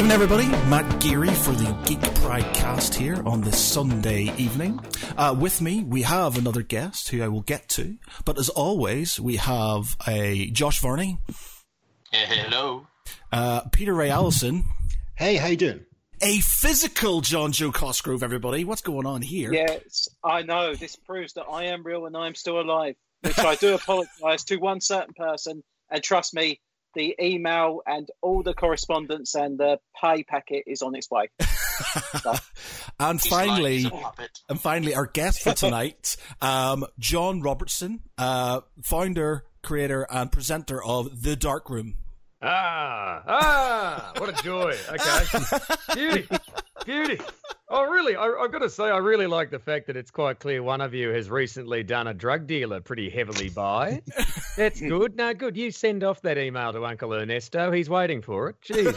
evening, everybody. Matt Geary for the Geek Pride cast here on this Sunday evening. Uh, with me, we have another guest who I will get to. But as always, we have a Josh Varney, Hello. uh, Peter Ray Allison, Hey, how you doing? a physical Jonjo Cosgrove, everybody. What's going on here? Yes, I know. This proves that I am real and I am still alive, which I do apologise to one certain person. And trust me, the email and all the correspondence and the pay packet is on its way. And He's finally, he's and finally, our guest for tonight, um, John Robertson, uh, founder, creator, and presenter of The Dark Room. Ah, ah, what a joy. Okay. Beauty, beauty. Oh, really? I, I've got to say, I really like the fact that it's quite clear one of you has recently done a drug dealer pretty heavily by. That's good. No, good. You send off that email to Uncle Ernesto. He's waiting for it. Jesus.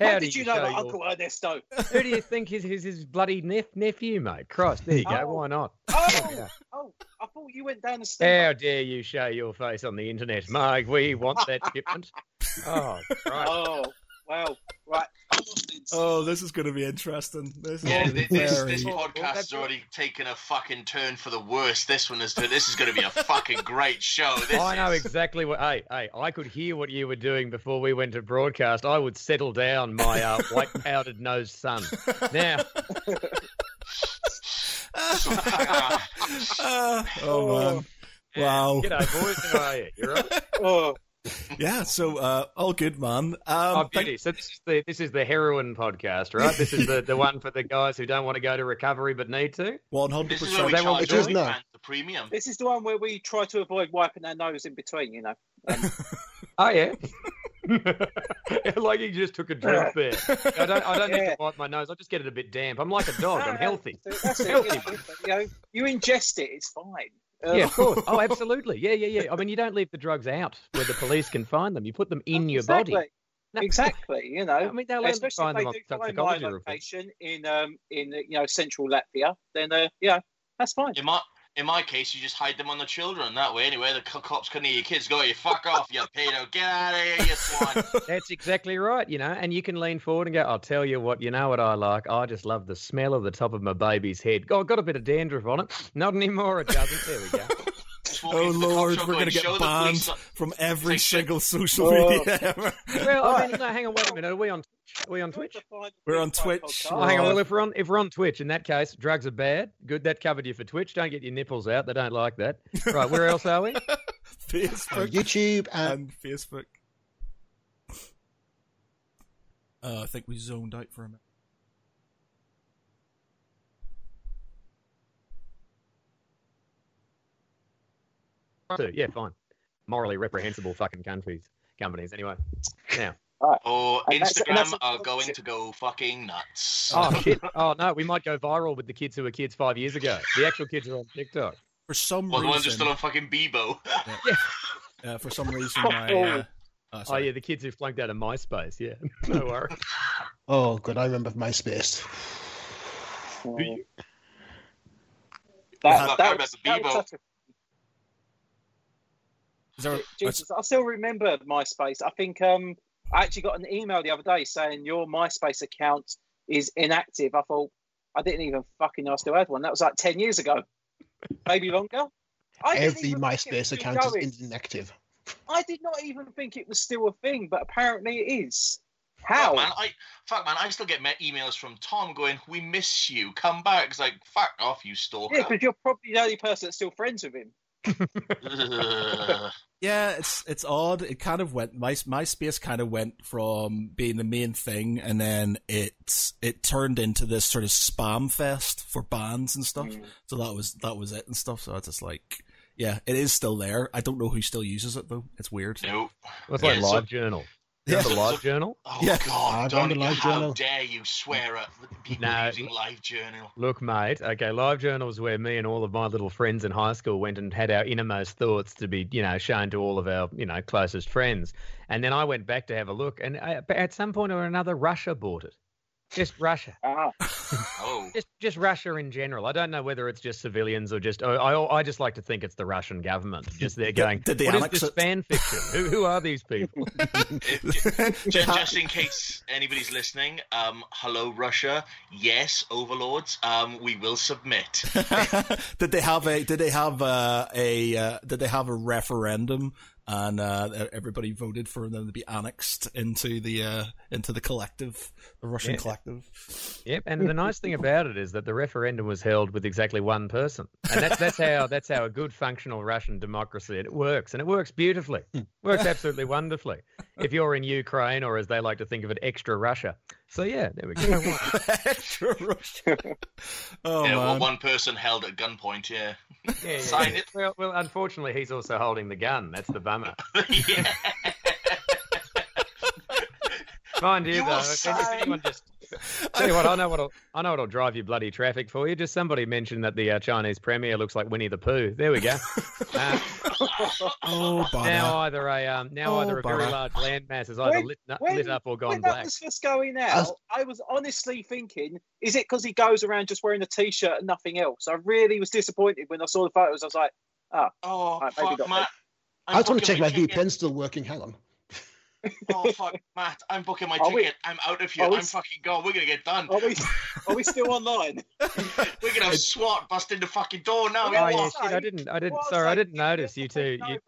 How, How did you know show your- Uncle Ernesto? Who do you think is his, his bloody nep- nephew, mate? Christ, there you go. Oh. Why not? Oh, oh, I thought you went down the stairs. How dare you show your face on the internet, Mike? We want that shipment. Oh, right. Oh, well, right. Oh, this is going to be interesting. This Yeah, gonna be thi- this, very- this Well, well, podcast has already taken a fucking turn for the worse. This one is. This is going to be a fucking great show. This I know is- exactly what. Hey, hey, I could hear what you were doing before we went to broadcast. I would settle down, my uh, white powdered nosed son. Now, oh man! Wow. g'day, boys. How are you? You right? Oh, Yeah. So, uh, all good, man. Um, Oh, thank- So this is the this is the heroin podcast, right? This is the, the one for the guys who don't want to go to recovery but need to. One hundred This is where we percent. That one- charge it is all the premium. this is the one where we try to avoid wiping our nose in between, you know. Oh yeah. like he just took a drink there. I don't. I don't need to wipe my nose. I just get it a bit damp. I'm like a dog. I'm healthy. That's it. Healthy. You, know, you ingest it, it's fine. Uh, Yeah, of course. Oh, absolutely. Yeah, yeah, yeah. I mean, you don't leave the drugs out where the police can find them. You put them in your body. No. Exactly, you know. I mean, they'll only Especially find if them they on do find my toxicology report. location in um in you know central Latvia, then uh, yeah, that's fine. In my in my case, you just hide them on the children. That way, anyway, the co- cops couldn't hear your kids go. You fuck off, you pedo. Get out of here, you swine. That's exactly right, you know. And you can lean forward and go, I'll tell you what, you know what I like? I just love the smell of the top of my baby's head. Oh, got a bit of dandruff on it. Not anymore, it doesn't. There we go. Just walk Oh into lord, shop we're going, going to get banned on-" from every Like, single social Oh. media ever. Well, I mean, no, hang on, wait a minute. Are we on Twitch? Are we on Twitch? We're on Twitch. Oh, hang on. Uh, Well, if we're on if we're on Twitch, in that case, drugs are bad. Good, that covered you for Twitch. Don't get your nipples out. They don't like that. Right, where else are we? Uh, Facebook YouTube and and Facebook. Uh, I think we zoned out for a minute. Two. Yeah, fine. Morally reprehensible fucking countries, companies. Anyway, now. Or And Instagram that's- are going to go fucking nuts. Oh shit! Oh no, we might go viral with the kids who were kids five years ago. The actual kids are on TikTok. For some well, the ones who are reason, still on fucking Bebo. uh, for some reason, my uh, uh, Oh yeah, the kids who flunked out of MySpace. Yeah, no worries. oh, good. I remember MySpace. That, Look, that I was, remember that was Bebo. such a Is there, Jesus, I still remember MySpace. I think um, I actually got an email the other day saying your MySpace account is inactive. I thought I didn't even fucking know I still had one. That was like ten years ago, maybe longer. I Every even think it was MySpace account going. is inactive. I did not even think it was still a thing, but apparently it is. How? Fuck, man, I fuck man, I still get emails from Tom going, "We miss you. Come back." It's like, fuck off, you stalker. Yeah, because you're probably the only person that's still friends with him. Ugh. Yeah, it's it's odd. It kind of went my MySpace kind of went from being the main thing, and then it it turned into this sort of spam fest for bands and stuff. Mm. So that was that was it and stuff. So it's just like, yeah, it is still there. I don't know who still uses it though. It's weird. nope. What's like Yeah, so- live journal? Yeah. Remember live journal? Oh Yeah. God, I've Don, done the live how journal. dare you swear at people No. using live journal? Look, mate. Okay, live journal is where me and all of my little friends in high school went and had our innermost thoughts to be, you know, shown to all of our, you know, closest friends. And then I went back to have a look, and uh, at some point or another, Russia bought it. Just Russia. Ah, Oh, Just, just Russia in general. I don't know whether it's just civilians or just. I, I, I just like to think it's the Russian government. Just they're going. did they "What is annex this it?" fan fiction? Who, who are these people? just, just in case anybody's listening, um, hello Russia. Yes, overlords. Um, we will submit. did they have a? Did they have a? a uh, did they have a referendum? And uh, everybody voted for them to be annexed into the uh, into the collective, the Russian Yeah. collective. Yep. And the nice thing about it is that the referendum was held with exactly one person, and that's that's how that's how a good functional Russian democracy it works, and it works beautifully. Works absolutely wonderfully. If you're in Ukraine, or as they like to think of it, extra Russia. So yeah, there we go. Extra Russia. Oh yeah, well, one person held at gunpoint. Yeah. Yeah, yeah, Sign yeah. it. Well, well, unfortunately, he's also holding the gun. That's the bummer. yeah. Mind you, You though, if, if anyone just tell you what, I know what'll I know what'll drive you bloody traffic for you. Just somebody mentioned that the uh, Chinese premier looks like Winnie the Pooh. There we go. Uh, Oh, bother. now either a um, now Oh, either a very large landmass is either When- lit, when- lit up or gone when black. that was just going out, As- I was honestly thinking, is it because he goes around just wearing a t-shirt and nothing else? I really was disappointed when I saw the photos. I was like, Oh Right, maybe fuck, not Matt. I just want to check my ticket. VPN's still working. Hang on. Oh fuck, Matt! I'm booking my Are we- ticket. I'm out of here. I'm fucking gone. We're gonna get done. are we, are we still online? We're gonna have SWAT bust in the fucking door now. Oh, yeah, shit! I didn't. I didn't. Well, Sorry, I didn't notice you two. You,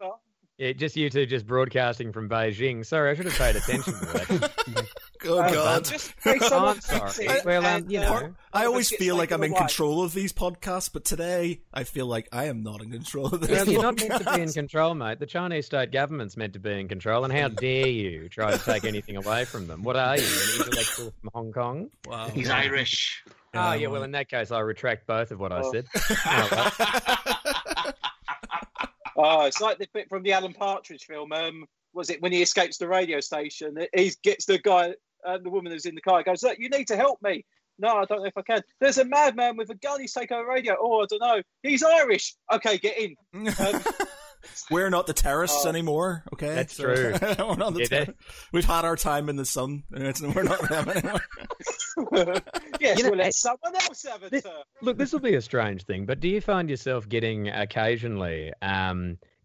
yeah, just you two just broadcasting from Beijing. Sorry, I should have paid attention to that. oh Um, god. Just in case someone I'm sorry. Well, um, you uh, know. I always feel like I'm in control of these podcasts, but today I feel like I am not in control of this. Well, you're not meant to be in control, mate. The Chinese state government's meant to be in control, and how dare you try to take anything away from them? What are you, an intellectual from Hong Kong? Wow. He's Irish. Oh, yeah, well, in that case, I retract both of what I Oh. said. Oh. Oh, it's like the bit from the Alan Partridge film. Um, was it when he escapes the radio station? He gets the guy, uh, the woman who's in the car. Goes, look, you need to help me. No, I don't know if I can. There's a madman with a gun. He's taking over radio. Oh, I don't know. He's Irish. Okay, get in. Um, We're not the terrorists Oh. anymore, okay? That's true. we're not the ter- We've had our time in the sun. and We're not them anymore. yes, You know, we'll let someone else have a This- turn. Look, this will be a strange thing, but do you find yourself getting occasionally,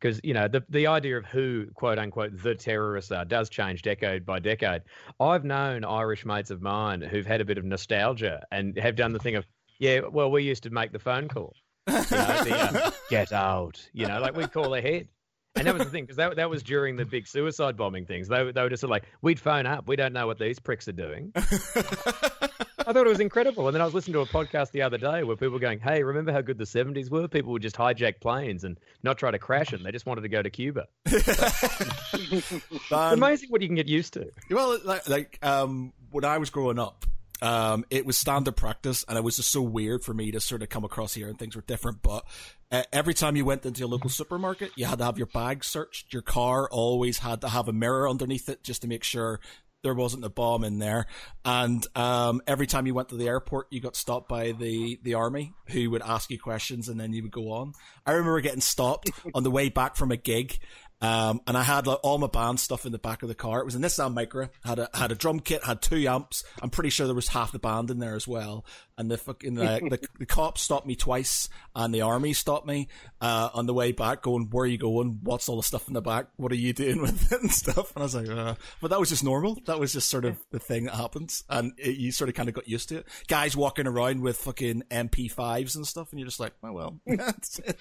because you know the the idea of who quote unquote the terrorists are does change decade by decade. I've known Irish mates of mine who've had a bit of nostalgia and have done the thing of, yeah, well, we used to make the phone call, you know, the, uh, get out, you know, like we'd call ahead. And that was the thing, because that, that was during the big suicide bombing things. They, were- they were just sort of like, we'd phone up. We don't know what these pricks are doing. I thought it was incredible. And then I was listening to a podcast the other day where people were going, Hey, remember how good the 70s were? People would just hijack planes and not try to crash them. They just wanted to go to Cuba. It's Um, amazing what you can get used to. Well, like, like um, when I was growing up, um, it was standard practice, and it was just so weird for me to sort of come across here, and things were different. But uh, every time you went into a local supermarket, you had to have your bag searched. Your car always had to have a mirror underneath it just to make sure there wasn't a bomb in there. And um, every time you went to the airport, you got stopped by the the army, who would ask you questions, and then you would go on. I remember getting stopped on the way back from a gig. Um, and I had like all my band stuff in the back of the car. It was a Nissan Micra. Had a had a drum kit. Had two amps. I'm pretty sure there was half the band in there as well. And the fucking uh, the the cops stopped me twice, and the army stopped me uh, on the way back, going, "Where are you going? What's all the stuff in the back? What are you doing with it and stuff?" And I was like, uh. "But that was just normal. That was just sort of the thing that happens, and it, you sort of kind of got used to it. Guys walking around with fucking MP5s and stuff, and you're just like, "Oh well, that's it.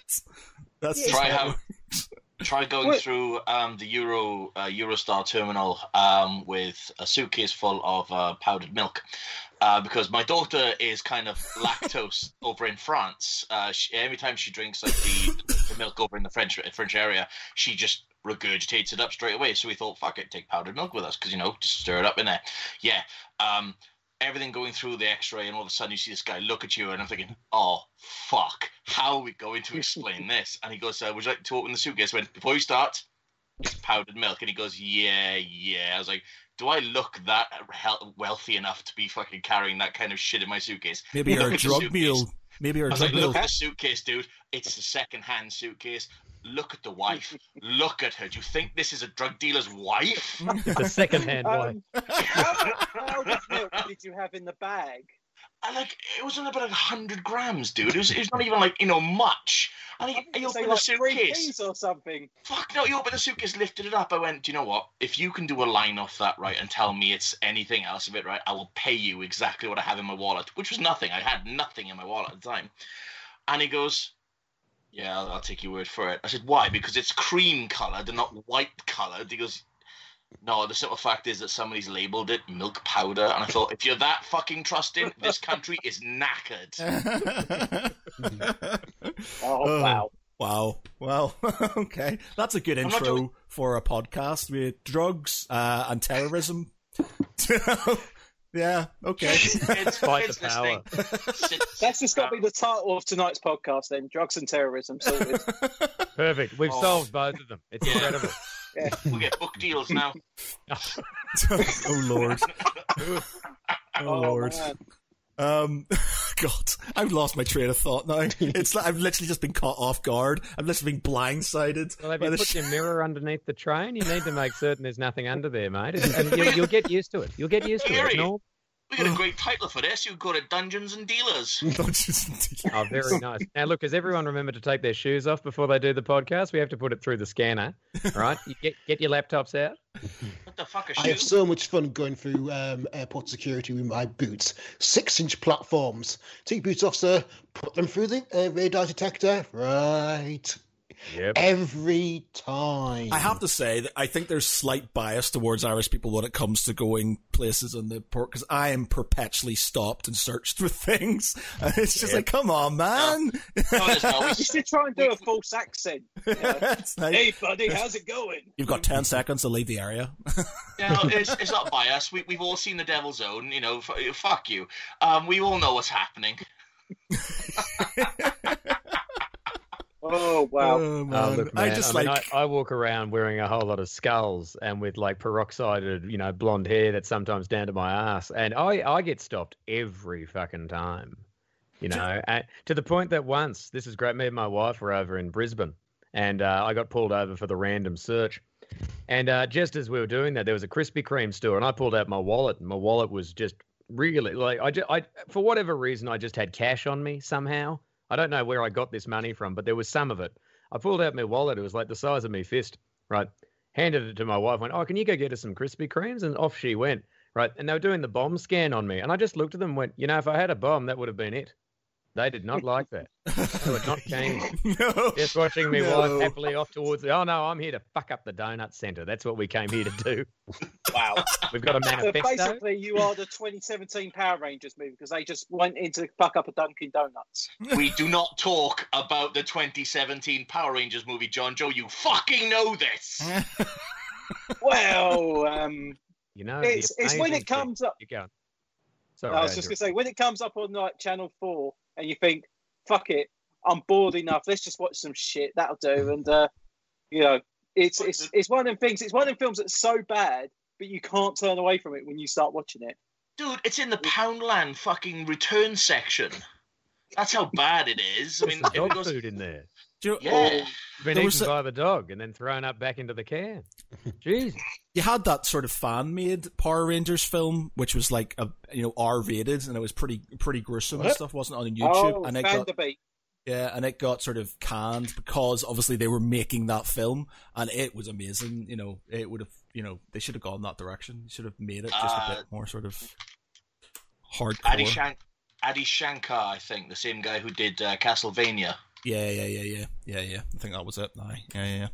That's just Try how it works." Try going What- through um, the Euro uh, Eurostar terminal um, with a suitcase full of uh, powdered milk. Uh, because my daughter is kind of lactose over in France. Uh, she, every time she drinks like the, the milk over in the French French area, she just regurgitates it up straight away. So we thought, fuck it, take powdered milk with us because you know just stir it up in there. Yeah. Um, everything going through the X-ray, and all of a sudden you see this guy look at you, and I'm thinking, oh fuck, how are we going to explain this? And he goes, uh, would you like to open the suitcase? I went before you start. It's powdered milk, and he goes, yeah, yeah. I was like, do I look that hel- wealthy enough to be fucking carrying that kind of shit in my suitcase? Maybe you're a Look at the drug suitcase. mule. Maybe you're I a was drug like, mule. look at the suitcase, dude. It's a second-hand suitcase. Look at the wife. Look at her. Do you think this is a drug dealer's wife? It's a second hand wife. Um, how, how much milk did you have in the bag? And like it was only about like hundred grams, dude. It was, it was not even like you know much. And I I, think I it's opened like the three suitcase. or something. Fuck no! You opened the suitcase, lifted it up. I went, do you know what? If you can do a line off that right and tell me it's anything else of it right, I will pay you exactly what I have in my wallet, which was nothing. I had nothing in my wallet at the time. And he goes, "Yeah, I'll, I'll take your word for it." I said, "Why? Because it's cream coloured and not white coloured." He goes, "No, the simple fact is that somebody's labelled it milk powder." And I thought, if you're that fucking trusting, this country is knackered. Oh Oh. wow! Wow. Well, okay. That's a good not intro joking. for a podcast with drugs uh, and terrorism. yeah. Okay. Kids, Fight the power. That's just got to be the title of tonight's podcast. Then drugs and terrorism. Sorted. Perfect. We've Oh. solved both of them. It's Yeah. incredible. down. We get book deals now. oh Lord. Oh, Lord. man. Um, God, I've lost my train of thought now. It's like I've literally just been caught off guard. I've literally been blindsided. Well, have by you the put sh- your mirror underneath the train? You need to make certain there's nothing under there, mate. And you'll, you'll get used to it. You'll get used to it. It's Gary. We got a great title for this. You go to Dungeons and Dealers. Dungeons, Oh, very nice. Now, look, has everyone remembered to take their shoes off before they do the podcast? We have to put it through the scanner, all right? You get get your laptops out. What the fuck I have so much fun going through um, airport security with my boots. Six inch platforms. Take boots off, sir. Put them through the uh, radar detector. Right. Yep. Every time. I have to say that I think there's slight bias towards Irish people when it comes to going places in the port because I am perpetually stopped and searched for things. And it's just like, come on, man. No, there's no. You should try and do a false accent. You know? It's like, hey, buddy, how's it going? You've got 10 seconds to leave the area. Yeah, no, it's, it's not bias. We, we've all seen the Devil's Own. You know, f- fuck you. Um, we all know what's happening. Oh wow! Oh, Oh, look, I just I, mean, like. I, I walk around wearing a whole lot of skulls and with like peroxided, you know, blonde hair that's sometimes down to my ass, and I I get stopped every fucking time, you know, and to the point that once this is great. Me and my wife were over in Brisbane, and uh, I got pulled over for the random search. And uh, just as we were doing that, there was a Krispy Kreme store, and I pulled out my wallet, and my wallet was just really like I, just, I for whatever reason I just had cash on me somehow. I don't know where I got this money from, but there was some of it. I pulled out my wallet. It was like the size of my fist, right? Handed it to my wife. Went, oh, can you go get us some Krispy Kremes? And off she went, right? And they were doing the bomb scan on me, and I just looked at them, and went, you know, if I had a bomb, that would have been it. They did not like that. They were not keen. no. Just watching me No. wife happily off towards the. Oh no, I'm here to fuck up the donut centre. That's what we came here to do. Wow! We've got a So manifesto. basically, you are the 2017 Power Rangers movie because they just went in to fuck up a Dunkin' Donuts. We do not talk about the 2017 Power Rangers movie, Jonjo. You fucking know this. Well, um, You know, it's it's when it comes up. You go. Sorry, I was just gonna say when it comes up on like Channel Four, and you think, "Fuck it, I'm bored enough. Let's just watch some shit. That'll do." And uh, you know, it's it's it's one of them things. It's one of them films that's so bad, but you can't turn away from it when you start watching it. Dude, it's in the Poundland fucking return section. That's how bad it is. I mean, There's dog goes, food in there. Do you- yeah. Been There eaten a- by the dog and then thrown up back into the can. Jeez. you had that sort of fan made Power Rangers film, which was like a you know R rated, and it was pretty pretty gruesome and stuff. wasn't it, on YouTube, oh, and it got Van Der Beek. yeah, and it got sort of canned because obviously they were making that film, and it was amazing. You know, it would have you know they should have gone that direction. Should have made it just a Uh, bit more sort of hardcore. Adi, Shank- Adi Shankar, I think, the same guy who did uh, Castlevania. Yeah, yeah, yeah, yeah, yeah, yeah. I think that was it. Aye. Yeah, yeah, yeah.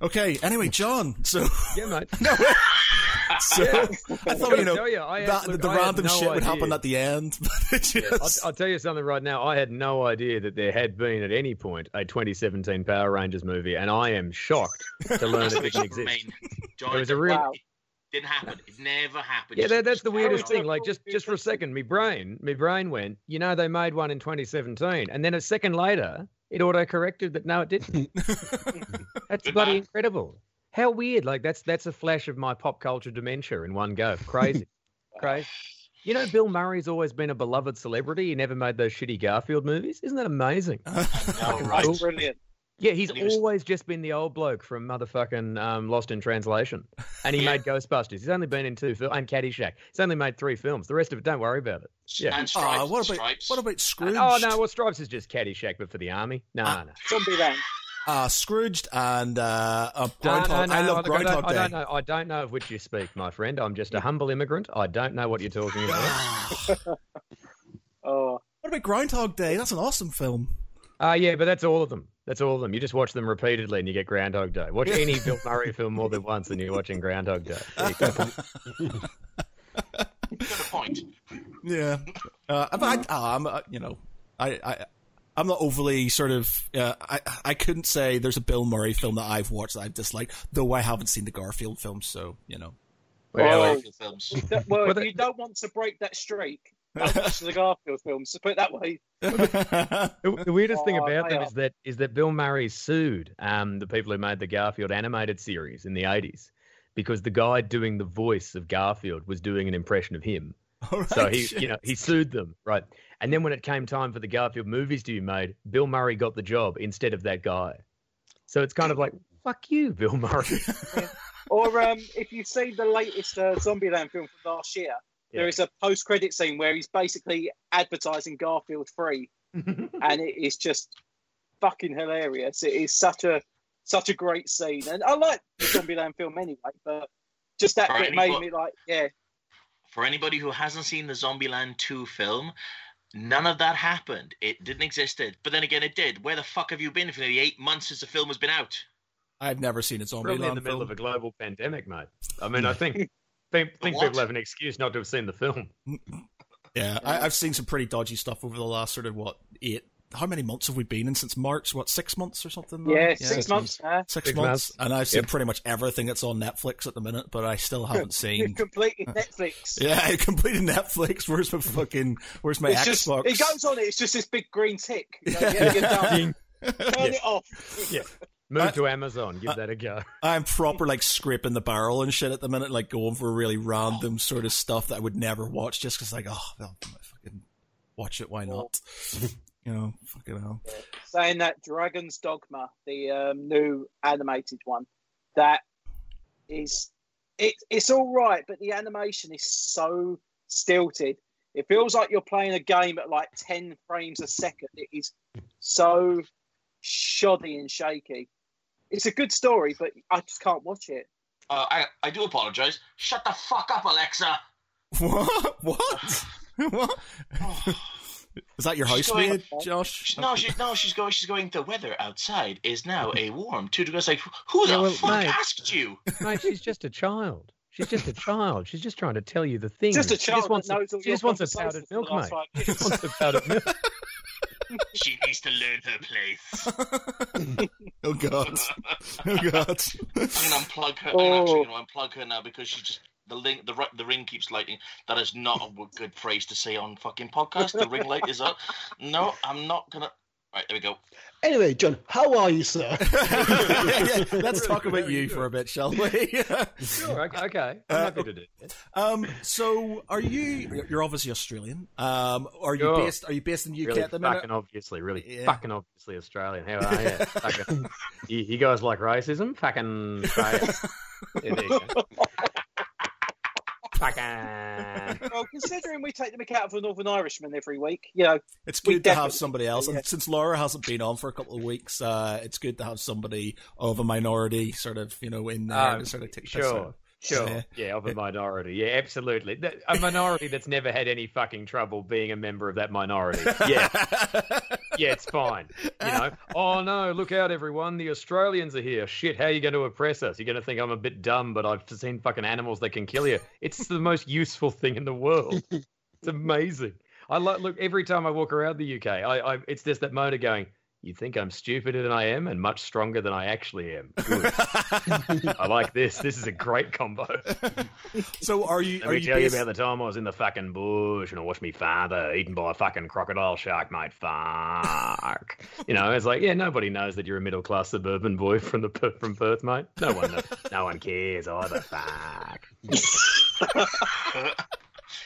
Okay. Anyway, John. So, Yeah, mate. no, so I thought you know you, I had- that, look, the I random no shit would idea. happen at the end. But it I'll, just, I'll tell you something right now. I had no idea that there had been at any point a 2017 Power Rangers movie, and I am shocked to learn That's it what it didn't exist. John, It was a real. Wow. Didn't happen. It never happened. Yeah, that, that's the weirdest thing. Like, just just for a second, my brain, my brain went. You know, they made one in 2017, and then a second later, it auto corrected that no, it didn't. That's Good bloody man. incredible. How weird! Like that's that's a flash of my pop culture dementia in one go. Crazy, crazy. You know, Bill Murray's always been a beloved celebrity. He never made those shitty Garfield movies. Isn't that amazing? No, right. Brilliant. Yeah, he's And he was- always just been the old bloke from motherfucking um, Lost in Translation, and he Yeah. made Ghostbusters. He's only been in two films and Caddyshack. He's only made three films. The rest of it, don't worry about it. Yeah. And stripes. Ah, what about stripes. what about Scrooge? Oh no, well, Stripes is just Caddyshack, but for the army. No, Ah. no. Zombieland. uh, Scrooged and uh, uh, Groundhog. no, no, I love look, Groundhog I don't, Day. I don't know. I don't know of which you speak, my friend. I'm just a humble immigrant. I don't know what you're talking about. Oh, what about Groundhog Day? That's an awesome film. Uh, yeah, but that's all of them. That's all of them. You just watch them repeatedly and you get Groundhog Day. Watch any Bill Murray film more than once and you're watching Groundhog Day. There you go. Got a point. Yeah, uh, but I, uh, I'm, uh, you know, I, I, I'm not overly sort of. Uh, I, I couldn't say there's a Bill Murray film that I've watched that I've disliked, though I haven't seen the Garfield films, so you know. Well, Oh. Garfield well, Well, you don't want to break that streak, don't watch the Garfield films. So put it that way. The, the weirdest thing Oh, about they them are. is that is that Bill Murray sued um, the people who made the Garfield animated series in the eighties because the guy doing the voice of Garfield was doing an impression of him. All right, So he, shit. you know, he sued them, right? And then when it came time for the Garfield movies to be made, Bill Murray got the job instead of that guy. So it's kind of like, fuck you, Bill Murray. Or um, if you've seen the latest uh, Zombieland film from last year, Yeah. there is a post-credit scene where he's basically advertising Garfield free, and it is just fucking hilarious. It is such a such a great scene, and I like the Zombieland film anyway, but just that For bit made me like, yeah, For anybody who hasn't seen the Zombieland 2 film, none of that happened. It didn't exist. But then again, it did. Where the fuck have you been for the eight months since the film has been out? I've never seen a Probably in the Zombieland middle film. of a global pandemic, mate. I mean, I think think, think What? people have an excuse not to have seen the film. Yeah, I, I've seen some pretty dodgy stuff over the last sort of what eight. How many months have we been in since March? What six months or something? now? yeah, six months. Uh, Six, Six months, months. and I've seen Yep. pretty much everything that's on Netflix at the minute, but I still haven't seen. completed Netflix. yeah, I completed Netflix. Where's my fucking? Where's my It's just, Xbox? it goes on. It's just this big green tick. You know, yeah, you're done. Turn Yeah. it off. Yeah. Move I- to Amazon. Give that a go. I'm proper like scraping the barrel and shit at the minute, like going for really random sort of stuff that I would never watch just because like, oh, well, fucking watch it. Why not? you know, fucking hell. saying that Dragon's Dogma, the um, new animated one, that is it, it's all right, but the animation is so stilted. It feels like you're playing a game at like ten frames a second. It is so shoddy and shaky. It's a good story, but I just can't watch it. Uh, I, I do apologize. Shut the fuck up, Alexa. What? What? what? Is that your She's going- Josh? No, she, no, she's going. She's going. The weather outside is now a warm two degrees. Like, who the Yeah, well, fuck mate. asked you? Mate, she's just a child. She's just a child. She's just trying to tell you the thing. Just a She child just wants that a, knows all she just wants a powdered milk, mate. She just wants a powdered milk. She needs to learn her place. oh god. Oh god. I'm gonna unplug her. I'm Oh. actually gonna unplug her now because she just the link the the ring keeps lighting. That is not a good phrase to say on fucking podcast. The ring light is up. No, I'm not gonna. Right, there we go. Anyway, John, how are you, sir? Yeah, let's talk about you for a bit, shall we? Sure, okay, okay. I'm Uh, happy to do it. um, so are you? You're obviously Australian. Um, are you Sure. based? Are you based in the UK Really at the minute? fucking obviously, really Yeah. fucking obviously Australian. How are you? Fucking- you, you guys like racism? Fucking. Australia. Yeah, there you Well, considering we take the mick out of a Northern Irishman every week, you know, It's good to have somebody else, yeah. and since Laura hasn't been on for a couple of weeks, uh, it's good to have somebody of a minority, sort of, you know, in there Um, to sort of take the piss Sure, out. Sure. Yeah. Yeah, of a minority. Yeah, absolutely. A minority that's never had any fucking trouble being a member of that minority. Yeah, yeah, it's fine. You know, oh no, look out, everyone. The Australians are here. Shit, how are you going to oppress us? You're going to think I'm a bit dumb, but I've seen fucking animals that can kill you. It's the most useful thing in the world. It's amazing. I like look every time I walk around the UK. I, I it's just that motor going. You think I'm stupider than I am, and much stronger than I actually am. Good. I like this. This is a great combo. so are you? Let Are me you tell based? you about the time I was in the fucking bush and I watched me father eaten by a fucking crocodile shark, mate. Fuck. You know, it's like, yeah, nobody knows that you're a middle class suburban boy from the Per- from Perth, mate. No one, knows. no one cares either. Fuck.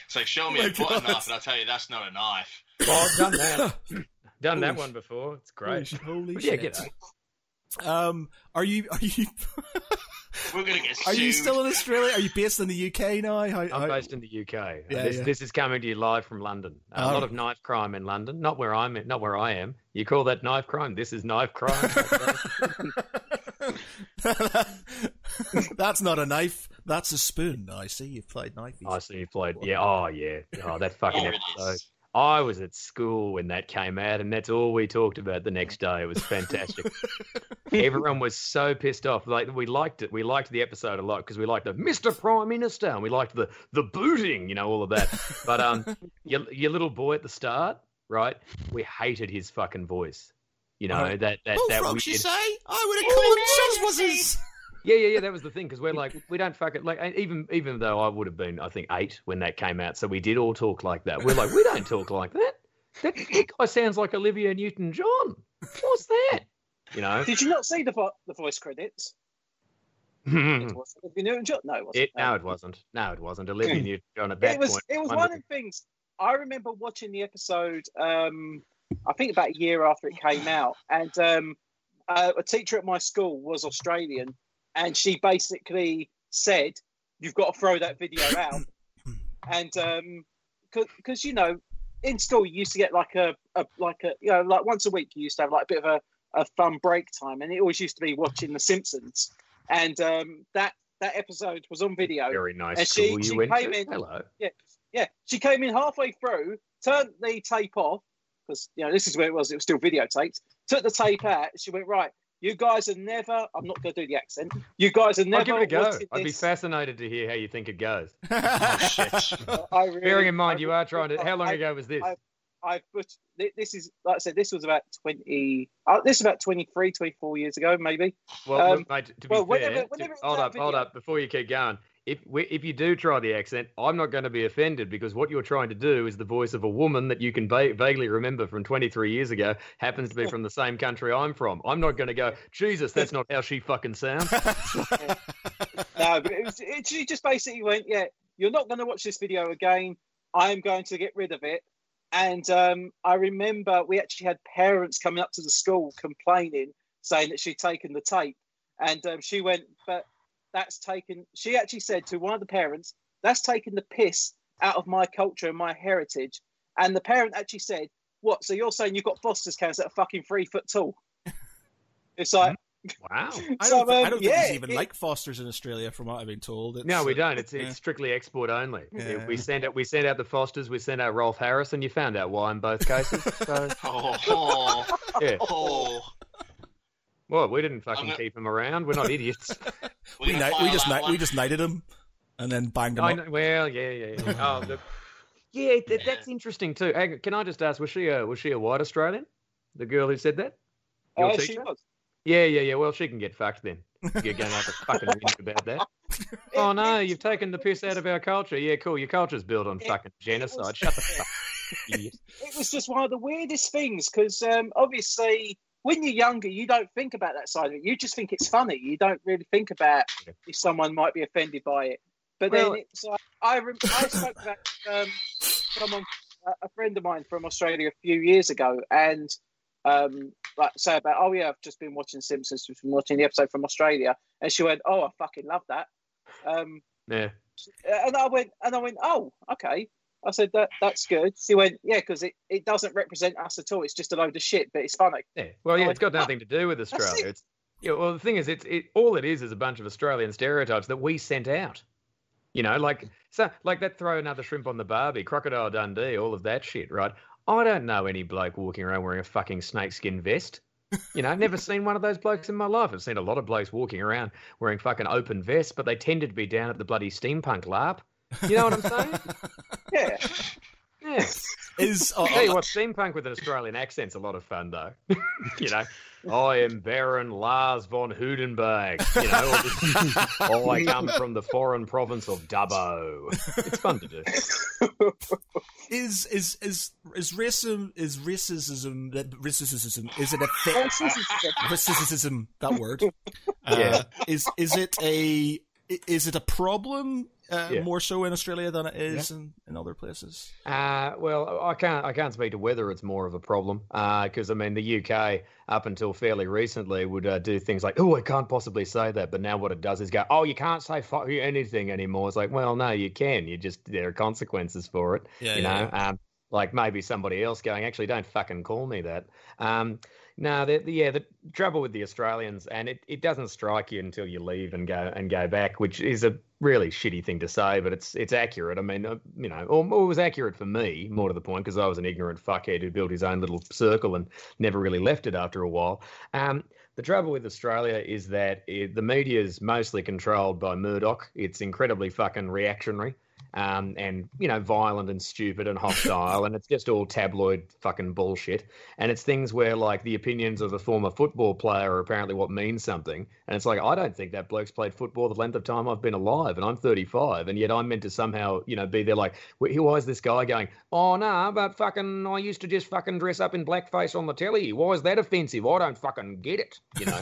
It's like show me Oh a my button knife, and I'll tell you that's not a knife. Well, I've done that. done that Holy one before. It's great. Holy But yeah, shit! get it. Um, are you are you We're gonna get Sued. are you still in Australia? Are you based in the UK now? How, I'm based in the UK. Yeah, this, yeah. this is coming to you live from London. Uh, a Oh. lot of knife crime in London. Not where I'm. Not where I am. You call that knife crime? This is knife crime. That's not a knife. That's a spoon. I see you've played knife. I see you played. Yeah. Oh, yeah. Oh, that fucking episode. Is. I was at school when that came out, and that's all we talked about the next day. It was fantastic. Everyone was so pissed off. Like we liked it. We liked the episode a lot because we liked the Mr. Prime Minister, and we liked the the booting, you know, all of that. But um, your your little boy at the start, right? We hated his fucking voice. You know that that that frogs, you say? I would have called him Chuzwazzes. Yeah, yeah, yeah. That was the thing because we're like, we don't fuck it. like. Even even though I would have been, I think eight when that came out, so we did all talk like that. We're like, we don't talk like that. That, that guy sounds like Olivia Newton-John. What's that? You know. Did you not see the vo- the voice credits? it, Was it Olivia Newton-John? No, it wasn't. no, it wasn't. No, it wasn't. Olivia Newton-John at that it was point. it was one one of of the things I remember watching the episode. Um, I think about a year after it came out, and um, uh, a teacher at my school was Australian, and she basically said, "You've got to throw that video out," and um, because you know, in school you used to get like a, a like a you know like once a week you used to have like a bit of a, a fun break time, and it always used to be watching The Simpsons, and um, that that episode was on video. very nice and she- you she came in- Hello. Yeah, yeah. She came in halfway through, turned the tape off because you know this is where it was. It was still videotaped. Took the tape out. She went right. You guys are never. I'm not going to do the accent. You guys are never. I'll give it a go. I'd be fascinated to hear how you think it goes. Oh, shit. I really, Bearing in mind, I you are trying to. How long I- ago was this? I- I but this is like I said. This was about twenty. Uh, this is about 23, 24 years ago, maybe. Well, Um, mate, to be well, fair, whenever- whenever it was hold that up, hold up, before you keep going. If if you do try the accent, I'm not going to be offended because what you're trying to do is the voice of a woman that you can va- vaguely remember from 23 years ago happens to be from the same country I'm from. I'm not going to go, Jesus, that's not how she fucking sounds. No, but it was. It, she just basically went, "Yeah, you're not going to watch this video again. I am going to get rid of it." And um, I remember we actually had parents coming up to the school complaining, saying that she'd taken the tape, and um, she went, "But that's taken." She actually said to one of the parents, "That's taken the piss out of my culture and my heritage." And the parent actually said, "What? So you're saying you've got Foster's cans that are fucking three foot tall?" It's like, Wow. I So, don't, thi- I um, don't think yeah, there's even it- like Fosters in Australia, from what I've been told. It's, No, we uh, don't. It's yeah. it's strictly export only. Yeah. We send out we send out the Fosters, we send out Rolf Harris, and you found out why in both cases. So Oh, oh, yeah. oh. Well, we didn't fucking I'm gonna- keep him around. We're not idiots. We're We, gonna we just that kni- we just knighted him, and then banged him I up. know, well, yeah, yeah, yeah. Oh, look. Yeah, that, that's interesting too. Hang Can I just ask, was she a was she a white Australian? The girl who said that? Your uh, she was. Yeah, yeah, yeah. Well, she can get fucked then. You're going to have to fucking whinge about that. Oh no, you've taken the piss out of our culture. Yeah, cool. Your culture's built on It- fucking it genocide. was- Shut the fuck, up, it was just one of the weirdest things because um, obviously when you're younger you don't think about that side of it. You just think it's funny. You don't really think about if someone might be offended by it. But Well- then it's like I, rem- I spoke about um, someone a- a friend of mine from Australia a few years ago and um, like say about oh yeah I've just been watching Simpsons just been watching the episode from Australia. And she went oh I fucking love that. Um, Yeah. and I went and I went, oh, okay. I said that that's good. She went, yeah, because it, it doesn't represent us at all. It's just a load of shit, but it's funny. Yeah. Well, yeah, it's got nothing to do with Australia. it. It's yeah. Well, the thing is, it's it all it is is a bunch of Australian stereotypes that we sent out. You know, like so, like that. Throw another shrimp on the barbie, crocodile Dundee, all of that shit, right? I don't know any bloke walking around wearing a fucking snakeskin vest. You know, I've never seen one of those blokes in my life. I've seen a lot of blokes walking around wearing fucking open vests, but they tended to be down at the bloody steampunk LARP. You know what I'm saying? Yeah. Yeah. Is oh, Tell you what, steampunk with an Australian accent's a lot of fun, though. you know, I am Baron Lars von Hudenberg. You know, or just, oh, I come from the foreign province of Dubbo. It's fun to do. is is is is racism is racism that racism is it a thing? racism that word uh, Yeah. is is it a is it a problem uh, Yeah. more so in Australia than it is in, in other places? Uh, well, I can't. I can't speak to whether it's more of a problem because I mean the UK up until fairly recently would uh, do things like, "Oh, I can't possibly say that," but now what it does is go, "Oh, you can't say fuck anything anymore." It's like, well, no, you can. You just there are consequences for it. Yeah, you know, um, like maybe somebody else going, "Actually, don't fucking call me that." Um, no, the, the, yeah, the trouble with the Australians, and it, it doesn't strike you until you leave and go and go back, which is a really shitty thing to say, but it's it's accurate. I mean, uh, you know, or, or it was accurate for me, more to the point, because I was an ignorant fuckhead who built his own little circle and never really left it after a while. Um, the trouble with Australia is that it, the media is mostly controlled by Murdoch. It's incredibly fucking reactionary. Um, and you know, violent and stupid and hostile, and it's just all tabloid fucking bullshit. And it's things where like the opinions of a former football player are apparently what means something, and it's like I don't think that bloke's played football the length of time I've been alive, and I'm 35, and yet I'm meant to somehow you know be there like, why is this guy going? Oh no, but fucking I used to just fucking dress up in blackface on the telly. Why is that offensive? I don't fucking get it, you know.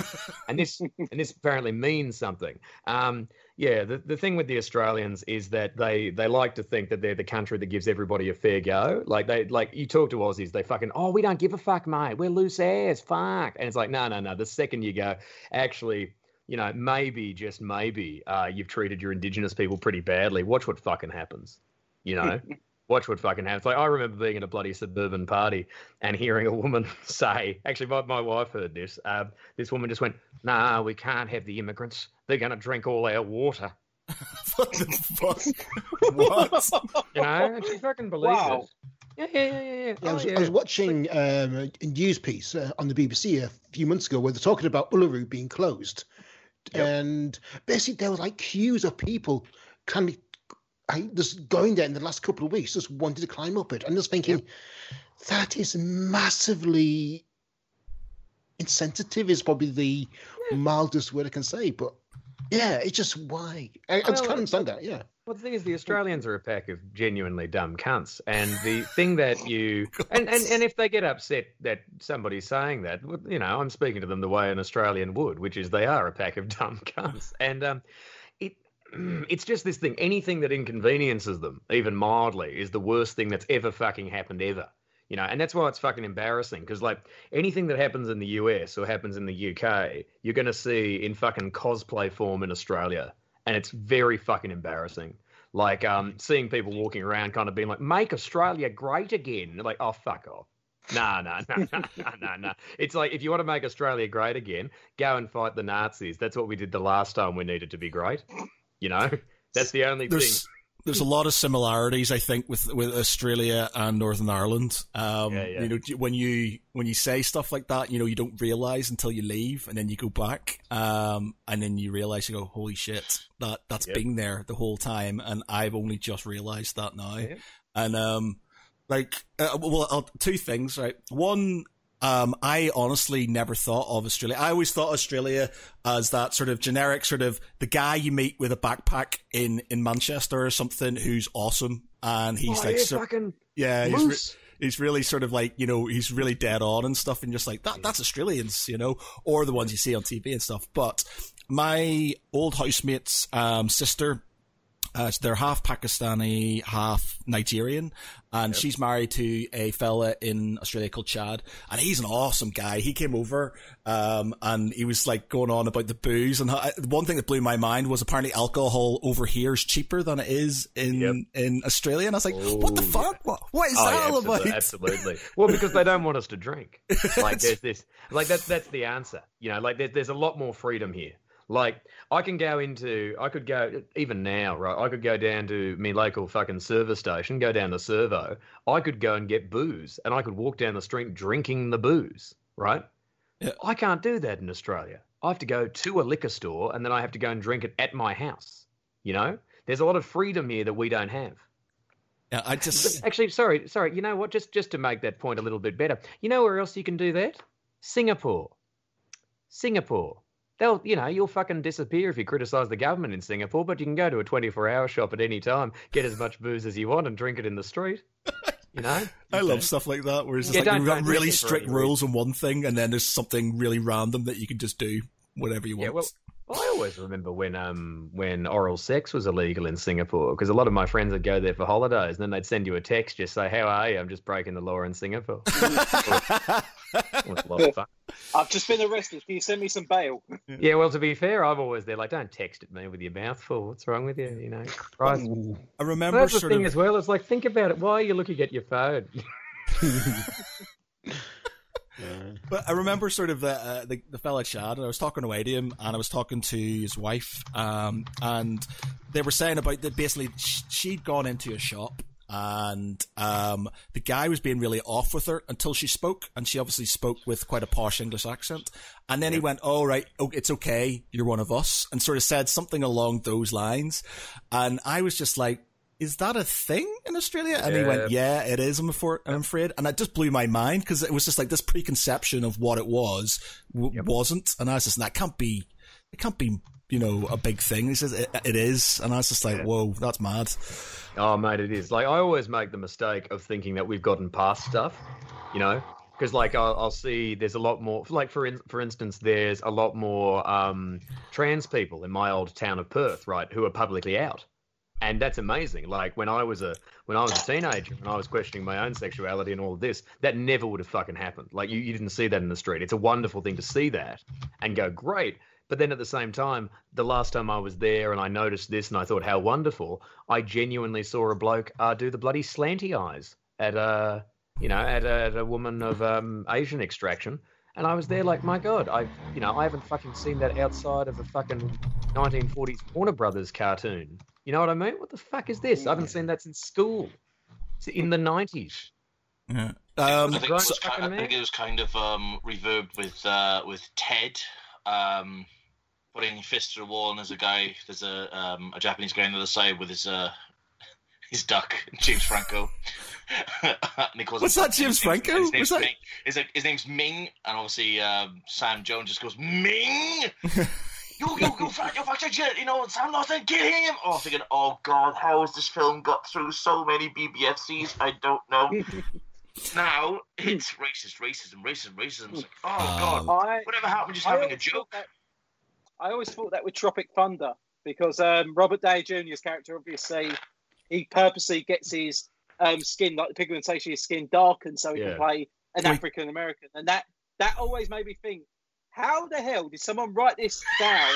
and this and this apparently means something. Um, yeah, the, the thing with the Australians is that they they like to think that they're the country that gives everybody a fair go. Like they like you talk to Aussies, they fucking oh we don't give a fuck, mate. We're loose ass, fuck. And it's like no no no. The second you go, actually, you know maybe just maybe uh, you've treated your Indigenous people pretty badly. Watch what fucking happens. You know. Watch what fucking happens. Like I remember being at a bloody suburban party and hearing a woman say, actually, my, my wife heard this. Uh, this woman just went, "Nah, we can't have the immigrants. They're going to drink all our water." what the fuck? what? You know, and she fucking believes Wow. it. Yeah, yeah, yeah, yeah. yeah. Yeah, I, Oh, was, yeah. I was watching um, a news piece uh, on the BBC a few months ago where they're talking about Uluru being closed. Yep. And basically, there was like queues of people kind of I, just going there in the last couple of weeks, just wanted to climb up it. And just thinking, that is massively insensitive, is probably the mildest word I can say. But yeah, it's just why. it's Well, understand that. Yeah. Well, the thing is, the Australians are a pack of genuinely dumb cunts, and the thing that you and, and and if they get upset that somebody's saying that, you know, I'm speaking to them the way an Australian would, which is they are a pack of dumb cunts, and um, it it's just this thing. Anything that inconveniences them, even mildly, is the worst thing that's ever fucking happened ever. You know, and that's why it's fucking embarrassing because, like, anything that happens in the US or happens in the UK, you're going to see in fucking cosplay form in Australia and it's very fucking embarrassing. Like um, seeing people walking around, kind of being like, "Make Australia great again." They're like, "Oh, fuck off." Nah, nah, nah, nah, nah, nah, nah. It's like if you want to make Australia great again, go and fight the Nazis. That's what we did the last time we needed to be great. You know, that's the only There's thing. There's a lot of similarities, I think, with with Australia and Northern Ireland. Um, Yeah, yeah. You know, when you when you say stuff like that, you know, you don't realize until you leave, and then you go back, um, and then you realize you go, "Holy shit, that that's Yep. been there the whole time," and I've only just realized that now. And um, like, uh, well, uh, two things, right? One. Um, I honestly never thought of Australia. I always thought Australia as that sort of generic sort of the guy you meet with a backpack in, in Manchester or something who's awesome and he's oh, like, yeah, so- fucking yeah, he's, re- he's really sort of like, you know, he's really dead on and stuff and just like, that, that's Australians, you know, or the ones you see on TV and stuff. But my old housemate's, um, sister, uh, they're half Pakistani, half Nigerian, and she's married to a fella in Australia called Chad, and he's an awesome guy. He came over, um, and he was like going on about the booze, and one thing that blew my mind was apparently alcohol over here is cheaper than it is in Yep. in Australia, and I was like, what the Oh, fuck? What, what is Oh, that yeah, all absolutely, about? absolutely. Well, because they don't want us to drink. Like there's this, like that's that's the answer. You know, like there's there's a lot more freedom here. Like I can go into, I could go even now, right? I could go down to my local fucking service station, go down to Servo. I could go and get booze, and I could walk down the street drinking the booze, right? Yeah. I can't do that in Australia. I have to go to a liquor store, and then I have to go and drink it at my house. You know, there's a lot of freedom here that we don't have. Yeah, I just Actually, sorry, sorry. You know what? Just just to make that point a little bit better, you know where else you can do that? Singapore. Singapore. They'll, you know, you'll fucking disappear if you criticise the government in Singapore, but you can go to a 24-hour shop at any time, get as much booze as you want, and drink it in the street. You know? I love stuff like that where it's just Yeah, like we've got really drink it for strict rules on one thing, and then there's something really random that you can just do whatever you want. Yeah, well, I always remember when um when oral sex was illegal in Singapore because a lot of my friends would go there for holidays and then they'd send you a text just say how are you I'm just breaking the law in Singapore. It was a lot of fun. I've just been arrested. Can you send me some bail? Yeah, well to be fair, I'm always there like don't text at me with your mouth full. What's wrong with you? You know, Christ. I remember That's the thing of as well. It's like think about it. Why are you looking at your phone? But I remember sort of the, uh, the the fella Chad, and I was talking away to him, and I was talking to his wife, um, and they were saying about that basically she'd gone into a shop, and um, the guy was being really off with her until she spoke, and she obviously spoke with quite a posh English accent, and then he went, "Oh right, oh, it's okay, you're one of us," and sort of said something along those lines, and I was just like. Is that a thing in Australia? And he went, "Yeah, it is. I'm afraid." I'm afraid, and that just blew my mind because it was just like this preconception of what it was w- wasn't, and I was just, that can't be, it can't be, you know, a big thing. He says it, it is, and I was just like, "Whoa, that's mad." Oh, mate, it is. Like, I always make the mistake of thinking that we've gotten past stuff, you know? Because, like, I'll, I'll see there's a lot more, like, for in, for instance, there's a lot more um, trans people in my old town of Perth, right, who are publicly out. And that's amazing. Like, when I was a when I was a teenager and I was questioning my own sexuality and all of this, that never would have fucking happened. Like, you, you didn't see that in the street. It's a wonderful thing to see that and go, great. But then at the same time, the last time I was there and I noticed this and I thought how wonderful, I genuinely saw a bloke uh, do the bloody slanty eyes at a, you know, at a, at a woman of um, Asian extraction. And I was there like, my God, I, you know, I haven't fucking seen that outside of a fucking 1940s Warner Brothers cartoon. You know what I mean? What the fuck is this? I haven't seen that since school. It's in the 90s. Yeah. Um, I think, it Right. was, I think it was kind of um, reverbed with uh, with Ted um, putting his fist to the wall, and there's a guy, there's a um, a Japanese guy on the other side with his uh, his duck, James Franco. and he calls What's that, James his Franco? His name's, that- Ming. His, his name's Ming, and obviously um, Sam Jones just goes Ming. You, you, you, fuck, you fuck, shit, you know, Sam Norton, kill him! Oh, I'm thinking, oh god, how has this film got through so many BBFCs? I don't know. now it's racist, racism, racism, racism. It's like, oh god, I, whatever happened? Just I having a joke. that- I always thought that with Tropic Thunder because um, Robert Downey Jr.'s character obviously he purposely gets his um, skin like the pigmentation of his skin darkened so he Yeah. can play an African American, and that that always made me think, how the hell did someone write this down?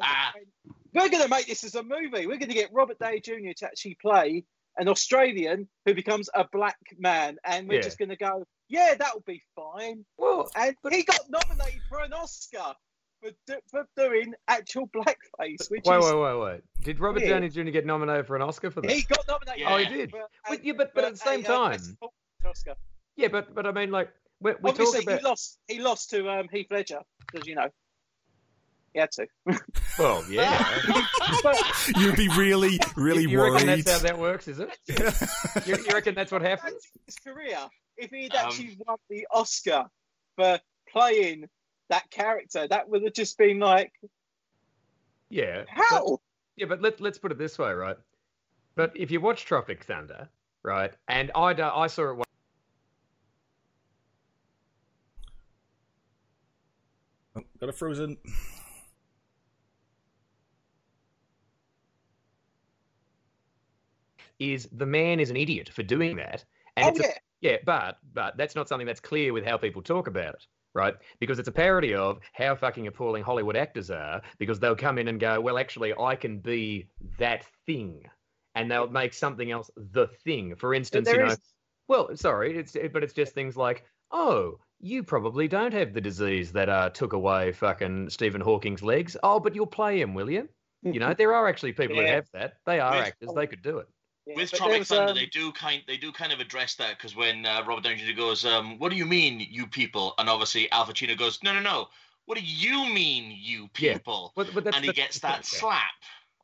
We're going to make this as a movie. We're going to get Robert Downey Jr. to actually play an Australian who becomes a black man, and we're Yeah. just going to go, yeah, that'll be fine. Well, And he got nominated for an Oscar for, do, for doing actual blackface, which wait, is wait, wait, wait. Did Robert Yeah. Downey Jr. get nominated for an Oscar for that? he got nominated. Yeah. Oh, he did? for But- a- yeah, but- but at the same a, time- Oscar. Yeah, but but I mean, like, we, we talk Obviously, about. he lost. He lost to um, Heath Ledger because you know he had to. Well, yeah. You'd be really, really you, you reckon that's how that works, is it? You, you reckon that's what happens? his career, if he'd Um, actually won the Oscar for playing that character, that would have just been like, Yeah. But, how? yeah, but let, let's put it this way, right? But if you watch Tropic Thunder, right, and I, do- I saw it one- Oh, got a frozen. is the man is an idiot for doing that. And Oh it's a- yeah, Yeah, but but that's not something that's clear with how people talk about it, right? Because it's a parody of how fucking appalling Hollywood actors are. Because they'll come in and go, well, actually, I can be that thing, and they'll make something else the thing. For instance, you know, is- well, sorry, it's but it's just things like, oh, you probably don't have the disease that uh, took away fucking Stephen Hawking's legs. Oh, but you'll play him, will you? You know, there are actually people who have that. They are With- actors. They could do it. Yeah, With but Tropic there was, Thunder, um, they do kind they do kind of address that because when uh, Robert Downey Jr. goes, um, "What do you mean, you people?" and obviously Al Pacino goes, "No, no, no. What do you mean, you Yeah. people?" But, but that's, and he gets the that thing, yeah. slap.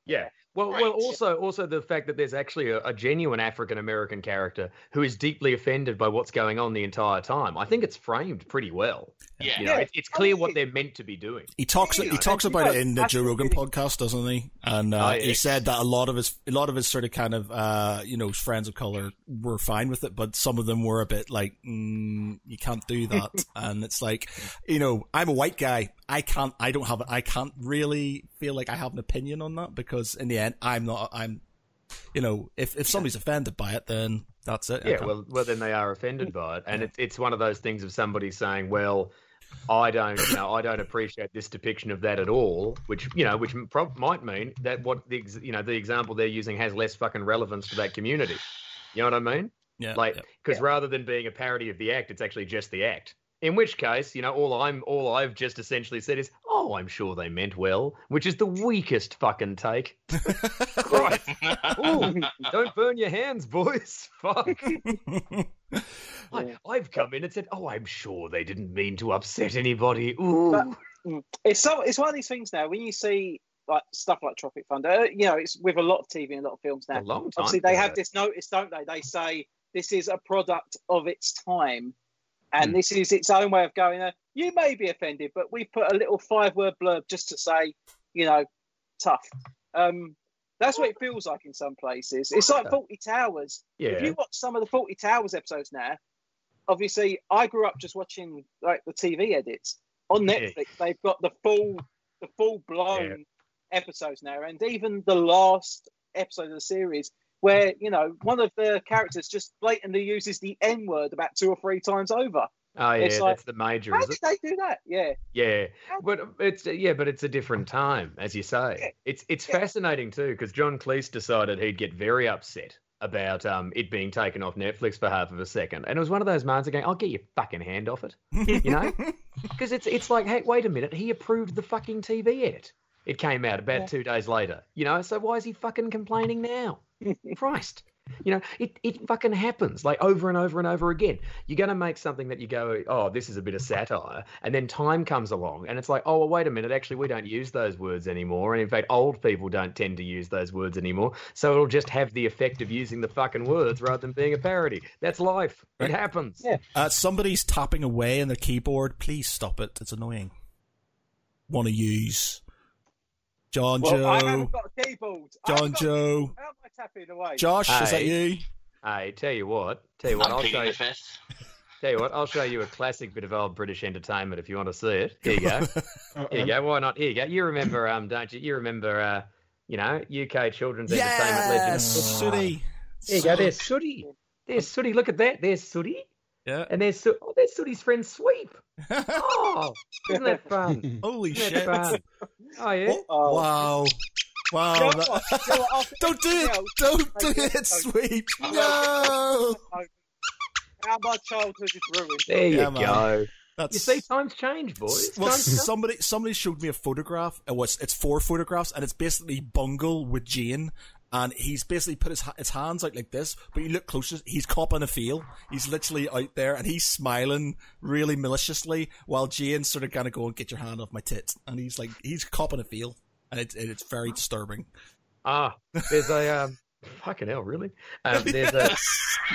Yeah. Well, Right. well, also, also the fact that there's actually a, a genuine African American character who is deeply offended by what's going on the entire time. I think it's framed pretty well. Yeah. You know, Yeah. it's, it's clear what they're meant to be doing. He talks. Yeah, He talks about it in the Joe Rogan podcast, doesn't he? And uh, Oh, yeah. he said that a lot of his, a lot of his sort of kind of, uh, you know, friends of color were fine with it, but some of them were a bit like, mm, you can't do that. and it's like, you know, I'm a white guy, I can't. I don't have. I can't really feel like I have an opinion on that because in the end, I'm not. I'm. You know, if if somebody's offended by it, then that's it. Yeah, well, well, then they are offended by it, and it's it's one of those things of somebody saying, "Well, I don't, you know, I don't appreciate this depiction of that at all," which you know, which prob- might mean that what the ex- you know the example they're using has less fucking relevance to that community. You know what I mean? yeah, Like, yeah. because rather than being a parody of the act, it's actually just the act. In which case, you know, all I'm all I've just essentially said is, "Oh, I'm sure they meant well," which is the weakest fucking take. Christ. Ooh, don't burn your hands, boys. Fuck. I, I've come in and said, "Oh, I'm sure they didn't mean to upset anybody." Ooh, But- Mm. It's so it's one of these things now. When you see like stuff like Tropic Thunder, uh, you know, it's with a lot of TV and a lot of films a now. long time. Obviously, they ago. have this notice, don't they? They say this is a product of its time, and Hmm. this is its own way of going. Uh, you may be offended, but we put a little five-word blurb just to say, you know, tough. Um, that's what it feels like in some places. It's like Fawlty Towers. If you watch some of the Fawlty Towers episodes now, obviously I grew up just watching like the TV edits on Yeah. Netflix. They've got the full, the full blown episodes now, and even the last episode of the series where you know one of the characters just blatantly uses the N word about two or three times over. oh yeah, it's like- that's the major, How did it? they do that? Yeah, Yeah, but it's yeah, but it's a different time, as you say. Yeah. It's it's Yeah. fascinating too because John Cleese decided he'd get very upset about um it being taken off Netflix for half of a second, and it was one of those moments going, "I'll get your fucking hand off it," you know, because it's it's like, hey, wait a minute, he approved the fucking TV edit. It came out about Yeah. two days later, you know, so why is he fucking complaining now? Christ. You know, it, it fucking happens like over and over and over again. You're going to make something that you go, oh, this is a bit of satire. And then time comes along and it's like, oh, well, wait a minute. Actually, we don't use those words anymore. And in fact, old people don't tend to use those words anymore. So it'll just have the effect of using the fucking words rather than being a parody. That's life. It happens. Yeah. Uh, somebody's tapping away on the keyboard. Please stop it. It's annoying. Want to use John well, I Joe? haven't got a keyboard. John got- Joe. How am I tapping away? Josh, is that you? Hey, tell you what. Tell you what. I'm I'll show you. Tell you what. I'll show you a classic bit of old British entertainment if you want to see it. Here you go. Here you go. Why not? Here you go. You remember, um, don't you? You remember, uh, you know, UK children's entertainment legend. Yes, Sooty. There you go. There's Sooty. There's Sooty. Look at that. There's Sooty. Yeah. And there's Soo- oh, there's Sooty's friend Sweep. Oh, isn't that fun? Holy Isn't shit. that fun? Oh yeah. Oh, Oh. wow. Wow. You that- what? You know what? I'll- Don't do it. Don't do it, don't- sweep. Oh. No. How my childhood is ruined. There you Yeah, go. That's You see, times change, boys. Well, Times somebody somebody showed me a photograph. It was it's four photographs, and it's basically Bungle with Jane, and he's basically put his his hands out like this. But you look closer, he's copping a feel. He's literally out there, and he's smiling really maliciously, while Jane's sort of kind of going, "Get your hand off my tits," and he's like he's copping a feel, and it's it's very disturbing. Ah, there's a um, fucking hell, really? Um, there's a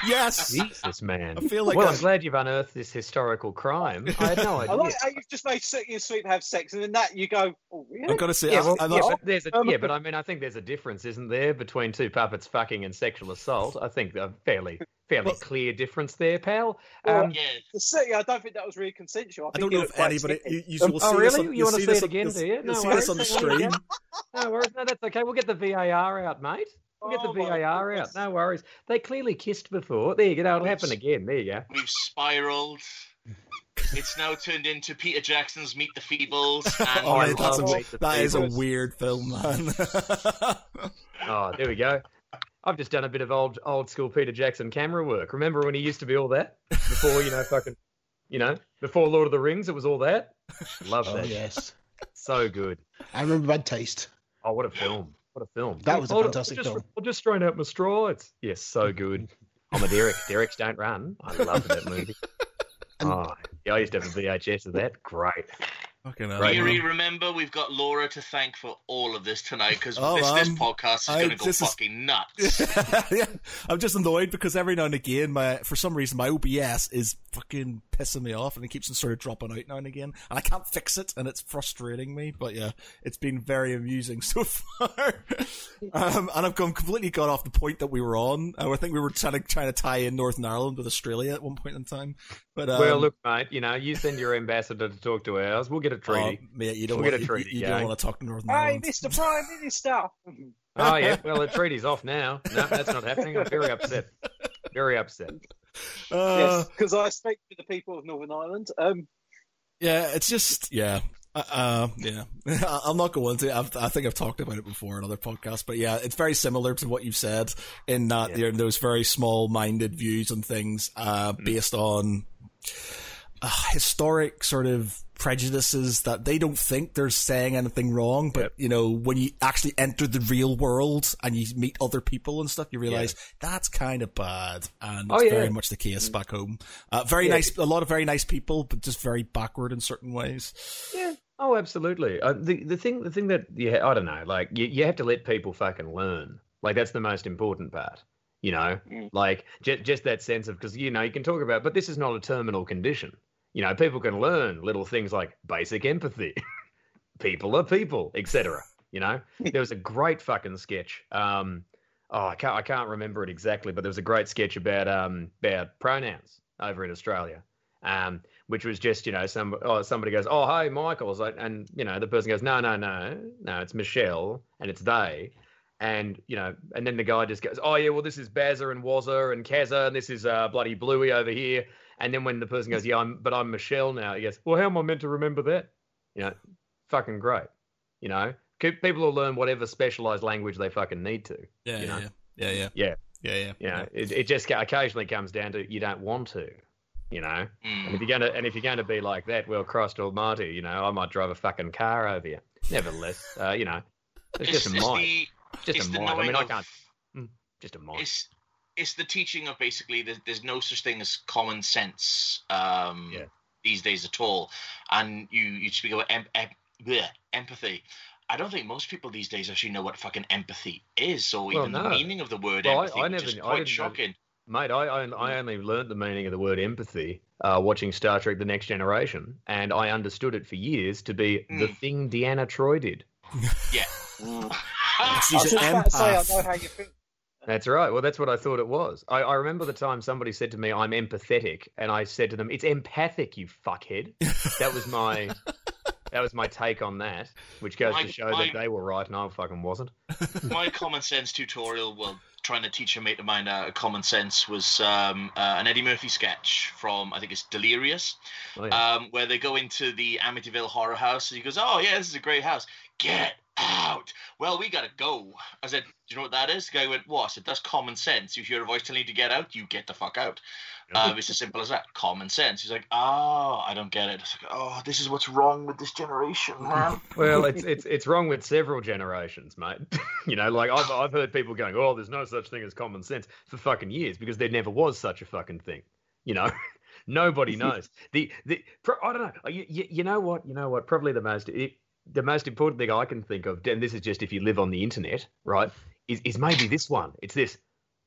Yes, Jesus man. I feel like well, I- I'm glad you've unearthed this historical crime. I had no I idea. like how you've just made Sooty and Sweep have sex, and then that you go, oh, really? I'm gonna say Yeah, I- well, I'm yeah, but there's a, Um, yeah, but I mean, I think there's a difference, isn't there, between two puppets fucking and sexual assault? I think a fairly, fairly Well- clear difference there, pal. Well, Um, Yeah. The Sooty, I don't think that was really consensual. I, I don't know if anybody. You, you will oh, see really? on, You wanna see see it again, you'll- do you? You'll No see this on the stream. no worries, no, that's okay. We'll get the VAR out, mate. We'll get Oh, the my VAR out. No worries. They clearly kissed before. There you go. It'll happen again. There you go. We've spiraled. It's now turned into Peter Jackson's Meet the Feebles. And Oh, I that's love a, Meet the that is a weird film, man. Oh, there we go. I've just done a bit of old old school Peter Jackson camera work. Remember when he used to be all that before you know fucking, you know, before Lord of the Rings, it was all that. Love Oh that. yes, So good. I remember Bad Taste. Oh, what a film! What a film! That was a Hold on, fantastic I'll just, film. I'll just strain out my straw. It's Yes, so mm-hmm. good. I'm a Derek. Derek's don't run. I love that movie. And- Oh, yeah, I used to have a VHS of that. Great. Fucking hell, Yuri, remember, we've got Laura to thank for all of this tonight because Oh, this, this podcast is I- going to go this is- fucking nuts. yeah, I'm just annoyed because every now and again, my for some reason my OBS is fucking pissing me off, and it keeps on sort of dropping out now and again, and I can't fix it, and it's frustrating me. But yeah, it's been very amusing so far. um, and I've gone completely got off the point that we were on. Uh, I think we were trying to trying to tie in Northern Ireland with Australia at one point in time. But um, well, look, mate, you know, you send your ambassador to talk to ours. We'll get a oh, treaty. mate, you don't We'll want, get a treaty, you, you yeah. don't want to talk to Northern Hey, Ireland. Mr. Prime Minister. Oh yeah, well the treaty's off now. No, that's not happening. I'm very upset. Very upset. Uh, yes, because I speak to the people of Northern Ireland. Um, Yeah, it's just yeah, uh, uh yeah. I'm not going to. I've, I think I've talked about it before in other podcasts, but yeah, it's very similar to what you've said in that Yeah. there are those very small-minded views on things uh, Mm-hmm. based on uh, historic sort of prejudices that they don't think they're saying anything wrong, but Yep. you know when you actually enter the real world and you meet other people and stuff, you realize that's kind of bad, and Oh, it's yeah. very much the case back home. Uh, very Yeah. nice, a lot of very nice people, but just very backward in certain ways. Yeah. Oh, absolutely. Uh, the the thing the thing that yeah, I don't know. Like you, you have to let people fucking learn. Like that's the most important part. You know, Mm. like just just that sense of because you know you can talk about, but this is not a terminal condition. You know, people can learn little things like basic empathy, people are people, etc. You know, there was a great fucking sketch. Um, oh, I can't I can't remember it exactly, but there was a great sketch about um about pronouns over in Australia. Um, which was just you know some oh somebody goes oh hi Michael like, and you know the person goes no no no no it's Michelle and it's they and you know and then the guy just goes oh yeah well this is Bazza and Wazza and Kazza and this is uh, bloody Bluey over here and then when the person goes yeah I'm but I'm Michelle now he goes well how am I meant to remember that you know fucking great you know people will learn whatever specialized language they fucking need to Yeah, You know? yeah, yeah, yeah, Yeah. yeah, yeah. you know it, it just occasionally comes down to you don't want to you know Mm. and if you're gonna and if you're going to be like that, well, Christ Almighty, you know, I might drive a fucking car over you. Nevertheless, uh, you know, it's just a it's might, the, just a the might. I knowing mean, I can't, just a might. It's it's the teaching of basically there's, there's no such thing as common sense um, Yeah. these days at all, and you you speak about em- em- bleh, empathy. I don't think most people these days actually know what fucking empathy is, or Well, even no. the meaning of the word Well, empathy, I which never is knew- I quite didn't know- shocking. Mate, I, I I only learnt the meaning of the word empathy uh, watching Star Trek: The Next Generation, and I understood it for years to be the Mm. thing Deanna Troi did. Yeah. She's an just about to say, I empath. know how you feel. That's right. Well, that's what I thought it was. I, I remember the time somebody said to me, "I'm empathetic," and I said to them, "It's empathic, you fuckhead." That was my that was my take on that, which goes My- to show my- that they were right and I fucking wasn't. my common sense tutorial, well, trying to teach a mate of mine uh, common sense was um, uh, an Eddie Murphy sketch from I think it's Delirious, Oh, yeah. um, where they go into the Amityville horror house. And he goes, "Oh yeah, this is a great house. Get out." Well, we gotta go. I said, "Do you know what that is?" The guy went, "What?" I said, "That's common sense. If you hear a voice telling you to get out, you get the fuck out." Um, it's as simple as that. Common sense. He's like, "Oh, I don't get it." It's like, "Oh, this is what's wrong with this generation, man." Well, it's it's it's wrong with several generations, mate. you know, like I've I've heard people going, "Oh, there's no such thing as common sense" for fucking years because there never was such a fucking thing. You know, nobody knows. The the I don't know. You, you, you know what? You know what? Probably the most it, the most important thing I can think of, and this is just if you live on the internet, right? Is is maybe this one. It's this.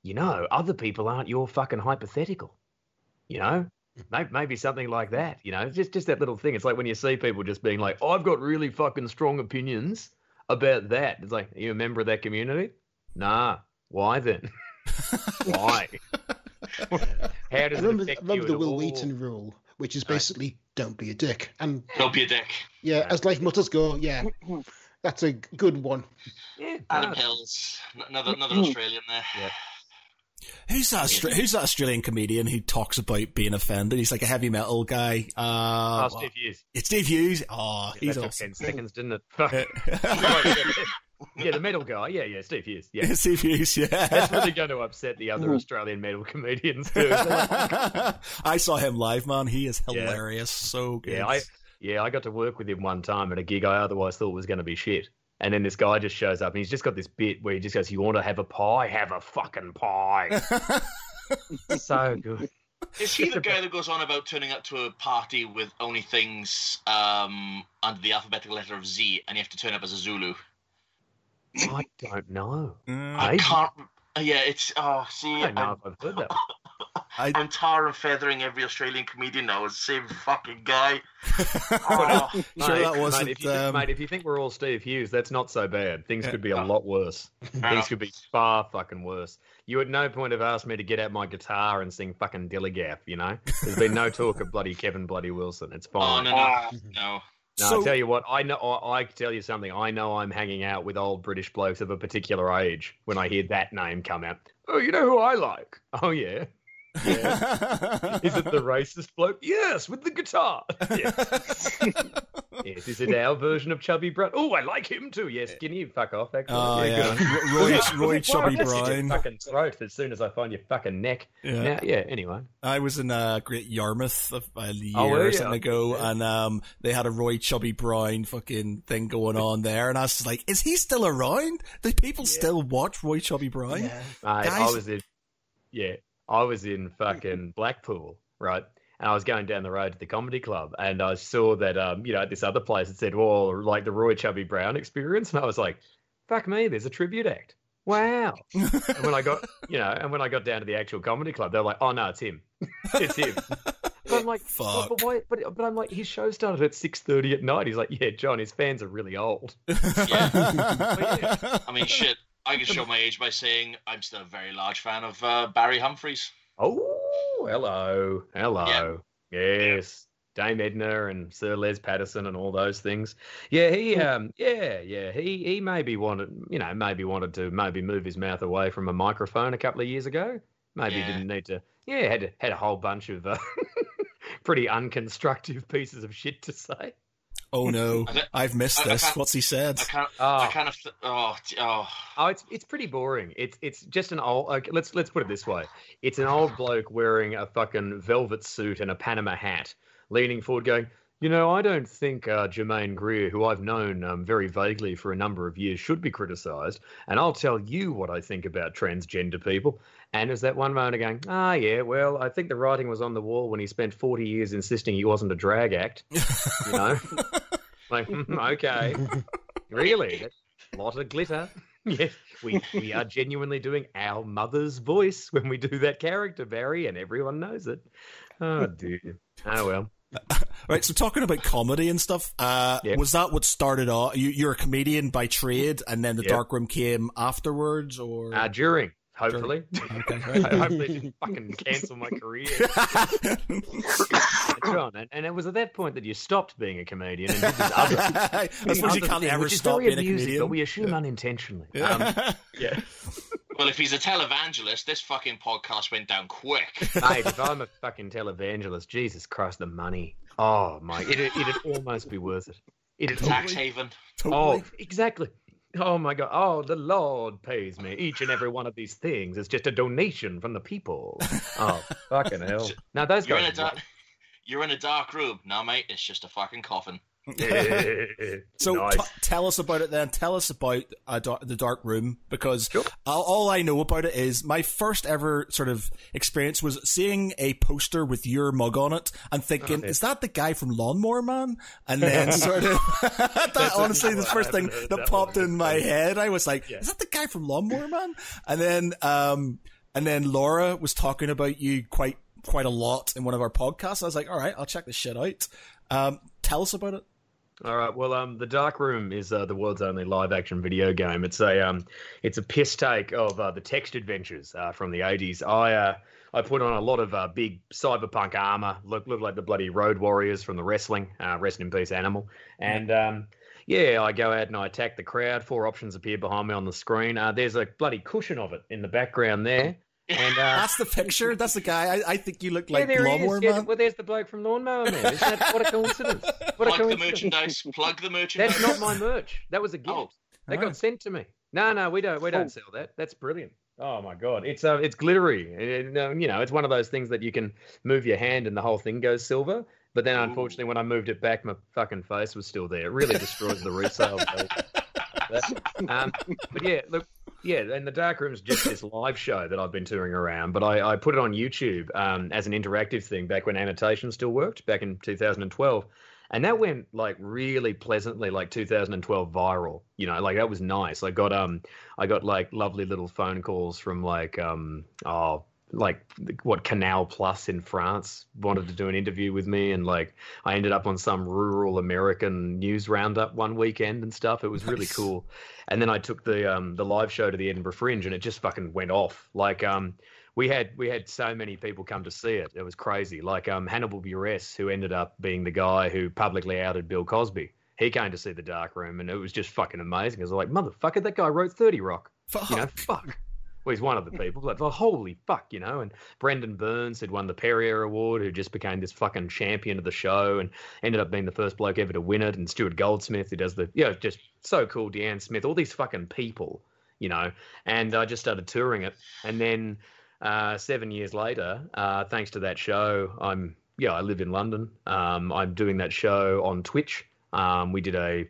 You know, other people aren't your fucking hypothetical. You know, Maybe, maybe something like that, you know, just just that little thing. It's like when you see people just being like, "I've got really fucking strong opinions about that." It's like, are you a member of that community? Nah. Why then? Why? How does remember, it affect remember you the at Wil all? Wheaton rule, which is Right. basically don't be a dick. And Don't be a dick. yeah, Yeah. as life mutters go, yeah, that's a good one. Yeah, Adam Hills, another another Australian there. Yeah. Who's that? Austra- who's that Australian comedian who talks about being offended? He's like a heavy metal guy. Uh, Oh, Steve Hughes. It's Steve Hughes. Oh, Yeah, he's that took awesome. ten seconds, didn't it? Fuck. yeah, the metal guy. Yeah, yeah, Steve Hughes. Yeah, Steve Hughes. Yeah, that's really going to upset the other Australian metal comedians too. I saw him live, man. He is Yeah. hilarious. So good. Yeah, I yeah, I got to work with him one time at a gig I otherwise thought was going to be shit. And then this guy just shows up and he's just got this bit where he just goes, "You want to have a pie? Have a fucking pie." so good. Is he the guy that goes on about turning up to a party with only things um, under the alphabetical letter of Z, and you have to turn up as a Zulu? I don't know. Mm. I can't. Yeah, it's. Oh, see, I don't know I, if I've heard that. I- I'm tar and feathering every Australian comedian now. It's the same fucking guy. Oh, Sure, mate, that wasn't, Mate if, you, um, mate, if you think we're all Steve Hughes, that's not so bad. Things Yeah. could be a lot worse. fair Things could be far fucking worse. You at no point have asked me to get out my guitar and sing fucking Dilligaff, you know? There's been no talk of bloody Kevin Bloody Wilson. It's Oh fine. no, no, Ah. no. No, So- I tell you what, I know. I I tell you something. I know I'm hanging out with old British blokes of a particular age when I hear that name come out. Oh, you know who I like? Oh yeah, yeah. Is it the racist bloke? Yes, with the guitar. Yes. yes. Is it our version of Chubby Brown? Oh, I like him too. Yes, Skinny, you fuck off. Actually, Oh yeah, good on you. yeah, Roy, Roy Chubby I'll just hit your Brown. fucking throat as soon as I find your fucking neck. Yeah. Now, yeah. Anyway, I was in uh, Great Yarmouth a, a year Oh, or something ago, Yeah. and um, they had a Roy Chubby Brown fucking thing going on there, and I was like, "Is he still around? Do people Yeah. still watch Roy Chubby Brown?" Mate, I was in, yeah, I was in fucking Blackpool, right? And I was going down the road to the comedy club, and I saw that, um, you know, at this other place it said, "Well, like the Roy Chubby Brown experience," and I was like, "Fuck me, there's a tribute act." Wow. and when I got, you know, and when I got down to the actual comedy club, they're like, "Oh no, it's him, it's him." But I'm like, Fuck. But, but why? But, but I'm like, his show started at six thirty at night. He's like, "Yeah, John, his fans are really old." I mean, shit. I can show my age by saying I'm still a very large fan of uh, Barry Humphries. Oh, hello, hello. Yes, Dame Edna and Sir Les Patterson and all those things. Yeah, he, um, yeah, yeah, he, he maybe wanted, you know, maybe wanted to maybe move his mouth away from a microphone a couple of years ago. Maybe Yeah. didn't need to. Yeah, had had a whole bunch of uh, pretty unconstructive pieces of shit to say. Oh no, I don't- I've missed I- I this. can't- What's he said? I kind of, I Oh, kind of, oh, oh, Oh, it's it's pretty boring. It's it's just an old. Okay, let's let's put it this way. It's an old bloke wearing a fucking velvet suit and a Panama hat, leaning forward, going, "You know, I don't think uh, Germaine Greer, who I've known um, very vaguely for a number of years, should be criticised. And I'll tell you what I think about transgender people." And there's that one moment going, "Ah, yeah, well, I think the writing was on the wall when he spent 40 years insisting he wasn't a drag act." You know, like, mm, okay, really, that's a lot of glitter. Yes, we, we are genuinely doing our mother's voice when we do that character, Barry, and everyone knows it. Oh, dude. Oh, well. Right, so talking about comedy and stuff, uh, Yeah. was that what started off? You, you're a comedian by trade, and then the Yeah. dark room came afterwards, or Uh, during, hopefully. okay, hopefully, didn't fucking cancel my career. John, and, and it was at that point that you stopped being a comedian and did this other, I suppose you can't ever which is stop very being a amusing, comedian. But we assume unintentionally. Um, yeah. well, if he's a televangelist, this fucking podcast went down quick. Mate, if I'm a fucking televangelist, Jesus Christ, the money. Oh, my. It'd, it'd almost be worth it. It'd Tax totally- haven. Totally. Oh, exactly. Oh my god. Oh, the Lord pays me. Each and every one of these things is just a donation from the people. Oh, fucking hell. Now those You're in a guys. dark, you're in a dark room. No, mate, it's just a fucking coffin. So nice. t- tell us about it then. Tell us about uh, da- the dark room because Sure. all, all I know about it is my first ever sort of experience was seeing a poster with your mug on it and thinking, Okay. is that the guy from Lawnmower Man? And then sort of that honestly the first thing that that popped in my head. I was like, Yeah. is that the guy from Lawnmower Man? And then um and then Laura was talking about you quite quite a lot in one of our podcasts. I was like, all right, I'll check this shit out. Um, tell us about it. All right. Well, um, the Dark Room is uh, the world's only live-action video game. It's a um, it's a piss take of uh, the text adventures uh, from the '80s. I uh, I put on a lot of uh, big cyberpunk armor, look look like the bloody Road Warriors from the wrestling. Uh, rest in peace, Animal. And um, yeah, I go out and I attack the crowd. Four options appear behind me on the screen. Uh, there's a bloody cushion of it in the background there. And uh, That's the picture. That's the guy. I, I think you look like yeah, Lawnmower is. Yeah, Man. well, there's the bloke from Lawnmower Man. Isn't that what a coincidence? What a Plug the merchandise. Plug the merchandise. That's not my merch. That was a gift. Oh. That Ah. got sent to me. No, no, we don't. We don't Oh. sell that. That's brilliant. Oh my god, it's uh, it's glittery. It- you know, it's one of those things that you can move your hand and the whole thing goes silver. But then, Ooh. unfortunately, when I moved it back, my fucking face was still there. It really destroys the resale. value. Um, but yeah, look, yeah, and the Dark Room's just this live show that I've been touring around. But I, I put it on YouTube um, as an interactive thing back when annotation still worked, back in 2012. And that went like really pleasantly, like 2012 viral. You know, like that was nice. I got um, I got like lovely little phone calls from like um, oh, like what Canal Plus in France wanted to do an interview with me, and like I ended up on some rural American news roundup one weekend and stuff. It was really cool. And then I took the um the live show to the Edinburgh Fringe, and it just fucking went off. Like um we had we had so many people come to see it. It was crazy. Like um Hannibal Buress, who ended up being the guy who publicly outed Bill Cosby. He came to see the Dark Room, and it was just fucking amazing. I was like, motherfucker, that guy wrote Thirty Rock. Fuck. You know, fuck. Well, he's one of the people, but well, holy fuck, you know. And Brendon Burns had won the Perrier Award, who just became this fucking champion of the show and ended up being the first bloke ever to win it. And Stuart Goldsmith, who does the, you know, just so cool. DeAnne Smith, all these fucking people, you know. And I just started touring it. And then uh, seven years later, uh, thanks to that show, I'm, yeah, I live in London. Um, I'm doing that show on Twitch. Um, we did a,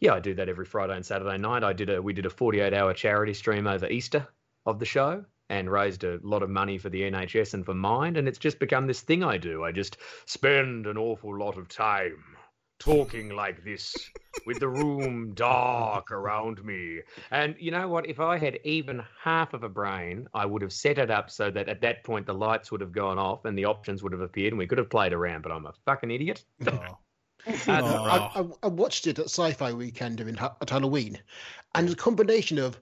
yeah, I do that every Friday and Saturday night. I did a, we did a 48 hour charity stream over Easter of the show and raised a lot of money for the NHS and for Mind. And it's just become this thing I do. I just spend an awful lot of time talking like this with the room dark around me. And you know what? If I had even half of a brain, I would have set it up so that at that point the lights would have gone off and the options would have appeared and we could have played around. But I'm a fucking idiot. Oh. I, Oh. I, I watched it at Sci-Fi Weekend during at Halloween, and the combination of,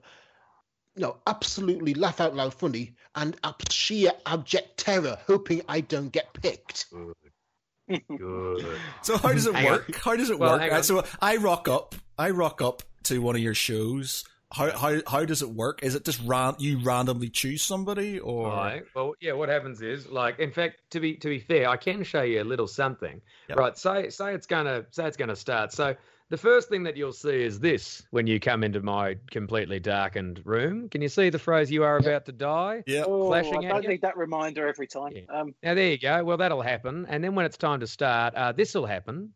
you know, absolutely laugh out loud funny and ab- sheer abject terror, hoping I don't get picked. Good. Good. So how does it work? How does it Well, work? hang. So I rock up. I rock up to one of your shows. How how how does it work? Is it just ran you randomly choose somebody or Right. Well, yeah. What happens is, like, in fact, to be to be fair, I can show you a little something. Yep. Right. Say say it's gonna say it's gonna start. So the first thing that you'll see is this when you come into my completely darkened room. Can you see the phrase "You are about to die"? Yeah. Oh, Flashing I don't you? need that reminder every time. Yeah. Um, Now there you go. Well, that'll happen, and then when it's time to start, uh, this will happen.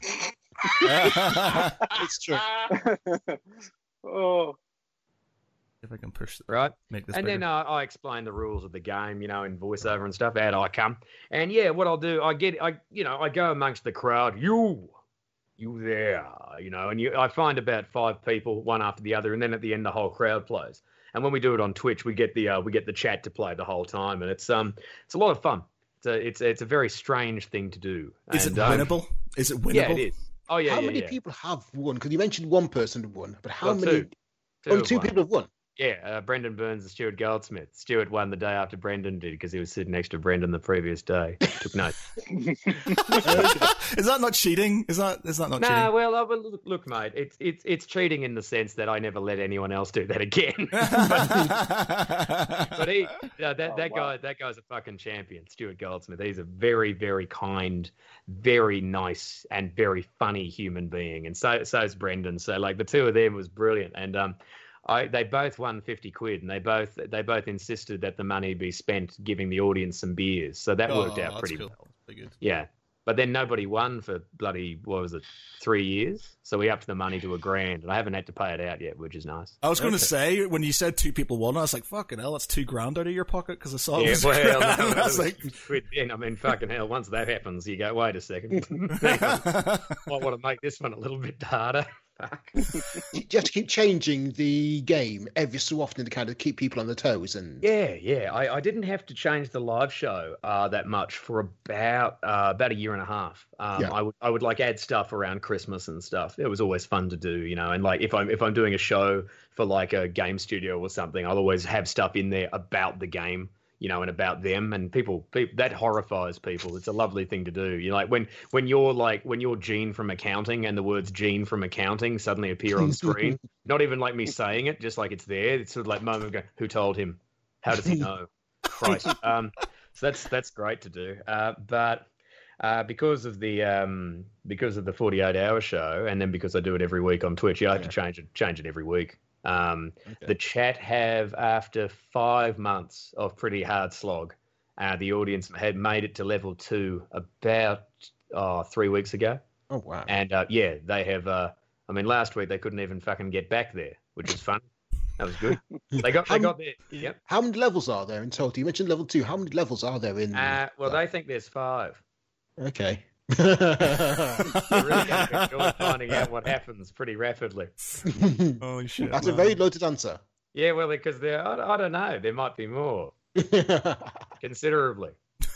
It's true. oh, if I can push Right. make this and bigger. then uh, I explain the rules of the game, you know, in voiceover and stuff. Out I come, and yeah, what I'll do, I get, I, you know, I go amongst the crowd. You, you there, you know, and you, I find about five people, one after the other, and then at the end, the whole crowd plays. And when we do it on Twitch, we get the, uh, we get the chat to play the whole time, and it's, um, it's a lot of fun. It's a, it's, it's a very strange thing to do. is it And, um, winnable? Is it winnable? Yeah, it is. Oh yeah, how yeah, many yeah. people have won? Because you mentioned one person won, but how Well, many? two. Two Only two people have won. Yeah, uh, Brendon Burns and Stuart Goldsmith. Stuart won the day after Brendon did because he was sitting next to Brendon the previous day. Took notes. is that not cheating? Is that is that not no, cheating? well, uh, well, look, look, mate, it's it's it's cheating in the sense that I never let anyone else do that again. but he, uh, that Oh, that wow. guy, that guy's a fucking champion, Stuart Goldsmith. He's a very, very kind, very nice, and very funny human being, and so so is Brendon. So like the two of them was brilliant, and um. I, they both won fifty quid, and they both they both insisted that the money be spent giving the audience some beers. So that worked Oh, out pretty cool. well. Pretty good. Yeah. But then nobody won for bloody what was it, three years? So we upped the money to a grand, and I haven't had to pay it out yet, which is nice. I was going to Okay. say when you said two people won, I was like, "Fucking hell, that's two grand out of your pocket." Because I saw it Yeah, was well, a grand. no, I was was like, then. I mean, fucking hell. Once that happens, you go, wait a second. I want to make this one a little bit harder. Fuck. You have to keep changing the game every so often to kind of keep people on their toes. And Yeah, yeah. I, I didn't have to change the live show uh, that much for about uh, about a year and a half. Um, Yeah. I would I would like add stuff around Christmas and stuff. It was always fun to do, you know. And like if I'm if I'm doing a show for like a game studio or something, I'll always have stuff in there about the game, you know, and about them. And people, people that horrifies people. It's a lovely thing to do. You know, like when when you're like when you're Gene from accounting and the words Gene from accounting suddenly appear on screen. Not even like me saying it, just like it's there. It's sort of like moment of go, who told him? How does he know? Christ. Um, so that's that's great to do. Uh, but uh, because of the um, because of the forty eight hour show, and then because I do it every week on Twitch, yeah, I have to change it change it every week. Um, Okay. The chat have after five months of pretty hard slog, uh, the audience had made it to level two about oh, three weeks ago. oh wow, And uh, yeah, they have. Uh, I mean, last week they couldn't even fucking get back there, which is fun. That was good. They got they got there. Yep. how many levels are there in total? You mentioned level two. How many levels are there in? Uh, well, they think there's five. okay. You're really going to enjoy finding out what happens pretty rapidly. Holy shit! That's a very loaded answer. Yeah, well, because there, I, I don't know, there might be more. considerably.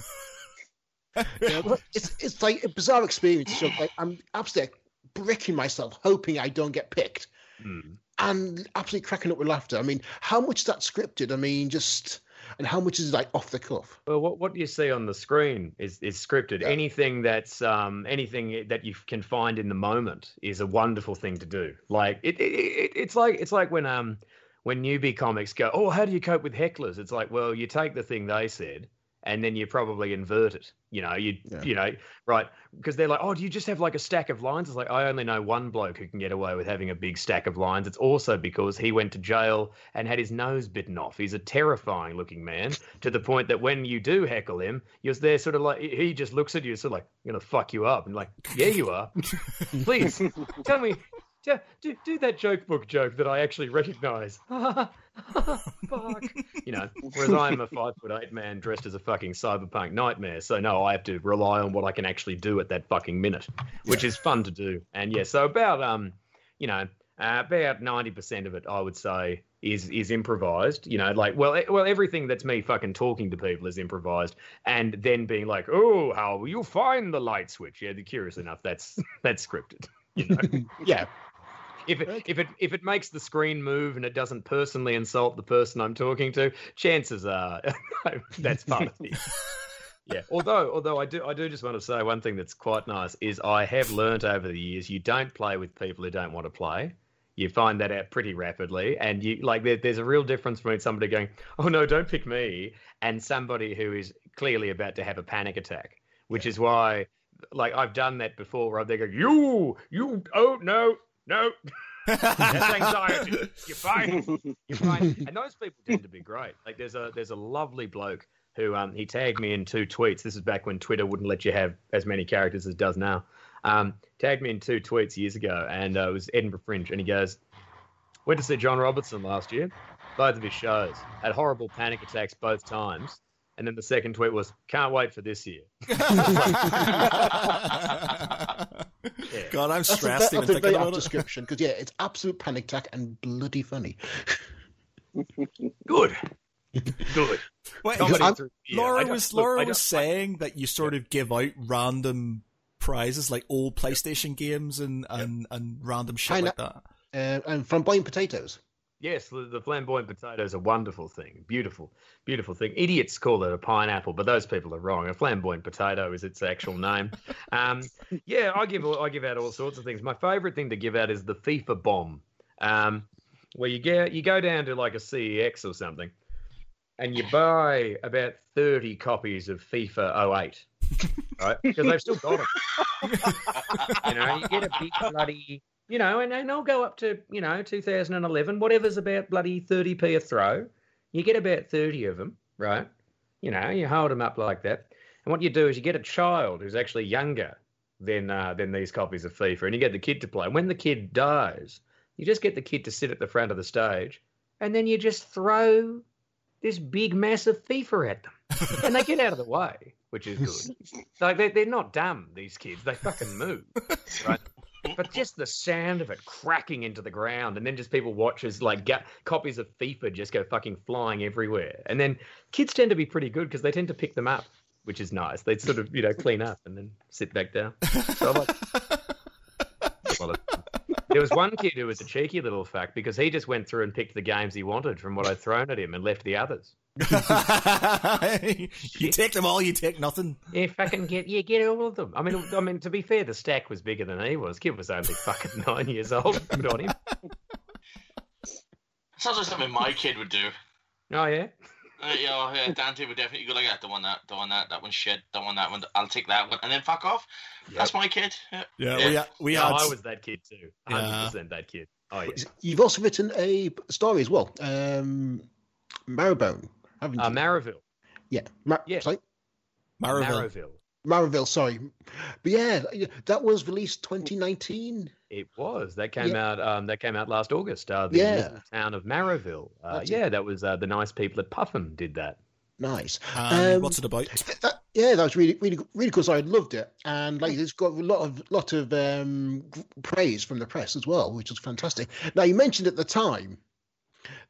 Yeah, it's it's like a bizarre experience. So like I'm absolutely bricking myself, hoping I don't get picked, Hmm. and absolutely cracking up with laughter. I mean, how much is that scripted? I mean, just and how much is like off the cuff? Well, what what you see on the screen is is scripted. Yeah. Anything that's um anything that you can find in the moment is a wonderful thing to do. Like it, it, it it's like it's like when um when newbie comics go, oh, how do you cope with hecklers? It's like, well, you take the thing they said and then you probably invert it. You know, you Yeah. you know, right? Because they're like, oh, do you just have like a stack of lines? It's like I only know one bloke who can get away with having a big stack of lines. It's also because he went to jail and had his nose bitten off. He's a terrifying looking man to the point that when you do heckle him, you're there sort of like he just looks at you, sort of like, I'm gonna fuck you up, and like, yeah, you are. Please tell me. yeah, Do, do that joke book joke that I actually recognise. Fuck. You know, whereas I'm a five foot eight man dressed as a fucking cyberpunk nightmare. So no, I have to rely on what I can actually do at that fucking minute, which is fun to do. And yeah, so about um, you know, uh, about ninety percent of it, I would say, is is improvised. You know, like well, well, everything that's me fucking talking to people is improvised, and then being like, oh, how will you find the light switch? Yeah, curious enough, that's that's scripted. You know Yeah, if it, if it if it makes the screen move and it doesn't personally insult the person I'm talking to, chances are that's part of it. Yeah. Although although I do I do just want to say one thing that's quite nice is I have learnt over the years you don't play with people who don't want to play. You find that out pretty rapidly, and you like there, there's a real difference between somebody going, "Oh no, don't pick me," and somebody who is clearly about to have a panic attack. Which is why, like, I've done that before, where they go, "You, you, oh no, no, that's anxiety. You're fine. You're fine. And those people tend to be great. Like there's a there's a lovely bloke who um he tagged me in two tweets. This is back when Twitter wouldn't let you have as many characters as it does now. Um, tagged me in two tweets years ago, and uh, it was Edinburgh Fringe, and he goes, "Went to see John Robertson last year, both of his shows. Had horrible panic attacks both times." And then the second tweet was, "Can't wait for this year." God, I'm that's a, stressed that's even a thinking very about it. description because yeah, it's absolute panic attack and bloody funny. Good, good. Wait, Comedy I'm- through fear. Laura was look, Laura was don't- saying that you sort of give out random prizes like old PlayStation games and and, and random shit Pine- like that. Uh, and from buying potatoes. Yes, the, flamboyant potato is a wonderful thing. Beautiful, beautiful thing. Idiots call it a pineapple, but those people are wrong. A flamboyant potato is its actual name. Um, yeah, I give I give out all sorts of things. My favourite thing to give out is the FIFA bomb, um, where you get you go down to like a CEX or something, and you buy about thirty copies of FIFA 08, right? Because they've still got them. you know, you get a big bloody, you know, and, and I'll go up to, you know, 2011, whatever's about bloody 30p a throw. You get about 30 of them, right? You know, you hold them up like that. And what you do is you get a child who's actually younger than uh, than these copies of FIFA, and you get the kid to play. And when the kid dies, you just get the kid to sit at the front of the stage, and then you just throw this big mass of FIFA at them, and they get out of the way, which is good. Like they're, they're not dumb, these kids. They fucking move, right? But just the sound of it cracking into the ground, and then just people watch as like copies of FIFA just go fucking flying everywhere. And then kids tend to be pretty good because they tend to pick them up, which is nice. They sort of you know clean up and then sit back down. So like, well, there was one kid who was a cheeky little fuck because he just went through and picked the games he wanted from what I'd thrown at him and left the others. you take them all, you take nothing. Yeah, fucking get yeah, get all of them. I mean, I mean, to be fair, the stack was bigger than he was. Kid was only fucking nine years old. Good on him. Sounds like something my kid would do. Oh yeah. Uh, you know, yeah, Dante would definitely go like that. Don't want that. Don't want that. That one's shit. Don't want that one. I'll take that one, and then fuck off. That's my kid. Yeah. Yeah, Yeah. we ha- we No, had I was that kid too. Hundred percent that kid. Oh yeah. You've also written a story as well, um, Marrowbone, haven't you? Uh, Maraville. yeah, Mar- yeah. Sorry, Maraville. Maraville. Sorry, but yeah, that was released 2019. It was. That came Yeah. out. Um, that came out last August. Uh, the Yeah. town of Maraville. Uh, That's it. yeah, that was uh, the nice people at Puffin did that. Nice. And Um, what's it about? That- yeah, that was really, really, really cool. So I loved it, and like it's got a lot of, lot of um, praise from the press as well, which was fantastic. Now you mentioned at the time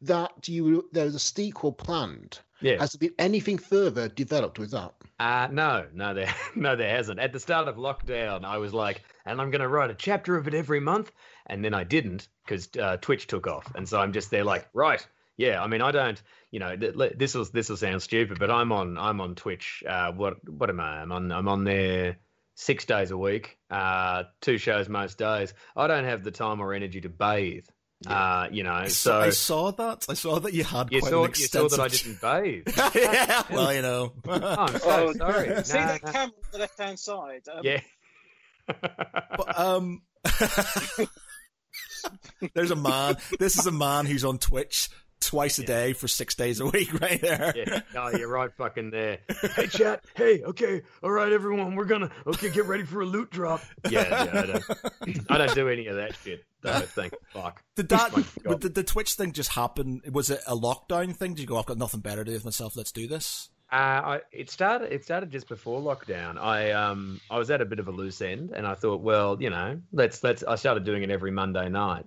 that you there was a sequel planned, Yeah. Has there been anything further developed with that? Uh, no, no, there, no, there hasn't. At the start of lockdown, I was like, and I'm going to write a chapter of it every month, and then I didn't because uh, Twitch took off, and so I'm just there like, right, yeah. I mean, I don't, you know, th- th- this will this will sound stupid, but I'm on I'm on Twitch. Uh, what what am I? I'm on I'm on there six days a week, uh, two shows most days. I don't have the time or energy to bathe. Uh, you know, I so saw, I saw that. I saw that you had you quite saw an you saw that I didn't bathe. yeah, well, you know. Oh, I'm so Oh, sorry. See No, that no. camera on the left hand side? Um, Yeah. But, um, there's a man. This is a man who's on Twitch twice a day for six days a week, right there. yeah, no, you're right fucking there. Hey, chat. Hey, okay. All right, everyone. We're going to, okay, get ready for a loot drop. Yeah, yeah I, don't, I don't do any of that shit. Though, thank fuck. Did that? My Did the Twitch thing just happen? Was it a lockdown thing? Did you go? I've got nothing better to do with myself. Let's do this. Uh, I, it started. It started just before lockdown. I um I was at a bit of a loose end, and I thought, well, you know, let's let's. I started doing it every Monday night,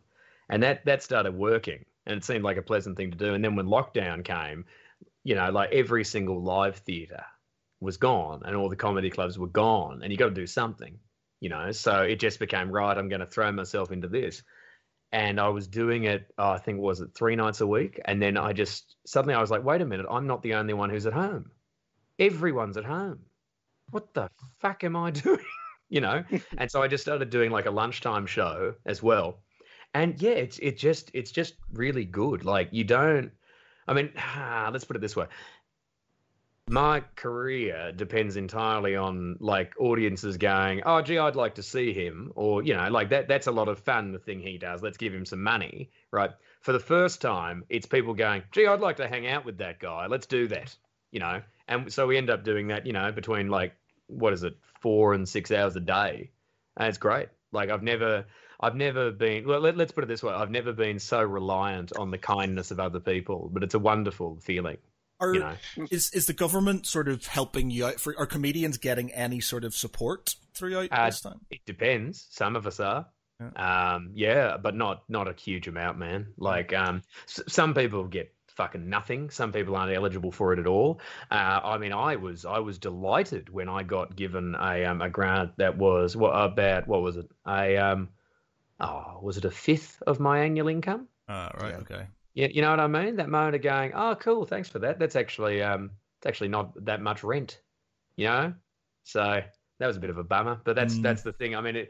and that that started working, and it seemed like a pleasant thing to do. And then when lockdown came, you know, like every single live theater was gone, and all the comedy clubs were gone, and you got to do something, you know. So it just became right. I'm going to throw myself into this. And I was doing it, oh, I think was it three nights a week, and then I just suddenly I was like, wait a minute, I'm not the only one who's at home everyone's at home. What the fuck am I doing? you know? and so I just started doing like a lunchtime show as well. And yeah, it's it just it's just really good. Like you don't I mean, let's put it this way. My career depends entirely on like audiences going, "Oh, gee, I'd like to see him," or you know, like that. That's a lot of fun. The thing he does. Let's give him some money, right? For the first time, it's people going, "Gee, I'd like to hang out with that guy. Let's do that," you know. And so we end up doing that, you know, between like what is it, four and six hours a day, and it's great. Like I've never, I've never been. Well, let, let's put it this way: I've never been so reliant on the kindness of other people, but it's a wonderful feeling, Are, you know. is is the government sort of helping you out? For are comedians getting any sort of support throughout Uh, this time? It depends. Some of us are. Um, yeah, but not not a huge amount, man. Like um, s- some people get fucking nothing. Some people aren't eligible for it at all. Uh, I mean, I was I was delighted when I got given a um, a grant that was what about what was it a um oh was it a fifth of my annual income? Ah, right. Yeah. Okay. Yeah, you know what I mean? That moment of going, oh, cool, thanks for that. That's actually um, it's actually not that much rent, you know. So that was a bit of a bummer, but that's Mm. that's the thing. I mean, it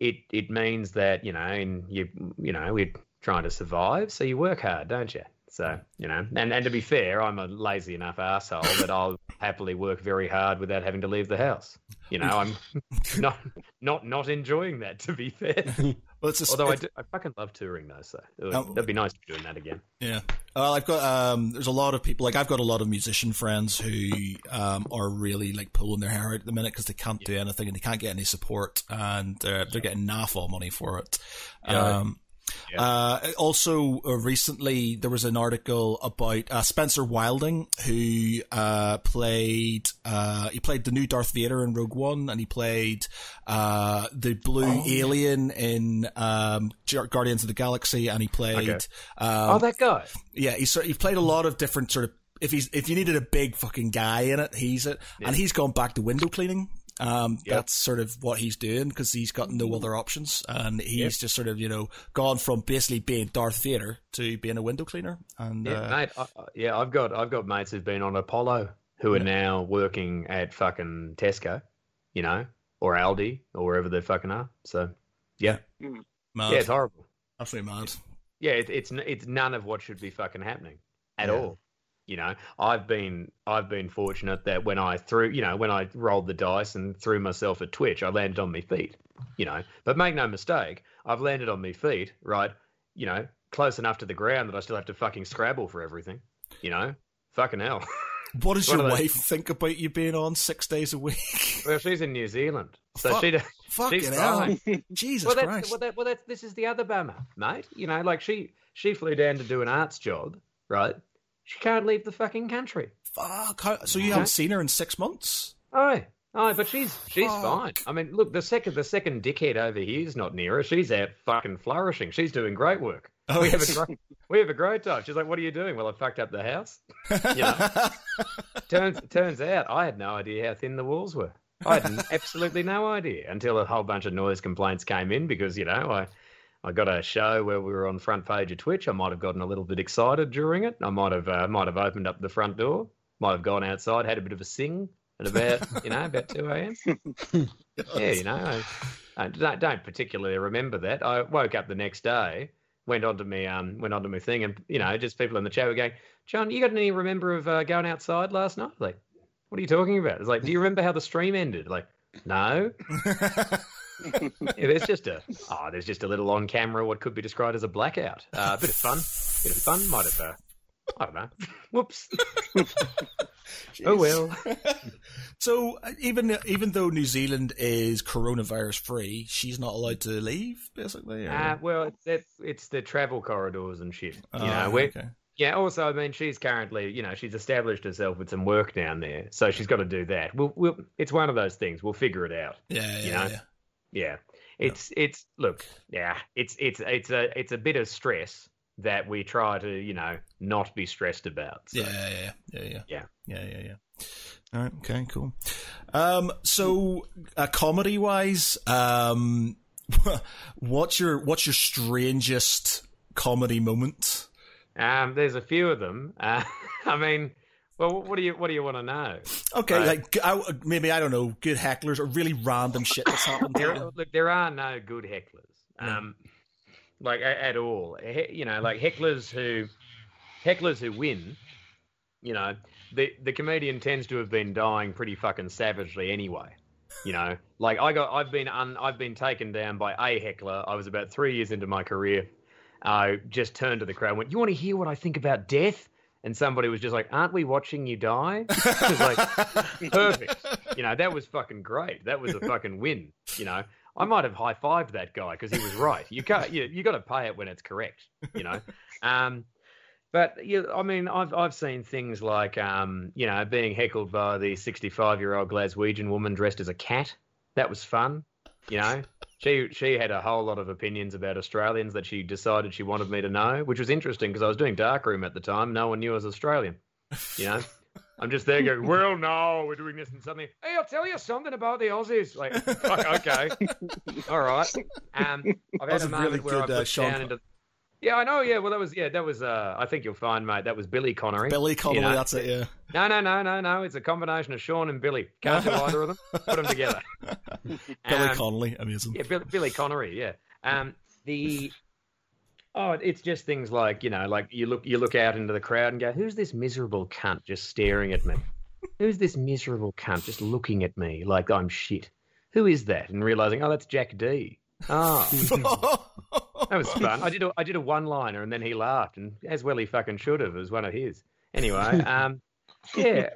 it it means that you know, and you you know, we're trying to survive, so you work hard, don't you? So you know, and and to be fair, I'm a lazy enough asshole that I'll happily work very hard without having to leave the house. You know, I'm not not not enjoying that. To be fair, Well, it's a, although I, do, I fucking love touring though, so it would, Oh. that'd be nice to be doing that again. Yeah. Well, I've got um. There's a lot of people like I've got a lot of musician friends who um are really like pulling their hair out at the minute because they can't do anything and they can't get any support and uh, they're getting naff all money for it. Yeah. Um. Uh, also, uh, recently there was an article about uh, Spencer Wilding, who uh, played uh, he played the new Darth Vader in Rogue One, and he played uh, the blue Oh, alien in um, Gu- Guardians of the Galaxy, and he played Okay. um, oh, that guy. yeah, he's sort- he played a lot of different sort of. If he's if you needed a big fucking guy in it, he's it, and he's gone back to window cleaning. Um, Yep. that's sort of what he's doing because he's got no other options, and he's just sort of you know gone from basically being Darth Vader to being a window cleaner. And Yeah, uh, mate. I, I- yeah, I've got I've got mates who've been on Apollo who are now working at fucking Tesco, you know, or Aldi or wherever they fucking are. So yeah, mad, yeah, it's horrible. absolutely mad. Yeah, it, it's it's none of what should be fucking happening at Yeah. all. You know, I've been I've been fortunate that when I threw, you know, when I rolled the dice and threw myself at Twitch, I landed on my feet. You know, but make no mistake, I've landed on my feet, right? You know, close enough to the ground that I still have to fucking scrabble for everything. You know, fucking hell. What does One your those- wife think about you being on six days a week? well, she's in New Zealand, so Fuck- she. Fucking She's hell, fine. Jesus Well, that's Christ! well, that, well, that's this is the other bummer, mate. You know, like she she flew down to do an arts job, right? She can't leave the fucking country. Fuck. How, so you haven't seen her in six months? Oh, oh, but she's she's Fuck. fine. I mean, look, the second the second dickhead over here is not near her. She's out fucking flourishing. She's doing great work. Oh, we have a great we have a great time. She's like, what are you doing? Well, I fucked up the house. You know, turns turns out I had no idea how thin the walls were. I had absolutely no idea until a whole bunch of noise complaints came in because you know I I got a show where we were on front page of Twitch. I might have gotten a little bit excited during it. I might have uh, might have opened up the front door. Might have gone outside, had a bit of a sing at about you know about two a.m. yeah, you know, I, I don't, don't particularly remember that. I woke up the next day, went onto me um went onto my thing, and you know, just people in the chat were going, "John, you got any remember of uh, going outside last night?" Like, what are you talking about? It's like, do you remember how the stream ended? Like, no. yeah, there's just a oh, there's just a little on camera what could be described as a blackout. A uh, bit of fun, bit of fun might have. Uh, I don't know. Whoops. oh well. so uh, even even though New Zealand is coronavirus free, she's not allowed to leave, basically. Or... Uh, well, it's, it's it's the travel corridors and shit. You Oh, know, we're, okay. Yeah. Also, I mean, she's currently, you know, she's established herself with some work down there, so she's got to do that. We'll, we'll, it's one of those things. We'll figure it out. Yeah, yeah, you know? yeah. Yeah. It's it's look, yeah, it's it's it's a it's a bit of stress that we try to, you know, not be stressed about. So. Yeah, yeah, yeah, yeah, yeah, Yeah. yeah, yeah, yeah. All right, okay, cool. Um, so uh, comedy wise, um, what's your what's your strangest comedy moment? Um, there's a few of them. Uh, I mean, well, what do you what do you want to know? Okay, Right. like I, maybe I don't know, good hecklers or really random shit that's happened. There, look, there are no good hecklers, No. um, like at all. You know, like hecklers who hecklers who win. You know, the the comedian tends to have been dying pretty fucking savagely anyway. You know, like I got, I've been un, I've been taken down by a heckler. I was about three years into my career. I just turned to the crowd and went, "You want to hear what I think about death?" And somebody was just like, "Aren't we watching you die?" Like, perfect. You know, that was fucking great. That was a fucking win. You know, I might have high fived that guy because he was right. You can't. You you got to pay it when it's correct. You know. Um, but you, I mean, I've I've seen things like um, you know, being heckled by the sixty-five-year-old Glaswegian woman dressed as a cat. That was fun. You know, she she had a whole lot of opinions about Australians that she decided she wanted me to know, which was interesting because I was doing darkroom at the time. No one knew I was Australian. You know. I'm just there going, well, no, we're doing this and something. Hey, I'll tell you something about the Aussies. Like, okay, all right. Um, I've had a moment really where I good, uh, put Sean down into. Yeah, I know. Yeah, well, that was yeah, that was. Uh, I think you'll find, mate. That was Billy Connery. Billy Connolly, You know? that's it. Yeah. No, no, no, no, no. It's a combination of Sean and Billy. Can't do either of them. Put them together. Billy Um, Connolly, amazing. yeah, Billy, Billy Connery. Yeah. Um, the oh, it's just things like you know, like you look you look out into the crowd and go, "Who's this miserable cunt just staring at me? Who's this miserable cunt just looking at me like I'm shit? Who is that?" And realizing, oh, that's Jack Dee. Oh, that was fun. I did a, I did a one liner and then he laughed, and as well he fucking should have. It was one of his. Anyway, um, yeah,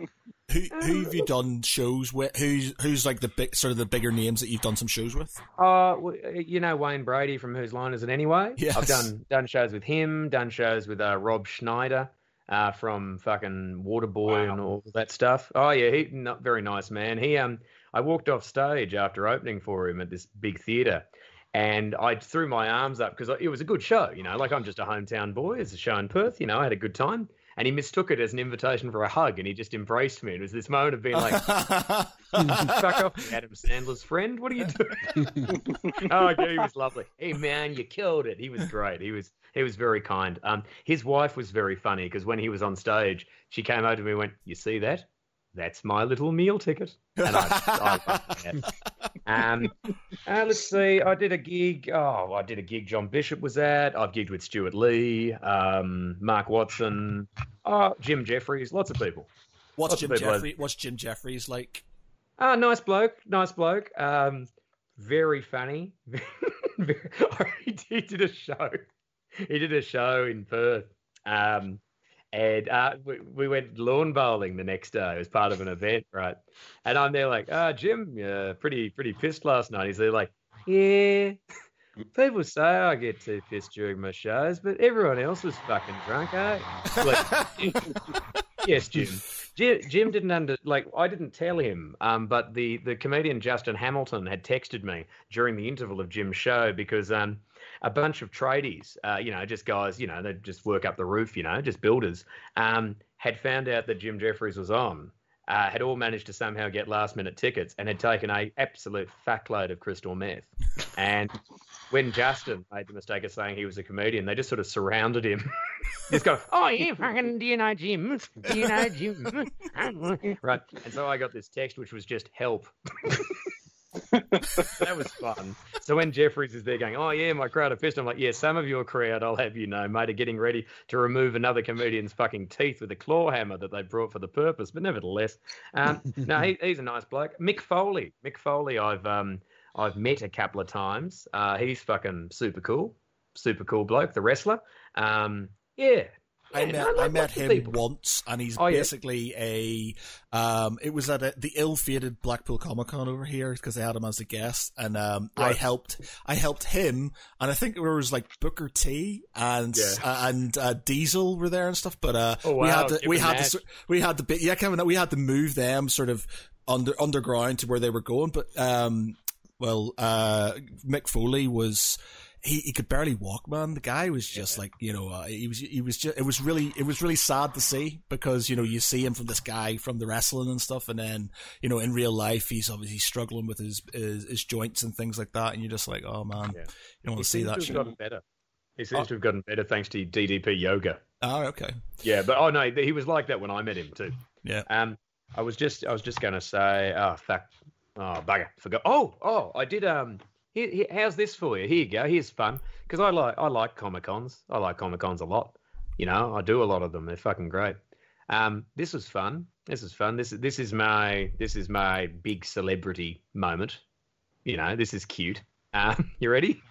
who who have you done shows with? Who's who's like the big sort of the bigger names that you've done some shows with? Uh, well, you know Wayne Brady from Whose Line Is It Anyway? Yes. I've done done shows with him, done shows with uh, Rob Schneider uh, from fucking Waterboy Wow. and all that stuff. Oh yeah, he not very nice man. He um, I walked off stage after opening for him at this big theater, and I threw my arms up because it was a good show. You know, like I'm just a hometown boy. It's a show in Perth. You know, I had a good time. And he mistook it as an invitation for a hug, and he just embraced me. It was this moment of being like, "Fuck off, Adam Sandler's friend. What are you doing?" oh, okay, he was lovely. Hey, man, you killed it. He was great. He was he was very kind. Um, his wife was very funny because when he was on stage, she came over to me and went, "You see that? That's my little meal ticket." And I, I. Um, uh, let's see. I did a gig. Oh, I did a gig. John Bishop was at. I've gigged with Stewart Lee, um, Mark Watson, oh, Jim Jeffries, lots of people. What's Lots Jim people- What's Jim Jeffries like? Ah, nice bloke, nice bloke. Um, very funny. he did a show. He did a show in Perth. Um, and uh, we, we went lawn bowling the next day as part of an event, right? And I'm there like, ah, Jim, yeah, pretty pretty pissed last night. He's there like, yeah. People say I get too pissed during my shows, but everyone else was fucking drunk, eh? Like, yes. Jim, Jim didn't under like I didn't tell him, um, but the the comedian Justin Hamilton had texted me during the interval of Jim's show because um, a bunch of tradies, uh, you know, just guys, you know, they just work up the roof, you know, just builders, um, had found out that Jim Jeffries was on. Uh, had all managed to somehow get last minute tickets and had taken a absolute fuckload of crystal meth. And when Justin made the mistake of saying he was a comedian, they just sort of surrounded him. just go, oh yeah, fucking, do you know Jim? Do you know Jim? right. And so I got this text, which was just help. That was fun. So when Jeffries is there going, oh yeah, my crowd are pissed, I'm like, yeah, some of your crowd, I'll have you know, mate, are getting ready to remove another comedian's fucking teeth with a claw hammer that they brought for the purpose. But nevertheless, um, no, he, he's a nice bloke. Mick Foley, Mick Foley, I've um, I've met a couple of times. Uh, he's fucking super cool, super cool bloke, the wrestler. Um, yeah, I Yeah, met like I met him people. once, and he's Oh, yeah. basically a. Um, it was at a, the ill-fated Blackpool Comic Con over here because they had him as a guest, and um, I helped. I helped him, and I think there was like Booker T and Yeah. uh, and uh, Diesel were there and stuff. But uh, Oh, we had to we had to we had to be yeah Kevin we had to move them sort of under underground to where they were going. But um, well, uh, Mick Foley was. He, he could barely walk, man. The guy was just like, you know, uh, he was, he was just, it was really, it was really sad to see because, you know, you see him from this guy from the wrestling and stuff. And then, you know, in real life, he's obviously struggling with his, his, his joints and things like that. And you're just like, oh man, Yeah. you don't want to see that to shit. gotten better. He seems to have gotten better thanks to DDP yoga. Oh, okay. Yeah, but oh no, he was like that when I met him too. Yeah. Um, I was just I was just gonna say, oh fuck, oh bugger, forgot. Oh, oh, I did. Um, here, here, how's this for you? Here you go. Here's fun because I like I like comic cons. I like comic cons a lot. You know, I do a lot of them. They're fucking great. Um, this was fun. This is fun. This this is my this is my big celebrity moment. You know, this is cute. Um, you ready?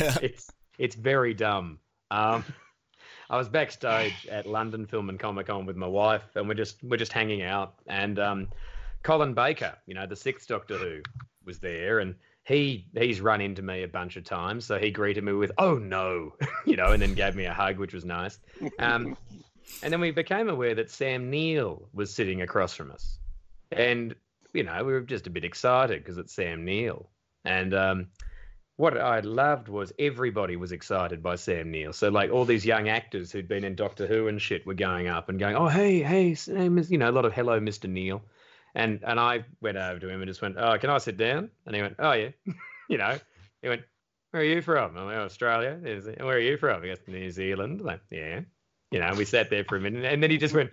Yeah. it's it's very dumb. Um, I was backstage at London Film and Comic Con with my wife, and we're just we're just hanging out. And um, Colin Baker, you know, the sixth Doctor Who, was there, and he he's run into me a bunch of times. So he greeted me with "Oh no," you know, and then gave me a hug, which was nice. Um, and then we became aware that Sam Neill was sitting across from us, and you know, we were just a bit excited because it's Sam Neill, and um, what I loved was everybody was excited by Sam Neill. So like all these young actors who'd been in Doctor Who and shit were going up and going, "Oh hey hey, Sam is you know a lot of hello Mister Neill," and and I went over to him and just went, "Oh, can I sit down?" And he went, "Oh yeah," you know. He went, "Where are you from?" I'm went, "Australia." He like, Where are you from? He goes, "New Zealand." I'm like, yeah. You know, we sat there for a minute, and then he just went,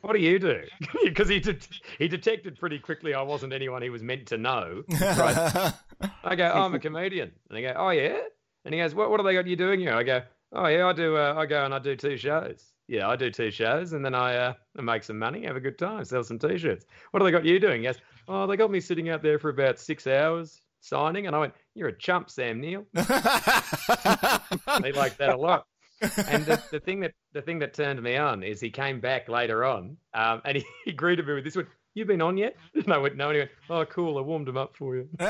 "What do you do?" Because he de- he detected pretty quickly I wasn't anyone he was meant to know. Right? I go, oh, I'm a comedian. And they go, oh, yeah? And he goes, what, what have they got you doing here? I go, oh, yeah, I do. Uh, I go and I do two shows. Yeah, I do two shows and then I, uh, I make some money, have a good time, sell some t shirts. What have they got you doing? Yes. oh, they got me sitting out there for about six hours signing. And I went, you're a chump, Sam Neill." They like that a lot. And the, the thing that the thing that turned me on is he came back later on um, and he, he greeted me with this one. "You've been on yet? And I went, no. And he went, oh, cool. I warmed him up for you.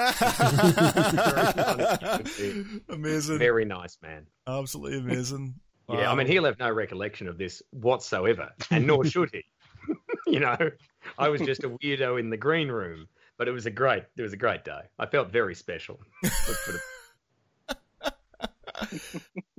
amazing. Very nice man. Absolutely amazing. Yeah, I mean, he'll have no recollection of this whatsoever, and nor should he. you know, I was just a weirdo in the green room, but it was a great, it was a great day. I felt very special. Let's put it-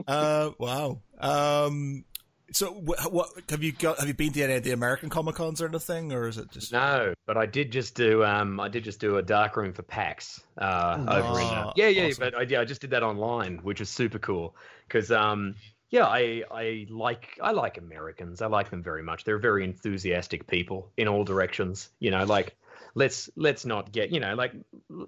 Uh, wow. Um, so what, what have you got? Have you been to any of the American Comic Cons or anything, or is it just? no, but I did just do, um, I did just do a dark room for PAX uh, over in, uh, Oh, yeah, yeah, awesome. but I, yeah, I just did that online, which was super cool because, um, yeah, I, I like I like Americans. I like them very much. They're very enthusiastic people in all directions. You know, like let's let's not get you know like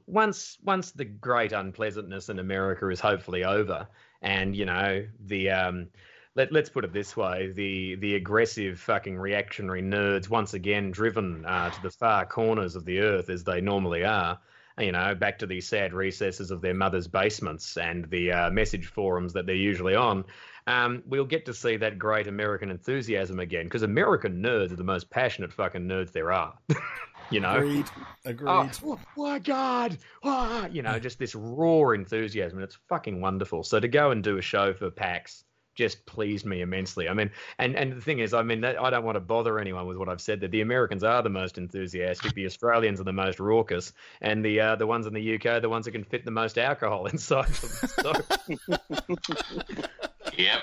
once once the great unpleasantness in America is hopefully over, and you know the um, let let's put it this way: the the aggressive fucking reactionary nerds once again driven uh, to the far corners of the earth as they normally are. You know, back to the sad recesses of their mothers' basements and the uh, message forums that they're usually on. Um, we'll get to see that great American enthusiasm again because American nerds are the most passionate fucking nerds there are. you know, Agreed. Agreed. Oh, oh my god! Ah, you know, just this raw enthusiasm, and it's fucking wonderful. So to go and do a show for PAX just pleased me immensely. I mean, and and the thing is, I mean, that, I don't want to bother anyone with what I've said. That the Americans are the most enthusiastic, the Australians are the most raucous, and the uh, the ones in the UK are the ones that can fit the most alcohol inside them. So, Yep.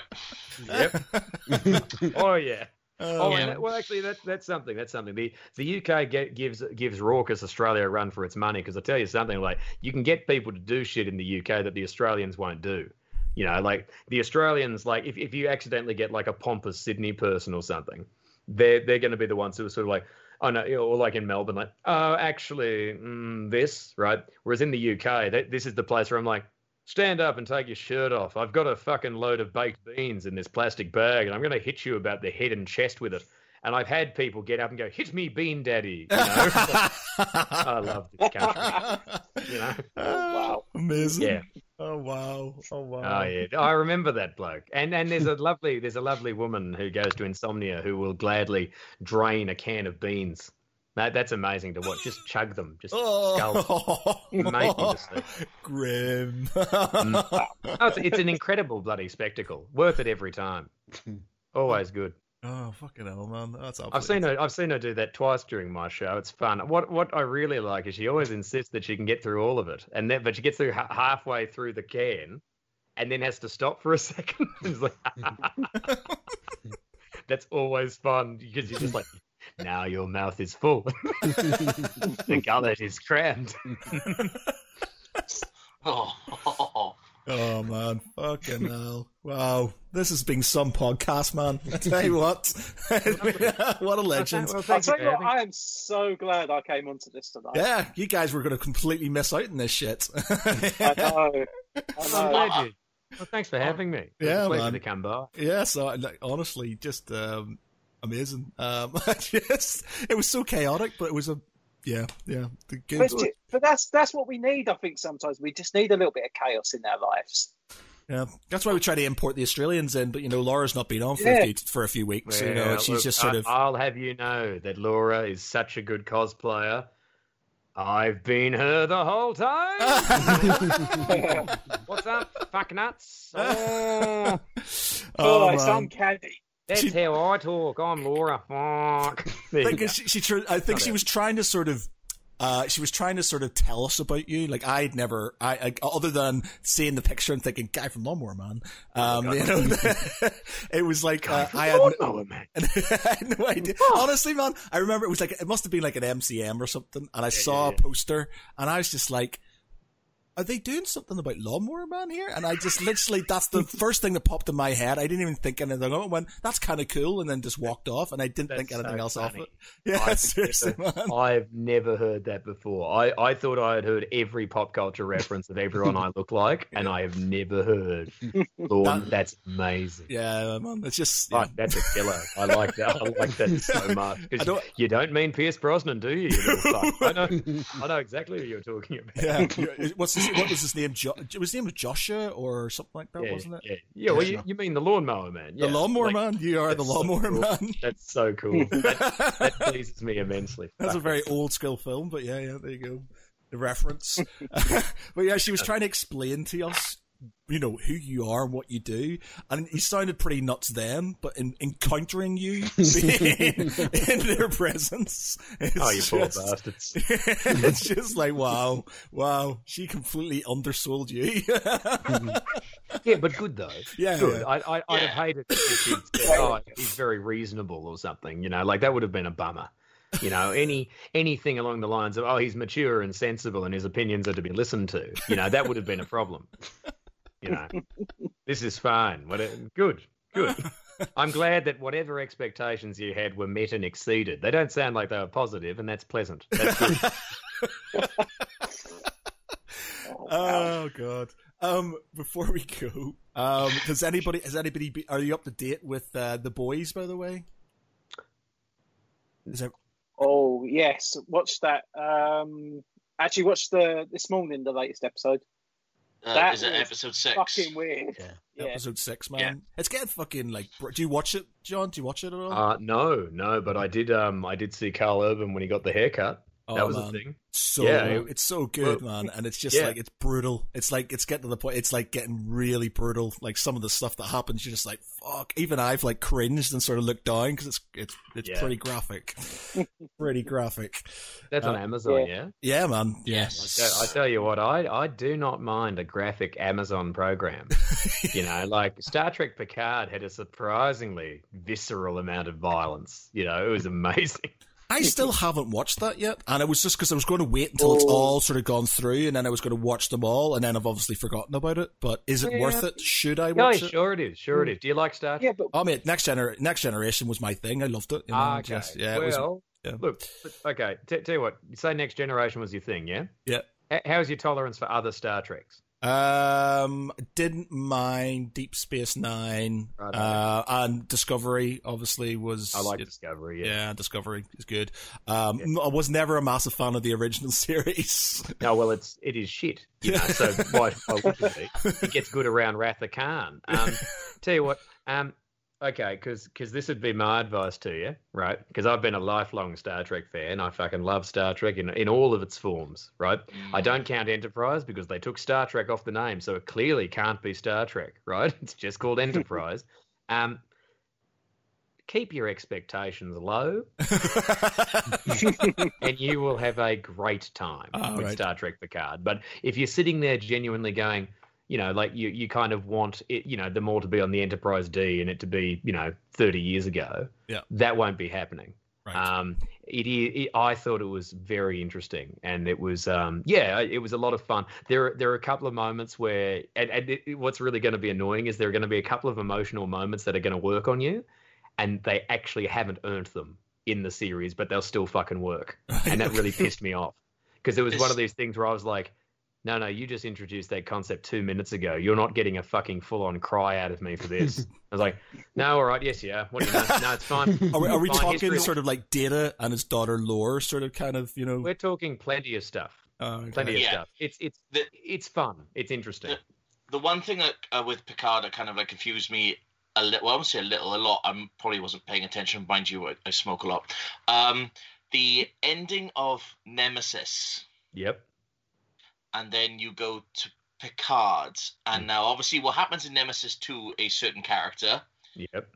yep. oh yeah. Oh, and that- well, actually, that's that's something. That's something. The the UK get, gives gives raucous Australia a run for its money because I tell you something like you can get people to do shit in the UK that the Australians won't do. You know, like the Australians, like if, if you accidentally get like a pompous Sydney person or something, they're they're going to be the ones who are sort of like, oh no, or like in Melbourne, like, oh actually mm, this right. Whereas in the UK, this is the place where I'm like, stand up and take your shirt off. I've got a fucking load of baked beans in this plastic bag, and I'm going to hit you about the head and chest with it. And I've had people get up and go, "Hit me, bean daddy." You know? I love this country. You know? wow. Amazing. Yeah. Oh wow. Oh wow. Oh yeah, oh, I remember that bloke. And and there's a lovely there's a lovely woman who goes to insomnia who will gladly drain a can of beans. That, that's amazing to watch. Just chug them. Just Oh, Amazing to see. grim. Mm. Oh, it's, it's an incredible bloody spectacle. Worth it every time. Hmm. Always good. Oh fucking hell, man. That's I've seen her. I've seen her do that twice during my show. It's fun. What what I really like is she always insists that she can get through all of it, and then but she gets through ha- halfway through the can, and then has to stop for a second. It's like, That's always fun because you're just like, now your mouth is full, the gullet is crammed. Oh, Oh man, fucking hell! Wow, this has been some podcast, man. I tell you what, what a legend. Well, I'll thank you tell you what, I am so glad I came onto this tonight. Yeah, you guys were going to completely miss out on this shit. I know. I I'm know. glad you. Well, thanks for having me. It was Yeah, a pleasure man. to come by. yeah, so like, honestly, just um, amazing. Um, just it was so chaotic, but it was a yeah, yeah, the good. But, ju- but that's that's what we need. I think sometimes we just need a little bit of chaos in our lives. Yeah, that's why we try to import the Australians in. But you know, Laura's not been on for, Yeah. a, few, for a few weeks. you know, she's look, just sort I- of. I'll have you know that Laura is such a good cosplayer. I've been her the whole time. What's up, fuck nuts? Ah. Oh, Oh, oh, it's man. uncanny. Um, that's She- how I talk. I'm Laura. Fuck. There you Like, go. she, she, I think Not she it. was trying to sort of. Uh, she was trying to sort of tell us about you. Like I'd never, I, I other than seeing the picture and thinking, "Guy from Lawnmower Man." Um, you know, it was like uh, I had, Lawnmower Man. I had no idea. Honestly, man, I remember it was like it must have been like an MCM or something, and I saw yeah, a poster, and I was just like, "Are they doing something about Lawnmower Man here?" And I just literally that's the first thing that popped in my head. I didn't even think anything. of it. I went, "That's kind of cool," and then just walked off, and I didn't think anything so else off funny. it. Yeah, I've seriously, never- man. I've never heard that before. I, I thought I had heard every pop culture reference of everyone I look like, and I have never heard. Lord, that's amazing. Yeah, man. It's just Right, that's a killer. I like that. I like that so much. I Because don't- you don't mean Pierce Brosnan, do you? you? I know. I know exactly who you're talking about. yeah. yeah. What's what was his name? Jo- was his name Joshua or something like that? yeah, wasn't it? yeah. Yeah, well, you, you mean the lawnmower man? The lawnmower like, man. You are the that's so lawnmower cool. man. That's so cool. That, that pleases me immensely. That's a very old school film, but yeah, yeah, there you go. The reference. but yeah, she was trying to explain to us, you know, who you are and what you do. And he sounded pretty nuts then, but in encountering you being in their presence, it's Oh, you poor bastards. it's just like, wow, wow, she completely undersold you. Yeah, but good though. Yeah, good. yeah. I, I, I'd Yeah. have hated if she'd said, "Oh, he's very reasonable" or something. You know, like that would have been a bummer. You know, any anything along the lines of, "Oh, he's mature and sensible, and his opinions are to be listened to." You know, that would have been a problem. You know, this is fine. What? a- Good, good. I'm glad that whatever expectations you had were met and exceeded. They don't sound like they were positive, and that's pleasant. That's good. Oh, wow. Oh god. Um, before we go, um, does anybody has anybody be, are you up to date with uh, the boys? By the way, is there, Oh yes, watch that. Um, actually, watched the this morning the latest episode. Uh, That is it episode six? Fucking weird. yeah, Yeah. episode six, man? Yeah. It's getting fucking like. br- Do you watch it, John? Do you watch it at all? Uh, no, no, but I did. Um, I did see Karl Urban when he got the haircut. Oh, that was man. a thing. So Yeah, it- it's so good, well, man, and it's just yeah. like it's brutal. It's like it's getting to the point. It's like getting really brutal. Like some of the stuff that happens, you're just like, fuck. Even I've like cringed and sort of looked down because it's it's it's Yeah. pretty graphic, pretty graphic. That's on Uh, Amazon, yeah. yeah. Yeah, man. I Yes. tell, I tell you what, I, I do not mind a graphic Amazon program. you know, like Star Trek Picard had a surprisingly visceral amount of violence. You know, it was amazing. I still haven't watched that yet, and it was just because I was going to wait until it's Oh. all sort of gone through, and then I was going to watch them all, and then I've obviously forgotten about it. But is it Yeah. worth it? Should I Yeah, watch it? No, sure it is. Sure it is. Do you like Star Trek? Yeah, but Oh, mate, next gener- next generation was my thing. I loved it. you know, Ah, okay. just- yeah, it was, well, yeah. look, okay. T- tell you what. You say Next Generation was your thing, yeah? Yeah. H- how's your tolerance for other Star Treks? Um, didn't mind Deep Space Nine, uh, and Discovery. Obviously, was I like Discovery. Yeah. yeah, Discovery is good. Um, Yeah. I was never a massive fan of the original series. No, well, it's it is shit. You know, so why, why would you be? It gets good around Wrath of Khan. Um, tell you what. Um, okay, because because this would be my advice to you, right? Because I've been a lifelong Star Trek fan. I fucking love Star Trek in in all of its forms, right? I don't count Enterprise because they took Star Trek off the name, so it clearly can't be Star Trek, right? It's just called Enterprise. um, keep your expectations low, and you will have a great time Ah, with right. Star Trek Picard. But if you're sitting there genuinely going, you know, like you, you kind of want it, you know, the all to be on the Enterprise D and it to be, you know, 30 years ago, Yeah. that won't be happening. right. Um, it, i- it, I thought it was very interesting, and it was, um, yeah, it was a lot of fun. There, there are a couple of moments where, and, and it, what's really going to be annoying is there are going to be a couple of emotional moments that are going to work on you, and they actually haven't earned them in the series, but they'll still fucking work, and that really pissed me off because it was one of these things where I was like. No, no, you just introduced that concept two minutes ago. You're not getting a fucking full on cry out of me for this. I was like, no, all right, yes, yeah. What do you know? No, it's fine. Are we, are we Fine, talking history- sort of like Data and his daughter Lore, sort of kind of, you know? We're talking plenty of stuff. Oh, okay. Plenty of Yeah. stuff. It's it's The- it's fun. It's interesting. the one thing that uh, with Picard that kind of like confused me a little. Well, I won't say a little, a lot. I probably wasn't paying attention. Mind you, I, I smoke a lot. Um, the ending of Nemesis, Yep. And then you go to Picard, and now obviously what happens in Nemesis to a certain character, Yep.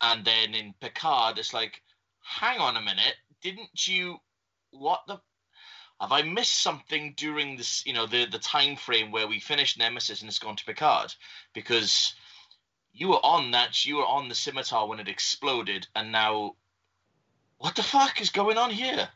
and then in Picard, it's like, hang on a minute, didn't you? What the? Have I missed something during this? You know, the the time frame where we finished Nemesis and it's gone to Picard, because you were on that. You were on the scimitar when it exploded, and now, what the fuck is going on here?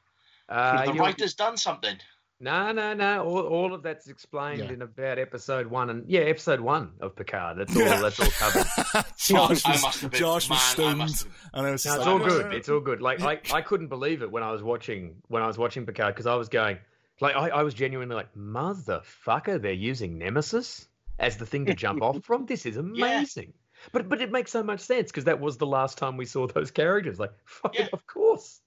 Uh, the writer's done something. No, no, no. All, all of that's explained Yeah. in about episode one and yeah, episode one of Picard. That's all. That's all covered. Josh was, must been- Josh was man, stunned, must and I was No, it's like, all good. It's all good. Like I, I couldn't believe it when I was watching when I was watching Picard because I was going like I, I was genuinely like motherfucker. They're using Nemesis as the thing to jump off from. This is amazing. But but it makes so much sense because that was the last time we saw those characters. Like fucking Yeah. of course.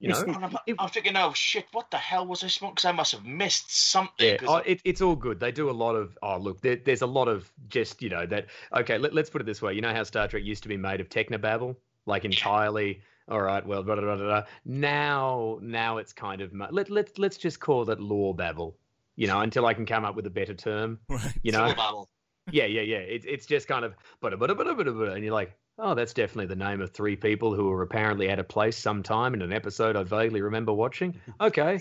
You know. And I'm, I'm thinking, oh shit, what the hell was I smoking? Because I must have missed something. Yeah, 'cause oh, it, it's all good. They do a lot of. Oh, look, there, there's a lot of just you know that. Okay, let, let's put it this way. You know how Star Trek used to be made of technobabble, like entirely. All right, well, blah, blah, blah, blah, blah. now now it's kind of let let let's just call it lore babble. You know, until I can come up with a better term. Right. You know, Syllabable. yeah, yeah, yeah. It's it's just kind of but and you're like, oh, that's definitely the name of three people who were apparently at a place sometime in an episode I vaguely remember watching. Okay.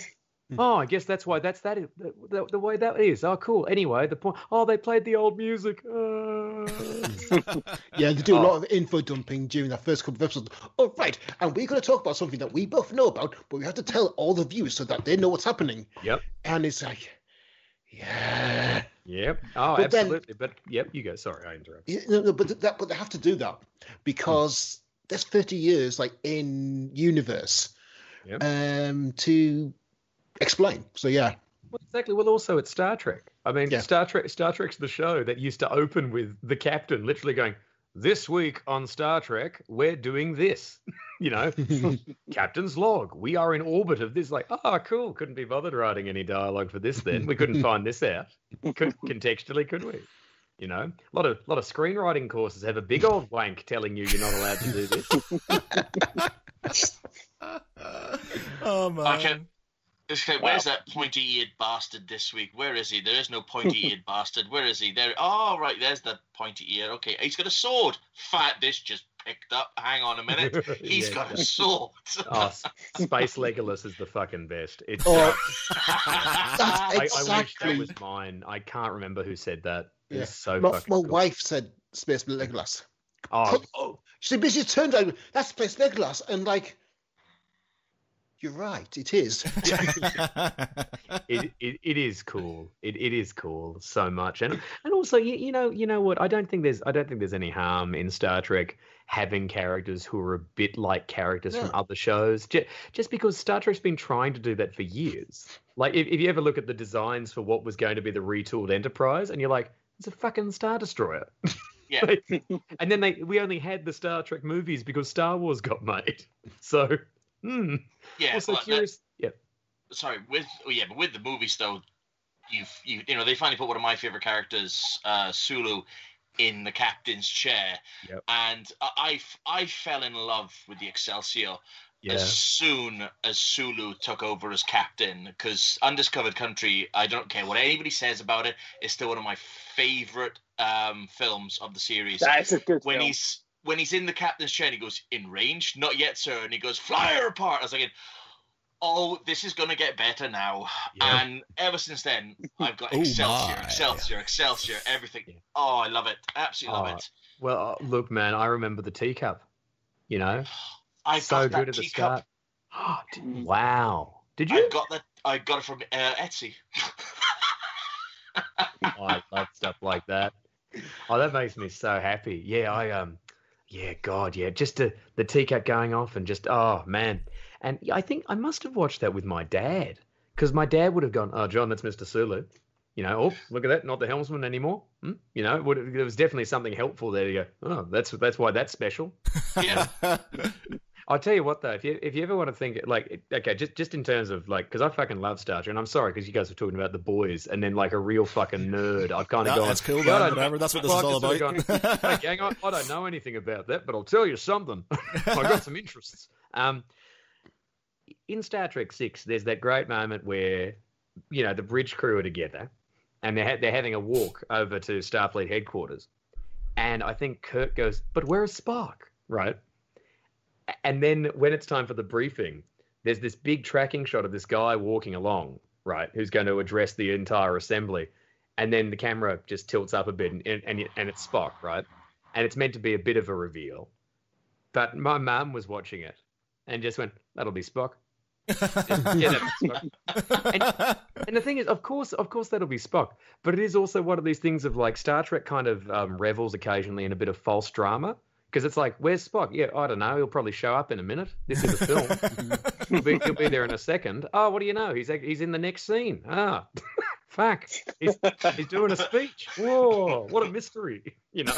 Oh, I guess that's why that's that is the, the, the way that is. Oh, cool. Anyway, the point. Oh, they played the old music. Uh... Yeah, they do a Oh. lot of info dumping during that first couple of episodes. Oh, right. And we're going to talk about something that we both know about, but we have to tell all the viewers so that they know what's happening. Yep. And it's like, yeah. Yep. Oh, But then- absolutely. But yep, you go. Sorry, I interrupted. No, no, but that, but they have to do that because there's 30 years, like in universe, Yep. um, to explain. So yeah, Well, exactly. Well, also it's Star Trek. I mean, Yeah. Star Trek. Star Trek's the show that used to open with the captain literally going, "This week on Star Trek, we're doing this." you know, captain's log. We are in orbit of this. Like, oh, cool. Couldn't be bothered writing any dialogue for this. Then we couldn't find this out. Could, contextually, could we? You know, a lot of lot of screenwriting courses have a big old blank telling you you're not allowed to do this. oh man. I can, It's like, where's that pointy-eared bastard this week? Where is he? There is no pointy-eared bastard. Where is he? There. Oh, right. There's the pointy ear. Okay, he's got a sword. Fat. This just picked up. Hang on a minute. He's Yeah. got a sword. Oh, S- Space Legolas is the fucking best. It's oh. Or I, that's I wish exactly. that was mine. I can't remember who said that. Yeah. It's so my, fucking my cool. wife said Space Legolas. Oh, Oh, she basically turned around. That's Space Legolas, and like, you're right. It is. it, it, it is cool. It, it is cool so much, and and also you, you know you know what I don't think there's I don't think there's any harm in Star Trek having characters who are a bit like characters from other shows. Just, just because Star Trek's been trying to do that for years. Like if, if you ever look at the designs for what was going to be the retooled Enterprise, and you're like, it's a fucking Star Destroyer. Yeah. and then they we only had the Star Trek movies because Star Wars got made. So, hmm. Yeah. also well, that- curious. Yeah. sorry with oh yeah but with the movies though you you you know they finally put one of my favorite characters uh sulu in the captain's chair Yep. and I I fell in love with the excelsior Yeah. as soon as sulu took over as captain because undiscovered country i don't care what anybody says about it's still one of my favorite um films of the series That is a good when film. he's when he's in the captain's chair and he goes in range not yet sir and he goes fly her apart i was like oh this is gonna get better now Yeah. and ever since then i've got Oh, excelsior my. excelsior excelsior everything oh i love it absolutely love Oh, it Well, uh, look, man, I remember the teacup. You know, i so got that good at the teacup start. Did- wow. Did you? i got that i got it from uh, etsy Oh, I love stuff like that. Oh, that makes me so happy. Yeah, I um, yeah, God, yeah, just the the teacup going off and just oh man, and I think I must have watched that with my dad because my dad would have gone, oh, John, that's Mister Sulu. You know, oh, look at that, not the helmsman anymore. Hmm? You know, it would, there was definitely something helpful there to go. Oh, that's that's why that's special. yeah I'll tell you what though, if you if you ever want to think like okay, just just in terms of like because I fucking love Star Trek, and I'm sorry because you guys were talking about the boys, and then like a real fucking nerd, I've kind of No, gone. that's cool, "Yeah, I man. Whatever. That's what this Well, is all I've sort of about. hey, gang, I, I don't know anything about that, but I'll tell you something. I've got some interests. Um, in Star Trek Six, there's that great moment where you know the bridge crew are together, and they're ha- they're having a walk over to Starfleet headquarters, and I think Kirk goes, "But where is Spock?" Right. And then when it's time for the briefing, there's this big tracking shot of this guy walking along, right, who's going to address the entire assembly. And then the camera just tilts up a bit and, and, and it's Spock, right? And it's meant to be a bit of a reveal. But my mum was watching it and just went, that'll be Spock. yeah, be Spock. And the thing is, of course, of course, that'll be Spock. But it is also one of these things of like Star Trek kind of um, revels occasionally in a bit of false drama because it's like, where's Spock? Yeah, I don't know. He'll probably show up in a minute. This is a film. he'll, be, he'll be there in a second. Oh, what do you know? He's he's in the next scene. Ah, fuck. He's he's doing a speech. Whoa, what a mystery. You know.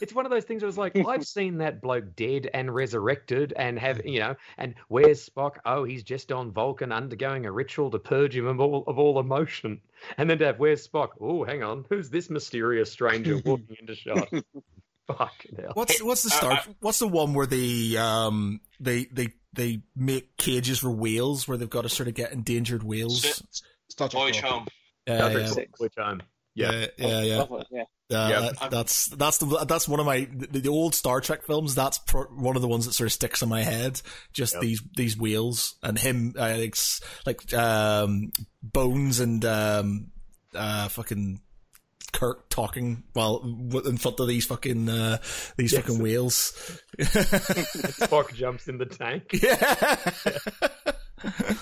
It's one of those things where it's like, I've seen that bloke dead and resurrected and have, you know, and where's Spock? Oh, he's just on Vulcan undergoing a ritual to purge him of all, of all emotion. And then to have, where's Spock? Oh, hang on. Who's this mysterious stranger walking into shot? Fucking hell. What's what's the start? What's the one where they um they they they make cages for whales where they've got to sort of get endangered whales? Star Trek. voyage home Yeah, yeah, Six. Which um, yeah. yeah, yeah, yeah. Love yeah. Uh, Yeah. that- that's that's the that's one of my the, the old Star Trek films. That's pro, one of the ones that sort of sticks in my head. Just Yep. these these wheels and him uh, like, like um, Bones and um, uh, fucking Kirk talking while in front of these fucking uh, these Yes. fucking whales. Spock jumps in the tank. yeah.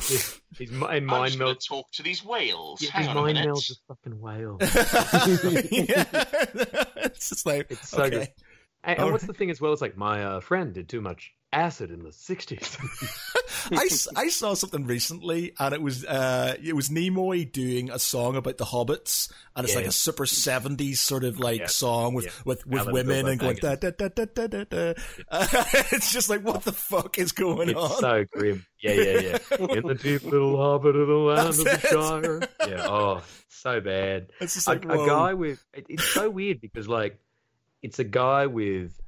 He's, he's mi- I'm and mind just going melds. to talk to these whales. Yeah, Hang his a mind minute. melds a fucking whale. yeah. it's just like It's so okay. good. And, Oh. and what's the thing as well? It's like my uh, friend did too much acid in the '60s. I, I saw something recently, and it was uh it was Nimoy doing a song about the hobbits, and it's Yeah, like yeah. a super seventies sort of like Yeah, song with with, with Alan women and going da da da da da da. da. Uh, it's just like what the fuck is going on? it's on? so grim. Yeah, yeah, yeah. In the deep little hobbit of the land of the That's it. Shire. Yeah. Oh, so bad. it's just like a whoa. guy with it, it's so weird because like it's a guy with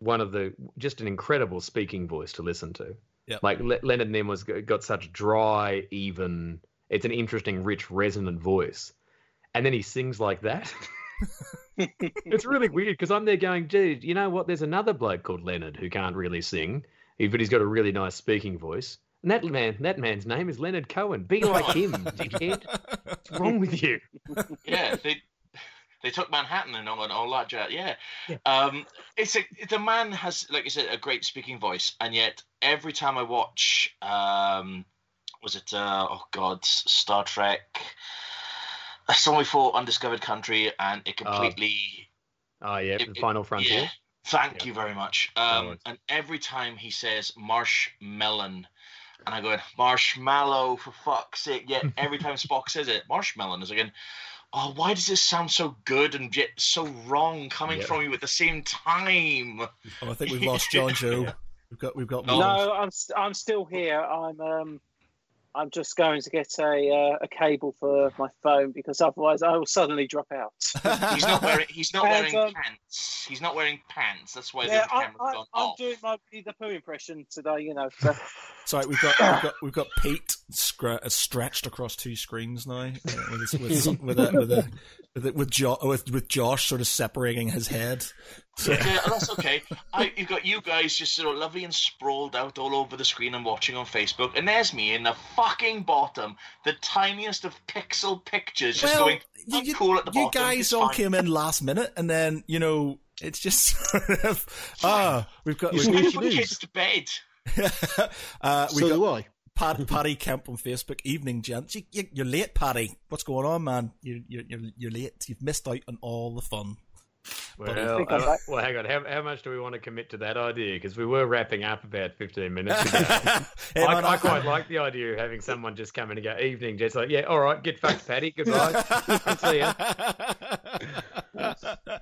one of the just an incredible speaking voice to listen to. Yep. Like Le- Leonard Nimoy's got got such dry, even. It's an interesting, rich, resonant voice, and then he sings like that. it's really weird because I'm there going, dude, you know what? There's another bloke called Leonard who can't really sing, but he's got a really nice speaking voice. And that man, that man's name is Leonard Cohen. Be like him, dickhead. What's wrong with you? yeah, they they took Manhattan and all, and all that jazz. Yeah, Yeah. Um, it's a the man has, like I said, a great speaking voice, and yet every time I watch, um, was it uh, oh god, Star Trek, saw before Undiscovered Country, and it completely Oh yeah, It- the Final it- Frontier. Yeah. Thank Yeah. you very much. Um, worries. and every time he says marshmallow, and I go marshmallow for fuck's sake. Yet every time Spock says it, marshmallow is again. Oh, why does this sound so good and yet so wrong coming Yeah. from you at the same time? Oh, I think we've lost Jonjo. Yeah. We've got we've got No. I'm st- I'm still here. I'm um I'm just going to get a uh, a cable for my phone because otherwise I will suddenly drop out. He's not wearing. He's not And, wearing um, pants. He's not wearing pants. That's why yeah, the I, camera's I, gone I'm off. doing my Winnie the Pooh impression today. You know, so Sorry, we've got we've got we've got Pete scra- uh, stretched across two screens now uh, with, with, with, a, with, a, with, a, with, jo- with with Josh sort of separating his head. So, Yeah, that's okay. I, you've got you guys just sort of lovely and sprawled out all over the screen and watching on Facebook, and there's me in the fucking bottom, the tiniest of pixel pictures, just well, going. you, I'm you, cool at the you bottom. guys it's all fine. came in last minute, and then you know it's just sort of ah, we've got You we've see gonna you kids to bed. uh, we so got do I. Pat, Paddy Kemp on Facebook. Evening, gents. You, you, you're late, Paddy. What's going on, man? You, you, you're you're late. You've missed out on all the fun. Well, think I'm uh, well, hang on. How, how much do we want to commit to that idea? Because we were wrapping up about 15 minutes ago. Hey, I, I quite like the idea of having someone just come in and go, evening, just like, yeah, all right, get fucked, Paddy. Goodbye. See ya.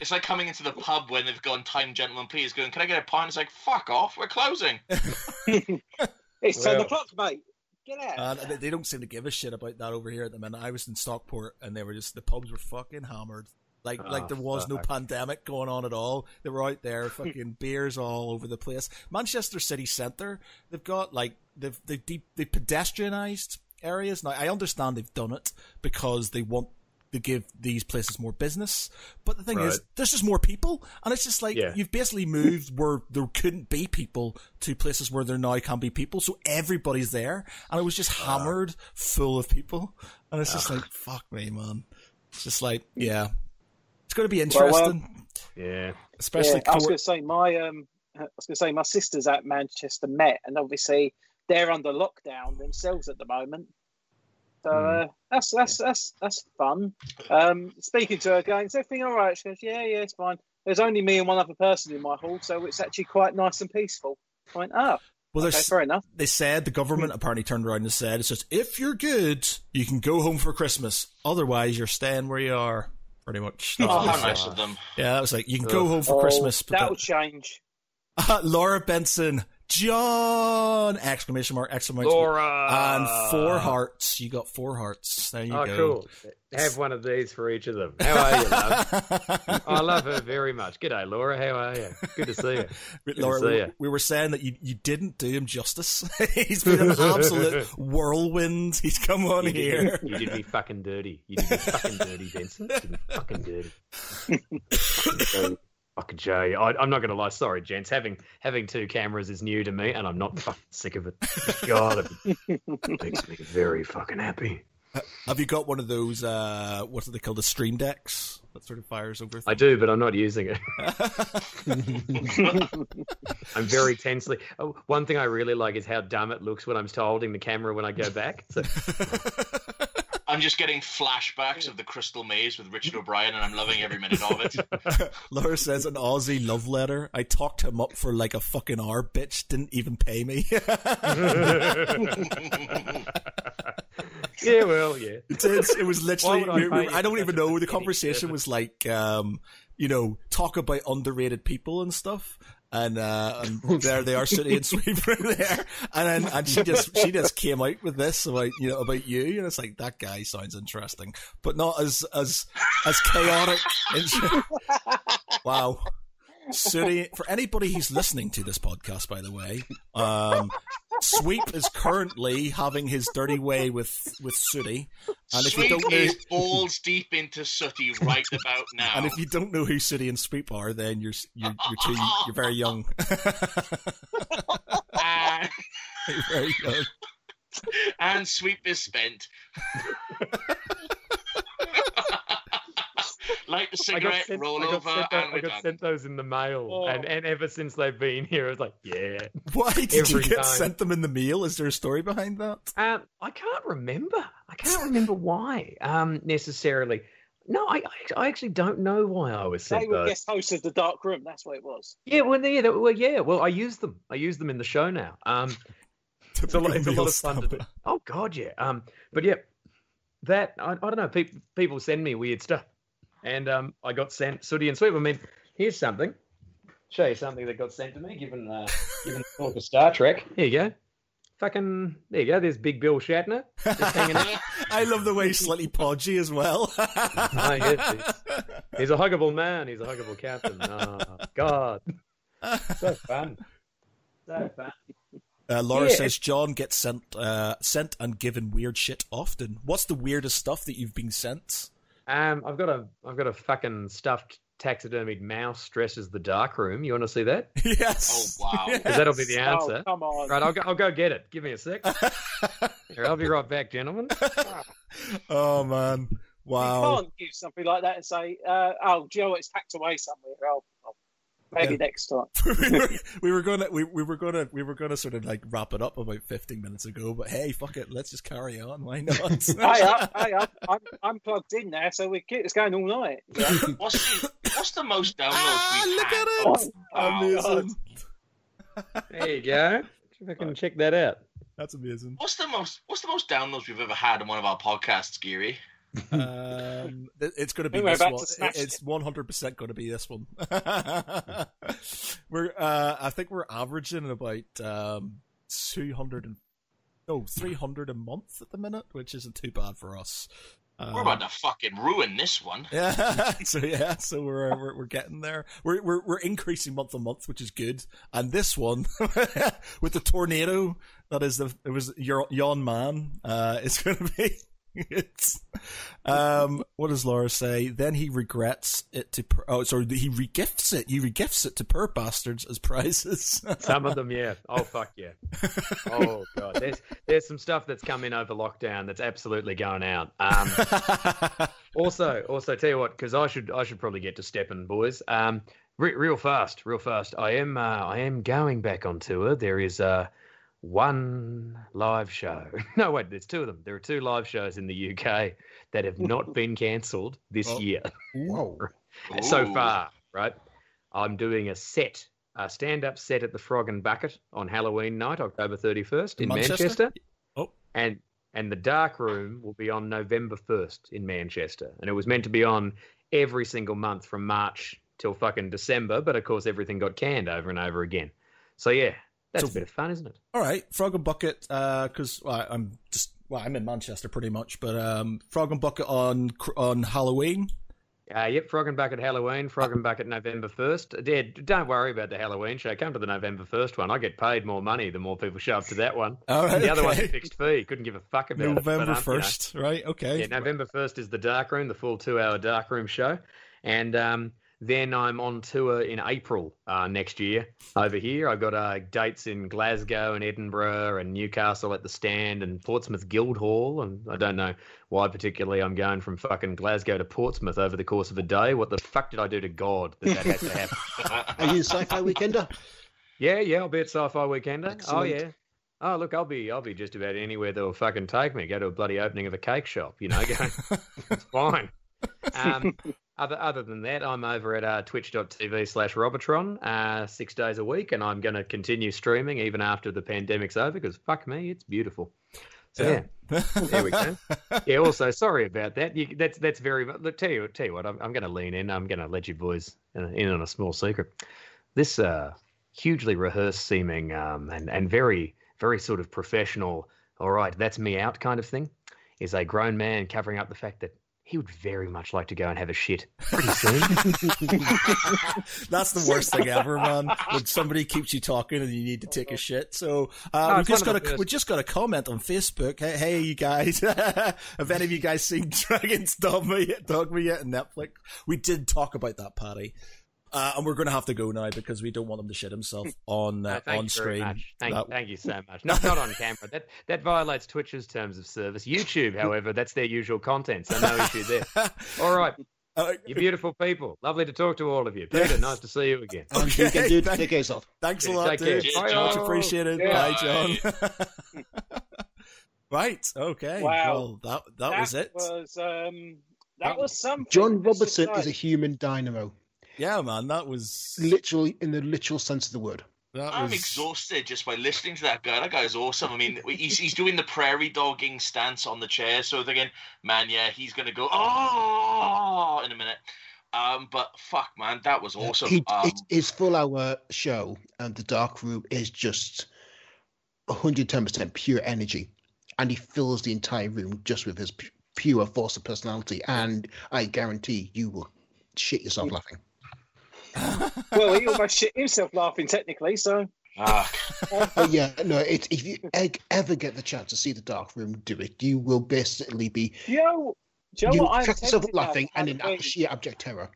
It's like coming into the pub when they've gone time, gentlemen, please. Going, can I get a pint? It's like, fuck off, we're closing. it's ten Well- o'clock, mate. Get out. Uh, they- they don't seem to give a shit about that over here at the minute. I was in Stockport and they were just the pubs were fucking hammered. Like Oh, like there was no fuck. pandemic pandemic going on at all. They were out there fucking beers all over the place. Manchester city centre, they've got like they've they've deep they pedestrianised areas. Now I understand they've done it because they want to give these places more business. But the thing is, there's just more people, and it's just like Yeah. you've basically moved where there couldn't be people to places where there now can be people. So everybody's there, and it was just hammered full of people, and it's just like fuck me, man. It's just like yeah, it's going to be interesting, Yeah. especially. yeah, I was going to say my um, I was going to say my sister's at Manchester Met, and obviously they're under lockdown themselves at the moment. So uh, that's that's that's that's fun. Um, speaking to her, going, "Is everything all right?" She goes, "Yeah, yeah, it's fine." There's only me and one other person in my hall, so it's actually quite nice and peaceful. I went, "Oh, well, okay, there's fair enough." they said the government apparently turned around and said, "It says if you're good, you can go home for Christmas. Otherwise, you're staying where you are." Pretty much. That's Oh, what they how nice of them. Yeah, it was like you can go home for Oh, Christmas, but that'll that- change. Laura Benson, John! Exclamation mark! Exclamation mark! Laura. And four hearts. You got four hearts. There you Oh, go. cool. Have one of these for each of them. How are you, love? I love her very much. G'day, Laura. How are you? Good to see you. Laura, to see we, ya. we were saying that you, you didn't do him justice. He's been an absolute whirlwind. He's come on You here. me, you did me fucking dirty. You did me fucking dirty, Benson. You did me fucking dirty. Fucking dirty. Fucking Jay. I, I'm not going to lie. Sorry, gents. Having having two cameras is new to me, and I'm not fucking sick of it. God, it makes me very fucking happy. Have you got one of those, uh, what are they called? the stream decks? That sort of fires over I do, but I'm not using it. I'm very tensely. Oh, one thing I really like is how dumb it looks when I'm still holding the camera when I go back. So, I'm just getting flashbacks of the Crystal Maze with Richard O'Brien, and I'm loving every minute of it. Laura says an Aussie love letter. I talked him up for like a fucking hour. Bitch didn't even pay me. yeah, well, yeah. It. It was literally. Why would I we- we- I, don't even such a know. The conversation was like, um, you know, talk about underrated people and stuff. And, uh, and there they are sitting in Sweeper there, and then, and she just she just came out with this about you know about you, and it's like that guy sounds interesting, but not as as as chaotic. Wow, Sooty, for anybody who's listening to this podcast, by the way, um, Sweep is currently having his dirty way with with Sooty, and if you don't know, is balls deep into Sooty right about now. and if you don't know who Sooty and Sweep are, then you're you're you're too you're very young. and, you're very young. and Sweep is spent. Light the I cigarette, sent, roll I got over, sent, and I we're got done. sent those in the mail, Oh. and, and ever since they've been here, it's like, yeah. Why did you get time. sent them in the mail? Is there a story behind that? Um, I can't remember. I can't remember why um, necessarily. No, I, I I actually don't know why I was They sent were those. guest hosts of the Dark Room. That's what it was. Yeah, well, yeah, that- well, yeah. Well, I use them. I use them in the show now. Um, it's a, lot, it's a lot of fun to do. Oh God, yeah. Um, but yeah, that I, I don't know. People people send me weird stuff, and um, I got sent Sooty and Sweep. I mean, here's something. Show you something that got sent to me. Given uh, given talk of Star Trek. Here you go. Fucking there you go. There's Big Bill Shatner just hanging out. I love the way he's slightly podgy as well. Oh, yes, he's, he's a huggable man. He's a huggable captain. Oh God, so fun, so fun. Uh, Laura Yeah. says John gets sent uh, sent and given weird shit often. What's the weirdest stuff that you've been sent? Um, I've got a I've got a fucking stuffed taxidermied mouse dressed as the dark room. You want to see that? yes. Oh, wow. Yes. Because that'll be the answer. Oh, come on. Right, I'll go, I'll go get it. Give me a sec. Here, I'll be right back, gentlemen. oh man! Wow. You can't give something like that and say, uh, "Oh, Joe, it's packed away somewhere." Oh, oh, maybe Yeah. next time. we, were, we were gonna we, we were gonna we were gonna sort of like wrap it up about 15 minutes ago, but hey, fuck it, let's just carry on. Why not? hey, I, hey, I'm, I'm, I'm plugged in now, so we keep this going all night. Yeah. What's the, what's the most downloads ah, we've look had? at it! Oh, wow. Amazing. There you go. If I can check that out. That's amazing. What's the most What's the most downloads we've ever had on one of our podcasts, Geary? Um, it's going to be Think we're this one. to smash It- It's one hundred percent going to be this one. we're, uh, I think we're averaging about um, two hundred and no three hundred a month at the minute, which isn't too bad for us. Um, We're about to fucking ruin this one. yeah, so yeah, so we're, uh, we're we're getting there. We're we're we're increasing month on month, which is good. And this one with the tornado that is the it was your Yon Man. Uh, it's going to be. It's um. What does Laura say? Then he regrets it to. Per- oh, sorry. He regifts it. He regifts it to per bastards as prizes. Some of them, yeah. Oh fuck yeah. Oh god, there's there's some stuff that's come in over lockdown that's absolutely going out. Um, also, also tell you what, because I should I should probably get to stepping, boys. Um, re- real fast, real fast. I am uh, I am going back on tour. There is uh one live show. No, wait, there's two of them. There are two live shows in the UK that have not been cancelled this Oh. year Whoa. so far, right? I'm doing a set, a stand-up set at the Frog and Bucket on Halloween night, October 31st in Manchester? Manchester. Oh. and and the Dark Room will be on November 1st in Manchester, and it was meant to be on every single month from March till fucking December, but of course everything got canned over and over again. So yeah, that's So- a bit of fun, isn't it? All right, Frog and Bucket. Because well, I'm just well, I'm in Manchester pretty much, but um, Frog and Bucket on on Halloween. Uh, yep, Frog and Bucket Halloween, Frog and Bucket November 1st. Yeah, don't worry about the Halloween show. Come to the November 1st one. I get paid more money the more people show up to that one. All right, The other one's a fixed fee. Couldn't give a fuck about it. but, November um, you know. first, right? Okay. Yeah, November 1st is the Dark Room, the full two hour Dark Room show. And um, then I'm on tour in April uh, next year over here. I've got uh, dates in Glasgow and Edinburgh and Newcastle at the stand and Portsmouth Guildhall. And I don't know why particularly I'm going from fucking Glasgow to Portsmouth over the course of a day. What the fuck did I do to God that that has to happen? Are you a sci-fi weekender? Yeah, yeah, I'll be at Sci-Fi Weekender. Oh yeah. Oh look, I'll be I'll be just about anywhere they'll fucking take me. Go to a bloody opening of a cake shop, you know. Go, it's fine. Um, other other than that, I'm over at uh, twitch.tv slash Robbotron uh, six days a week, and I'm going to continue streaming even after the pandemic's over because fuck me, it's beautiful. So yeah, there we go. Yeah. Also, sorry about that. You, that's that's very. Look, tell you tell you what, I'm, I'm going to lean in. I'm going to let you boys uh, in on a small secret. This uh, hugely rehearsed seeming um, and and very very sort of professional. All right, that's me out kind of thing. Is a grown man covering up the fact that he would very much like to go and have a shit pretty soon. That's the worst thing ever, man. When somebody keeps you talking and you need to take a shit. So uh, No, we've just got a we just got a comment on Facebook. Hey, hey you guys, have any of you guys seen Dragon's Dogma yet? Dogma yet on Netflix? We did talk about that, Paddy. Uh, and we're going to have to go now because we don't want him to shit himself on uh, thank on you screen. Thank, That- thank you so much. Not, not on camera. That that violates Twitch's terms of service. YouTube, however, that's their usual content, so no issue there. All right, Uh, you beautiful people. Lovely to talk to all of you. Peter, nice to see you again. And you Okay, can do thank- take case off. Thanks a lot, take dude. care. Bye, Much appreciated. Yeah. Bye, John. right. Okay. Wow. Well, that that, was it. Was, um, that was something. John Let's just Robertson is a human dynamo, Yeah, man. That was literally in the literal sense of the word. that I'm was exhausted just by listening to that guy. That guy's awesome. I mean, he's, he's doing the prairie dogging stance on the chair. So thinking, man, yeah, he's going to go, oh, in a minute. Um, but fuck, man, that was awesome. He, um, it, his full hour show and the dark room is just 110% pure energy. And he fills the entire room just with his pure force of personality. And I guarantee you will shit yourself laughing. Well, he almost shit himself laughing, technically. So ah, But yeah, no, it, if you ever get the chance to see the dark room do it, you will basically be do you know, do you know you what I'm crack yourself up tempted now laughing and in a ab- sheer abject terror.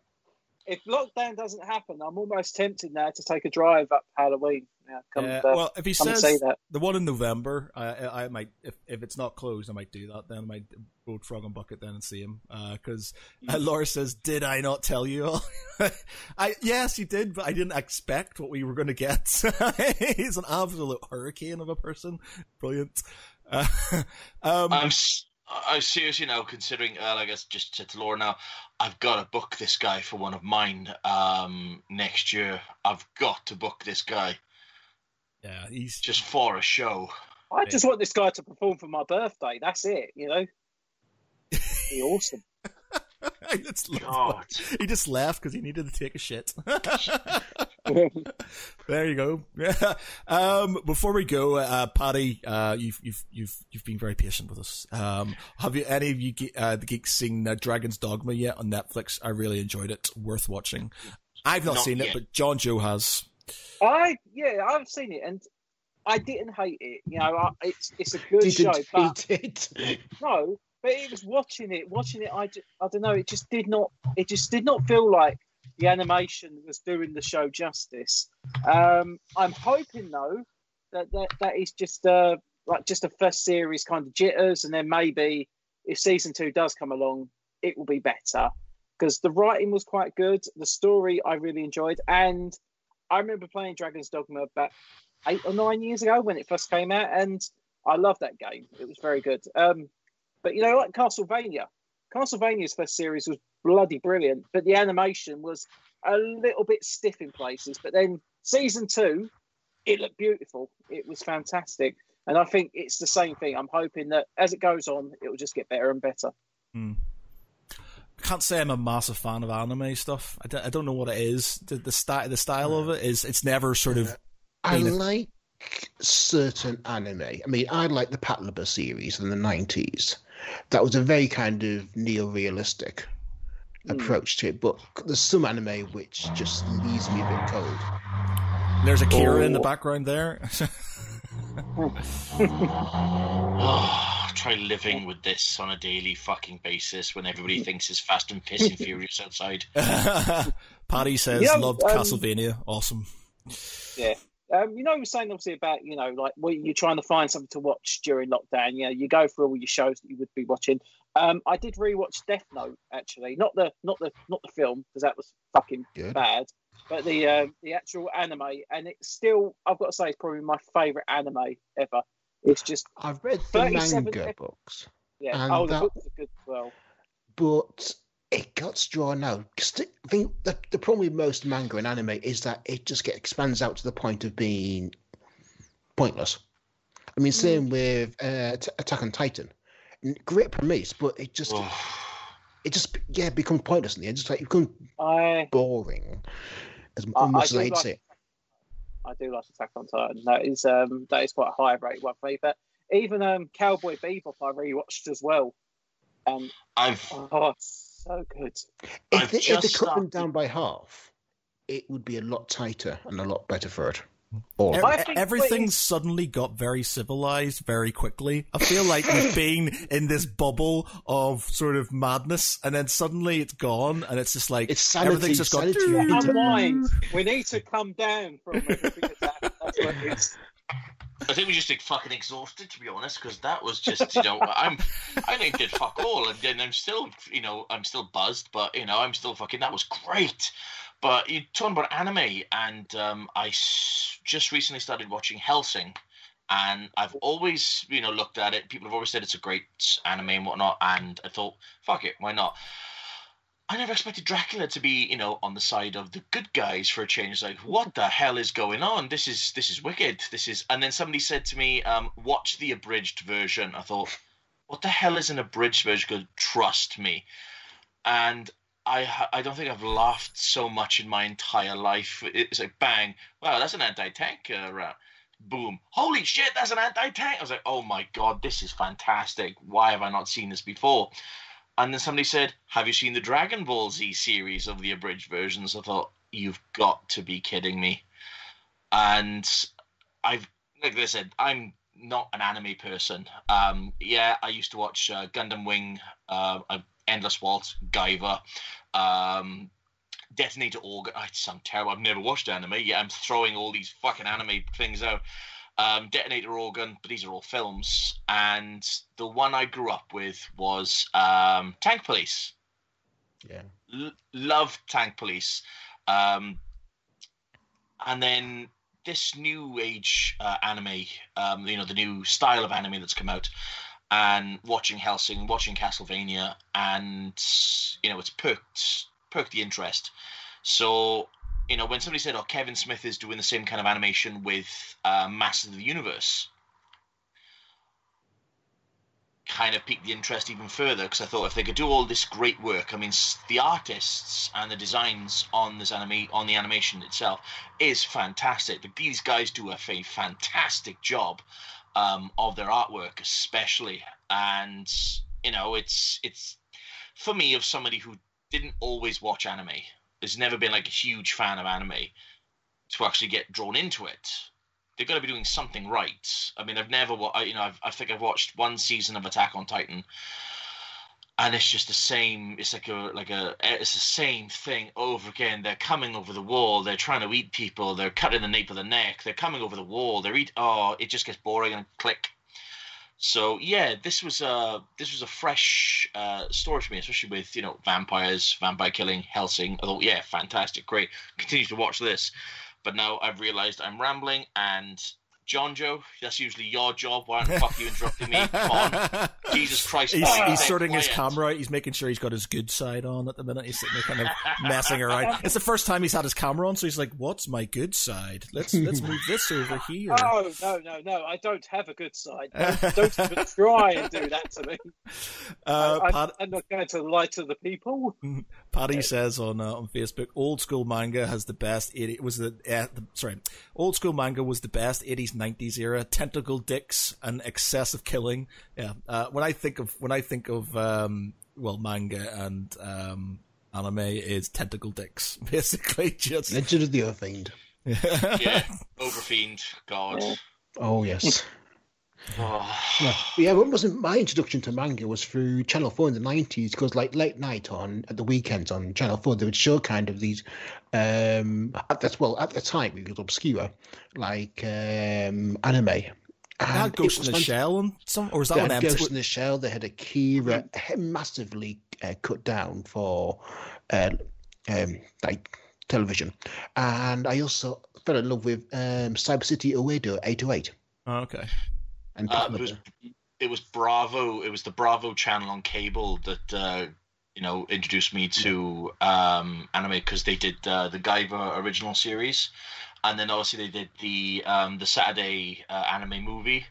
If lockdown doesn't happen, I'm almost tempted now to take a drive up Halloween. Yeah, come, Yeah, uh, well, if he come says say that. the one in November, I, I I might if, if it's not closed, I might do that. Then I might go to Frog and Bucket then and see him. Because uh, Laura says, "Did I not tell you all?" I yes, you did, but I didn't expect what we were going to get. He's an absolute hurricane of a person. Brilliant. Uh, um, I'm, s- I'm seriously now considering, uh, I guess, just to, to Laura now, I've got to book this guy for one of mine um, next year. I've got to book this guy yeah, he's just for a show. I just want this guy to perform for my birthday. That's it. You know, be awesome. That's. God. He just laughed because he needed to take a shit. There you go. Um, before we go, uh, Paddy, uh, you've you've you've you've been very patient with us. Um, have you any of you ge- uh, the geeks seen uh, Dragon's Dogma yet on Netflix? I really enjoyed it. Worth watching. I've not, Not seen it, but Jonjo has. I yeah, I've seen it and I didn't hate it. You know, I, it's it's a good show, but no, but it was watching it, watching it. I, just, I don't know. It just did not. It just did not feel like the animation was doing the show justice. Um, I'm hoping though that that, that is just uh like just a first series kind of jitters, and then maybe if season two does come along, it will be better because the writing was quite good. The story I really enjoyed, and I remember playing Dragon's Dogma about eight or nine years ago when it first came out, and I loved that game. It was very good. Um, but you know, like Castlevania, Castlevania's first series was bloody brilliant, but the animation was a little bit stiff in places. But then season two, it looked beautiful. It was fantastic. And I think it's the same thing. I'm hoping that as it goes on, it will just get better and better. I can't say I'm a massive fan of anime stuff. I don't, know what it is. The the, sty- the style of it is it's never sort of I Being a- like certain anime. I mean, I like the Patlabor series in the 90s. That was a very kind of neo-realistic Hmm. approach to it, but there's some anime which just leaves me a bit cold. there's a Kira in the Oh. background there. Try living with this on a daily fucking basis when everybody thinks it's fast and pissing furious outside. Paddy says Yeah, loved um, Castlevania. Awesome. Yeah. Um, you know, we were saying obviously about, you know, like when you're trying to find something to watch during lockdown, you know, you go through all your shows that you would be watching. Um, I did rewatch Death Note actually, not the not the not the film because that was fucking Good. bad, but the um, the actual anime, and it's still I've got to say it's probably my favorite anime ever. It's just I've read the manga books, yeah. And oh, the that- books are good as well. but it got drawn out. I think the, the problem with most manga and anime is that it just get expands out to the point of being pointless. I mean, same with uh, T- Attack on Titan. Great premise, but it just it just yeah becomes pointless in the end. Just like it becomes I boring as I- much as I hate to like- say. I do like Attack on Titan. That is um that is quite a high rate one for me. But even um Cowboy Bebop I rewatched as well. Um, I've oh, it's so good. If I've they, if they just cut them down by half, it would be a lot tighter and a lot better for it. All E- of I it. think everything what is- suddenly got very civilized very quickly. I feel like we've been in this bubble of sort of madness, and then suddenly it's gone, and it's just like It's sanity, everything's just gone. sanity. Unwind. We need to come down from everything that's happened. That's what it is. I think we just like fucking exhausted to be honest, because that was just you know I'm I think did fuck all, and then I'm still you know I'm still buzzed, but you know I'm still fucking that was great. But you're talking about anime, and um, I s- just recently started watching Hellsing, and I've always you know looked at it. People have always said it's a great anime and whatnot, and I thought fuck it, why not? I never expected Dracula to be, you know, on the side of the good guys for a change. Like, what the hell is going on? This is this is wicked. This is. And then somebody said to me, um, "Watch the abridged version." I thought, what the hell is an abridged version? Trust me, and I I don't think I've laughed so much in my entire life. It's like bang, wow, that's an anti-tank uh, round. Boom! Holy shit, that's an anti-tank. I was like, oh my god, this is fantastic. Why have I not seen this before? And then somebody said, Have you seen the Dragon Ball Z series of the abridged versions? I thought, You've got to be kidding me. And I've, like I said, I'm not an anime person. Um, yeah, I used to watch uh, Gundam Wing, uh, uh, Endless Waltz, Guyver, um, Detonator Orgun. I sound terrible. I've never watched anime. Yeah, I'm throwing all these fucking anime things out um, Detonator Orgun, but these are all films. And the one I grew up with was um, Tank Police. Yeah. L- loved Tank Police. Um, and then this new age uh, anime, um, you know, the new style of anime that's come out, and watching Hellsing, watching Castlevania, and you know, it's perked perked the interest. So you know, when somebody said, "Oh, Kevin Smith is doing the same kind of animation with uh, Masters of the Universe," kind of piqued the interest even further because I thought if they could do all this great work, I mean, the artists and the designs on this anime on the animation itself is fantastic. Like, these guys do a fantastic job um, of their artwork, especially, and you know, it's it's for me of somebody who didn't always watch anime has never been like a huge fan of anime to actually get drawn into it they've got to be doing something right. I mean i've never you know I've, i think i've watched one season of attack on titan and it's just the same it's like a like a it's the same thing over again they're coming over the wall they're trying to eat people they're cutting the nape of the neck they're coming over the wall they're eat oh it just gets boring and click so yeah, this was a this was a fresh uh, story for me, especially with you know vampires, vampire killing, Hellsing. I thought, yeah, fantastic, great. Continue to watch this, but now I've realised I'm rambling. And Jonjo, that's usually your job. Why the fuck are you interrupting me? Come on, Jesus Christ! He's, why he's stay sorting his camera out. He's making sure he's got his good side on at the minute. He's sitting there kind of messing around. It's the first time he's had his camera on, so he's like, "What's my good side? Let's let's move this over here." Oh no, no, no! I don't have a good side. Don't, don't even try and do that to me. Uh, I, Pat, I'm not going to lie to the people. Paddy says on uh, on Facebook, old school manga has the best. 80, was the, uh, the sorry, old school manga was the best eighties nineties era. Tentacle dicks and excessive killing. Yeah. Uh, when I think of when I think of um, well manga and um, anime is tentacle dicks basically just Legend of the Overfiend. Yeah, Overfiend, God. Oh yes. Oh. Yeah, But yeah. What wasn't my introduction to manga was through Channel Four in the nineties because like late night on at the weekends on Channel Four they would show kind of these um at that well at the time it was obscure like um anime. And Ghost in the Shell and some, or was that one? Ghost in the Shell. They had Akira he- massively uh, cut down for uh, um, like television, and I also fell in love with um, Cyber City Oedo eight oh eight. okay. And Uh, it was it was Bravo. It was the Bravo channel on cable that uh, you know introduced me to um, anime because they did uh, the Guyver original series, and then obviously they did the um, the Saturday uh, anime movie.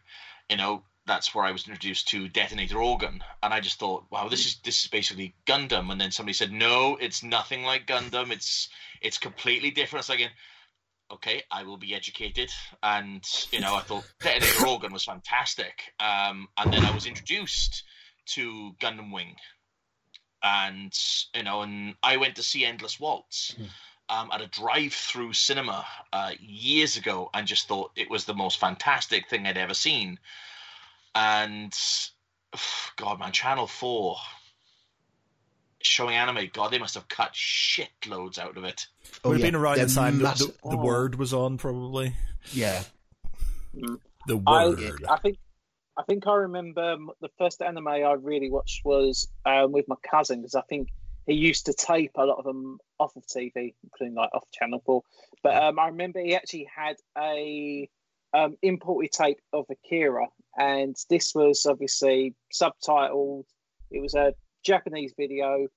You know that's where I was introduced to Detonator Orgun, and I just thought, wow, this is this is basically Gundam. And then somebody said, no, it's nothing like Gundam. It's it's completely different. It's like, okay, I will be educated. And, you know, I thought Detonator Orgun was fantastic. Um, and then I was introduced to Gundam Wing, and you know, and I went to see Endless Waltz. Hmm. Um, at a drive-through cinema uh, years ago, and just thought it was the most fantastic thing I'd ever seen. And God, man, Channel Four showing anime. God, they must have cut shitloads out of it. Oh, Would have yeah, been around they're the time the, massive- the, the Oh. word was on, probably. Yeah, The I, word. I think I think I remember the first anime I really watched was um, with my cousin because I think he used to tape a lot of them off of TV, including like off Channel Four. But um, I remember he actually had a um, imported tape of Akira, and this was obviously subtitled. It was a Japanese video,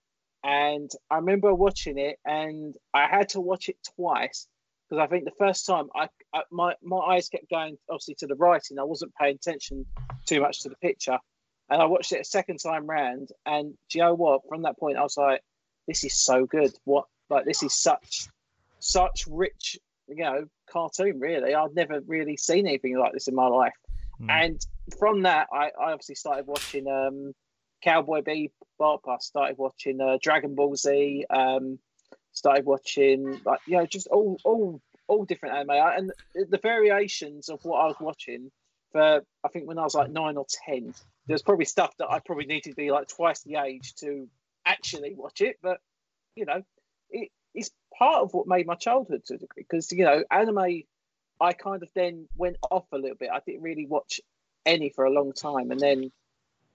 and I remember watching it, and I had to watch it twice because I think the first time I, I my my eyes kept going obviously to the writing. I wasn't paying attention too much to the picture, and I watched it a second time round. And do you know what? From that point, I was like, "This is so good. What like this is such such rich, you know, cartoon. Really, I've never really seen anything like this in my life." Hmm. And from that, I, I obviously started watching um, Cowboy Bebop. I started watching uh, Dragon Ball Z. Um, started watching like you know just all all all different anime. And the variations of what I was watching for I think when I was like nine or ten there's probably stuff that I probably needed to be like twice the age to actually watch it. But you know it, it's part of what made my childhood to a degree because you know anime I kind of then went off a little bit. I didn't really watch any for a long time. And then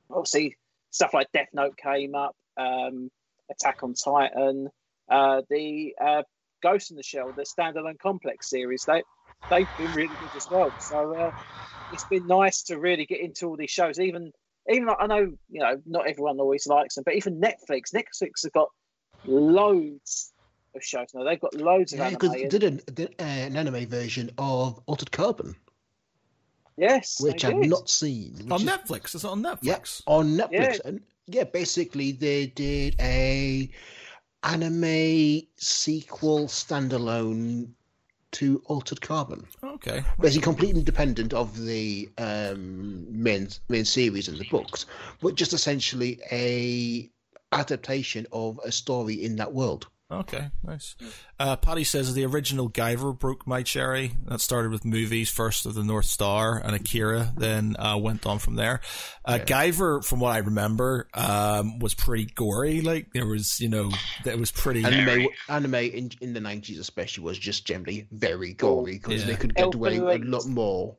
obviously stuff like Death Note came up um, Attack on Titan uh, the uh, Ghost in the Shell, the standalone complex series, they they've been really good as well. So uh, it's been nice to really get into all these shows. Even even I know you know not everyone always likes them, but even Netflix, Netflix have got loads of shows now. They've got loads of yeah, anime. because did an, did, uh, an anime version of Altered Carbon, yes, which I've did. not seen. On is- Netflix. Is it on Netflix? Yeah, on Netflix. Yeah. And yeah, basically they did a anime sequel standalone to Altered Carbon. Okay. Basically completely independent of the um, main main series and the books, but just essentially a adaptation of a story in that world. Okay, nice. Uh, Paddy says the original Guyver broke my cherry. That started with movies Fist of the North Star and Akira, then uh, went on from there. Uh, Guyver, from what I remember, um, was pretty gory. Like there was, you know, it was pretty. Anime, anime in, in the nineties, especially, was just generally very gory because Yeah. they could get away a lot more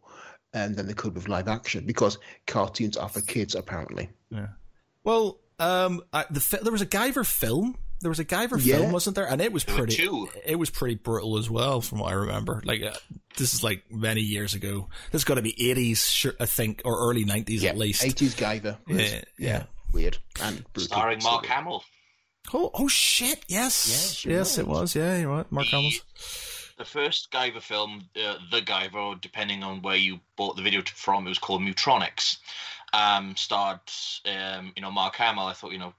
um, than they could with live action because cartoons are for kids, apparently. Yeah. Well, um, I, the there was a Guyver film. There was a Guyver Yeah. film, wasn't there? And it was pretty. two. It was pretty brutal as well, from what I remember. Like uh, this is like many years ago. This has got to be eighties, I think, or early nineties at least. eighties Guyver. was- Yeah, yeah. weird and brutal. Starring Mark So- Hamill. Oh, oh shit! Yes, Yes, you're yes, it was. Yeah, you're right. Mark The- Hamill. The first Guyver film, uh, The Guyver, depending on where you bought the video from, it was called Mutronics. Um, starred, um, you know, Mark Hamill. I thought, you know,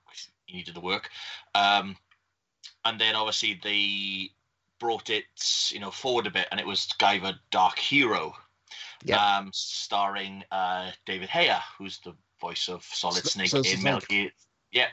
needed the work. Um, and then obviously they brought it, you know, forward a bit, and it was Guyver Dark Hero, Yeah. um, starring uh, David Hayter, who's the voice of Solid So- Snake in Metal Gear. Yeah,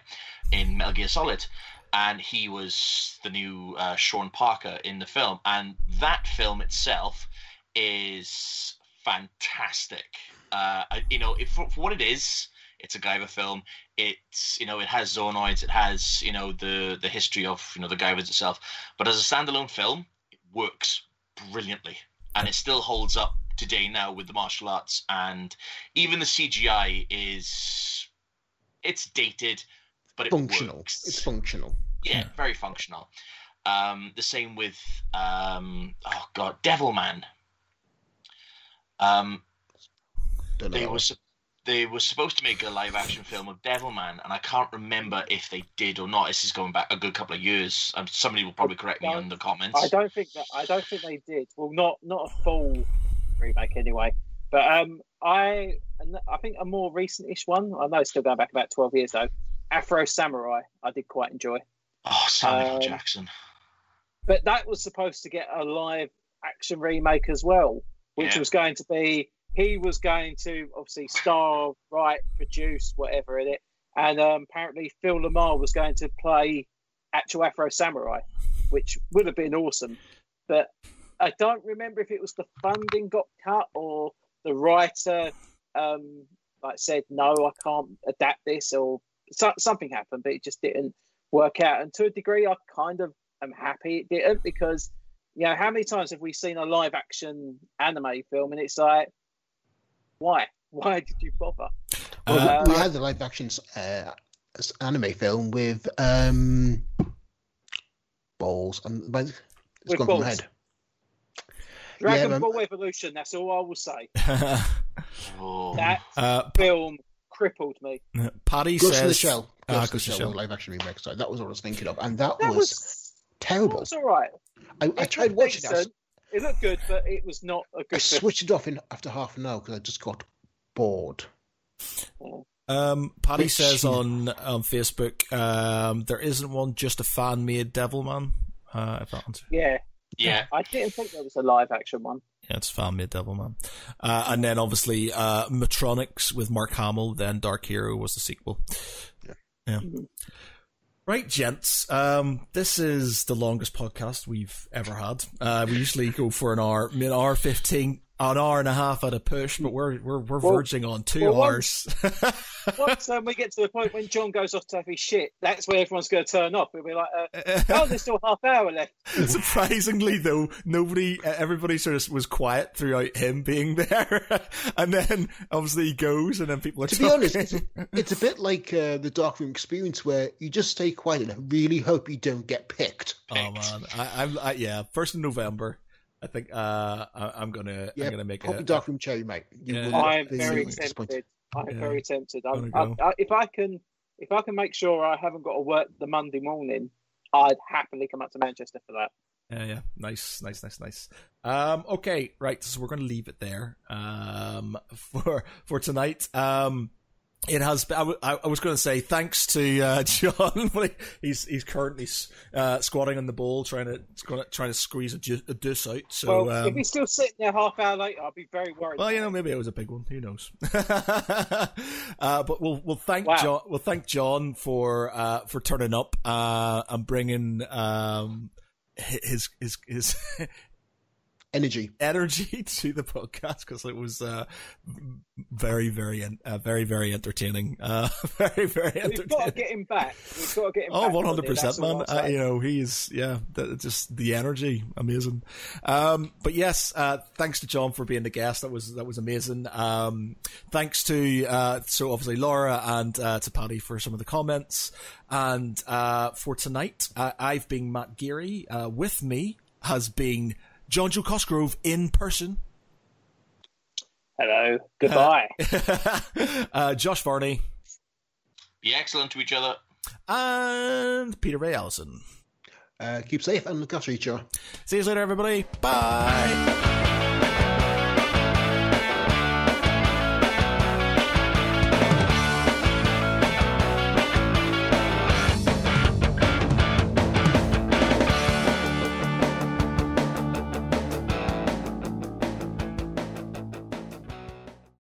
in Metal Gear Solid, and he was the new uh, Sean Barker in the film, and that film itself is fantastic. Uh, you know, if, for, for what it is, it's a Guyver film. It's you know, it has Zoanoids, it has you know the the history of you know the Guyvers itself, but as a standalone film, it works brilliantly, and it still holds up today now with the martial arts and even the CGI is it's dated, but it functional. works. It's functional. yeah, very functional. Um, the same with um, oh god, Devilman. Um, Don't know. they were sup- they were supposed to make a live action film of Devilman, and I can't remember if they did or not. This is going back a good couple of years. Um, somebody will probably correct me don't- the comments. I don't think that I don't think they did. Well, not not a full remake anyway. But um, I I think a more recent-ish one. I know it's still going back about twelve years though. Afro Samurai, I did quite enjoy. Oh, Samuel Um, Jackson. But that was supposed to get a live action remake as well, which Yeah. was going to be he was going to obviously star, write, produce, whatever in it, and um, apparently Phil LaMarr was going to play actual Afro Samurai, which would have been awesome. But I don't remember if it was the funding got cut or the writer um, like said no, I can't adapt this, or so, something happened, but it just didn't work out. And to a degree, I kind of am happy it didn't because you know how many times have we seen a live action anime film and it's like, why? Why did you bother? Well, Uh, we had the live action uh, anime film with um, balls and but it's With gone balls. from my head. Dragon Yeah, um, Ball Evolution. That's all I will say. Oh. That uh, film crippled me. Paddy Ghost says in the Shell. Ah, Ghost in the Ghost in the Shell, Shell. live action remake. Sorry, that was what I was thinking of, and that, That was, was terrible. That was all right. I, I tried watching it. I, s- decent. It looked good, but it was not a good film. switched it off in after half an hour because I just got bored. Um, Paddy Which- says on on Facebook, um, there isn't one, just a fan made Devilman. Uh, if that one's Yeah, Yeah. I didn't think there was a live action one. yeah, it's fan made Devilman. Uh, and then obviously uh, Mutronics with Mark Hamill, then Dark Hero was the sequel. Yeah. Yeah. Mhm. Right, gents. Um, this is the longest podcast we've ever had. Uh, we usually go for an hour, mid hour fifteen, an hour and a half at a push, but we're we're we're Well- verging on two well, hours. Once um, we get to the point when John goes off to have his shit, that's where everyone's going to turn off. We'll be like, uh, oh, there's still half hour left. Surprisingly, though, nobody, uh, everybody sort of was quiet throughout him being there, and then obviously he goes, and then people are To be honest, it's, it's a bit like uh, the Dark Room experience where you just stay quiet and really hope you don't get picked. oh man, I, I'm, I, yeah, first of November. I think uh, I, I'm gonna, Yeah, I'm gonna make Pop a, the Dark Room cherry, mate. You Yeah. will I'm very tempted. I'm Yeah. very tempted. I'm, Gonna I, I, if I can, if I can make sure I haven't got to work the Monday morning, I'd happily come up to Manchester for that. Yeah, yeah. Nice, nice, nice, nice. Um, okay, right. So we're going to leave it there um, for for tonight. Um, it has. I, w- I was going to say thanks to uh, John. he's he's currently uh, squatting on the ball, trying to trying to squeeze a, ju- a deuce out. So well, if um, he's still sitting there half hour later, I'll be very worried. well, you know, maybe it was a big one. Who knows? uh, but we'll we'll thank Wow. John. We'll thank John for uh, for turning up uh, and bringing um, his his his Energy. energy to the podcast because it was uh, very very uh, very very entertaining. Uh, very very We've got to entertaining. get him back. We've got to get him Oh, back. one on hundred here, that's percent, all man! Uh, you know, he's yeah, that, just the energy, amazing. Um, but yes, uh, thanks to John for being the guest. That was that was amazing. Um, thanks to uh, so obviously Laura and uh, to Paddy for some of the comments. And uh, for tonight, uh, I've been Matt Geary. Uh, with me has been Jonjo Cosgrove in person. Hello. Goodbye. uh, Josh Varney Be excellent to each other. and Peter Ray Allison. Uh, keep safe and look after each other. See you later, everybody. Bye.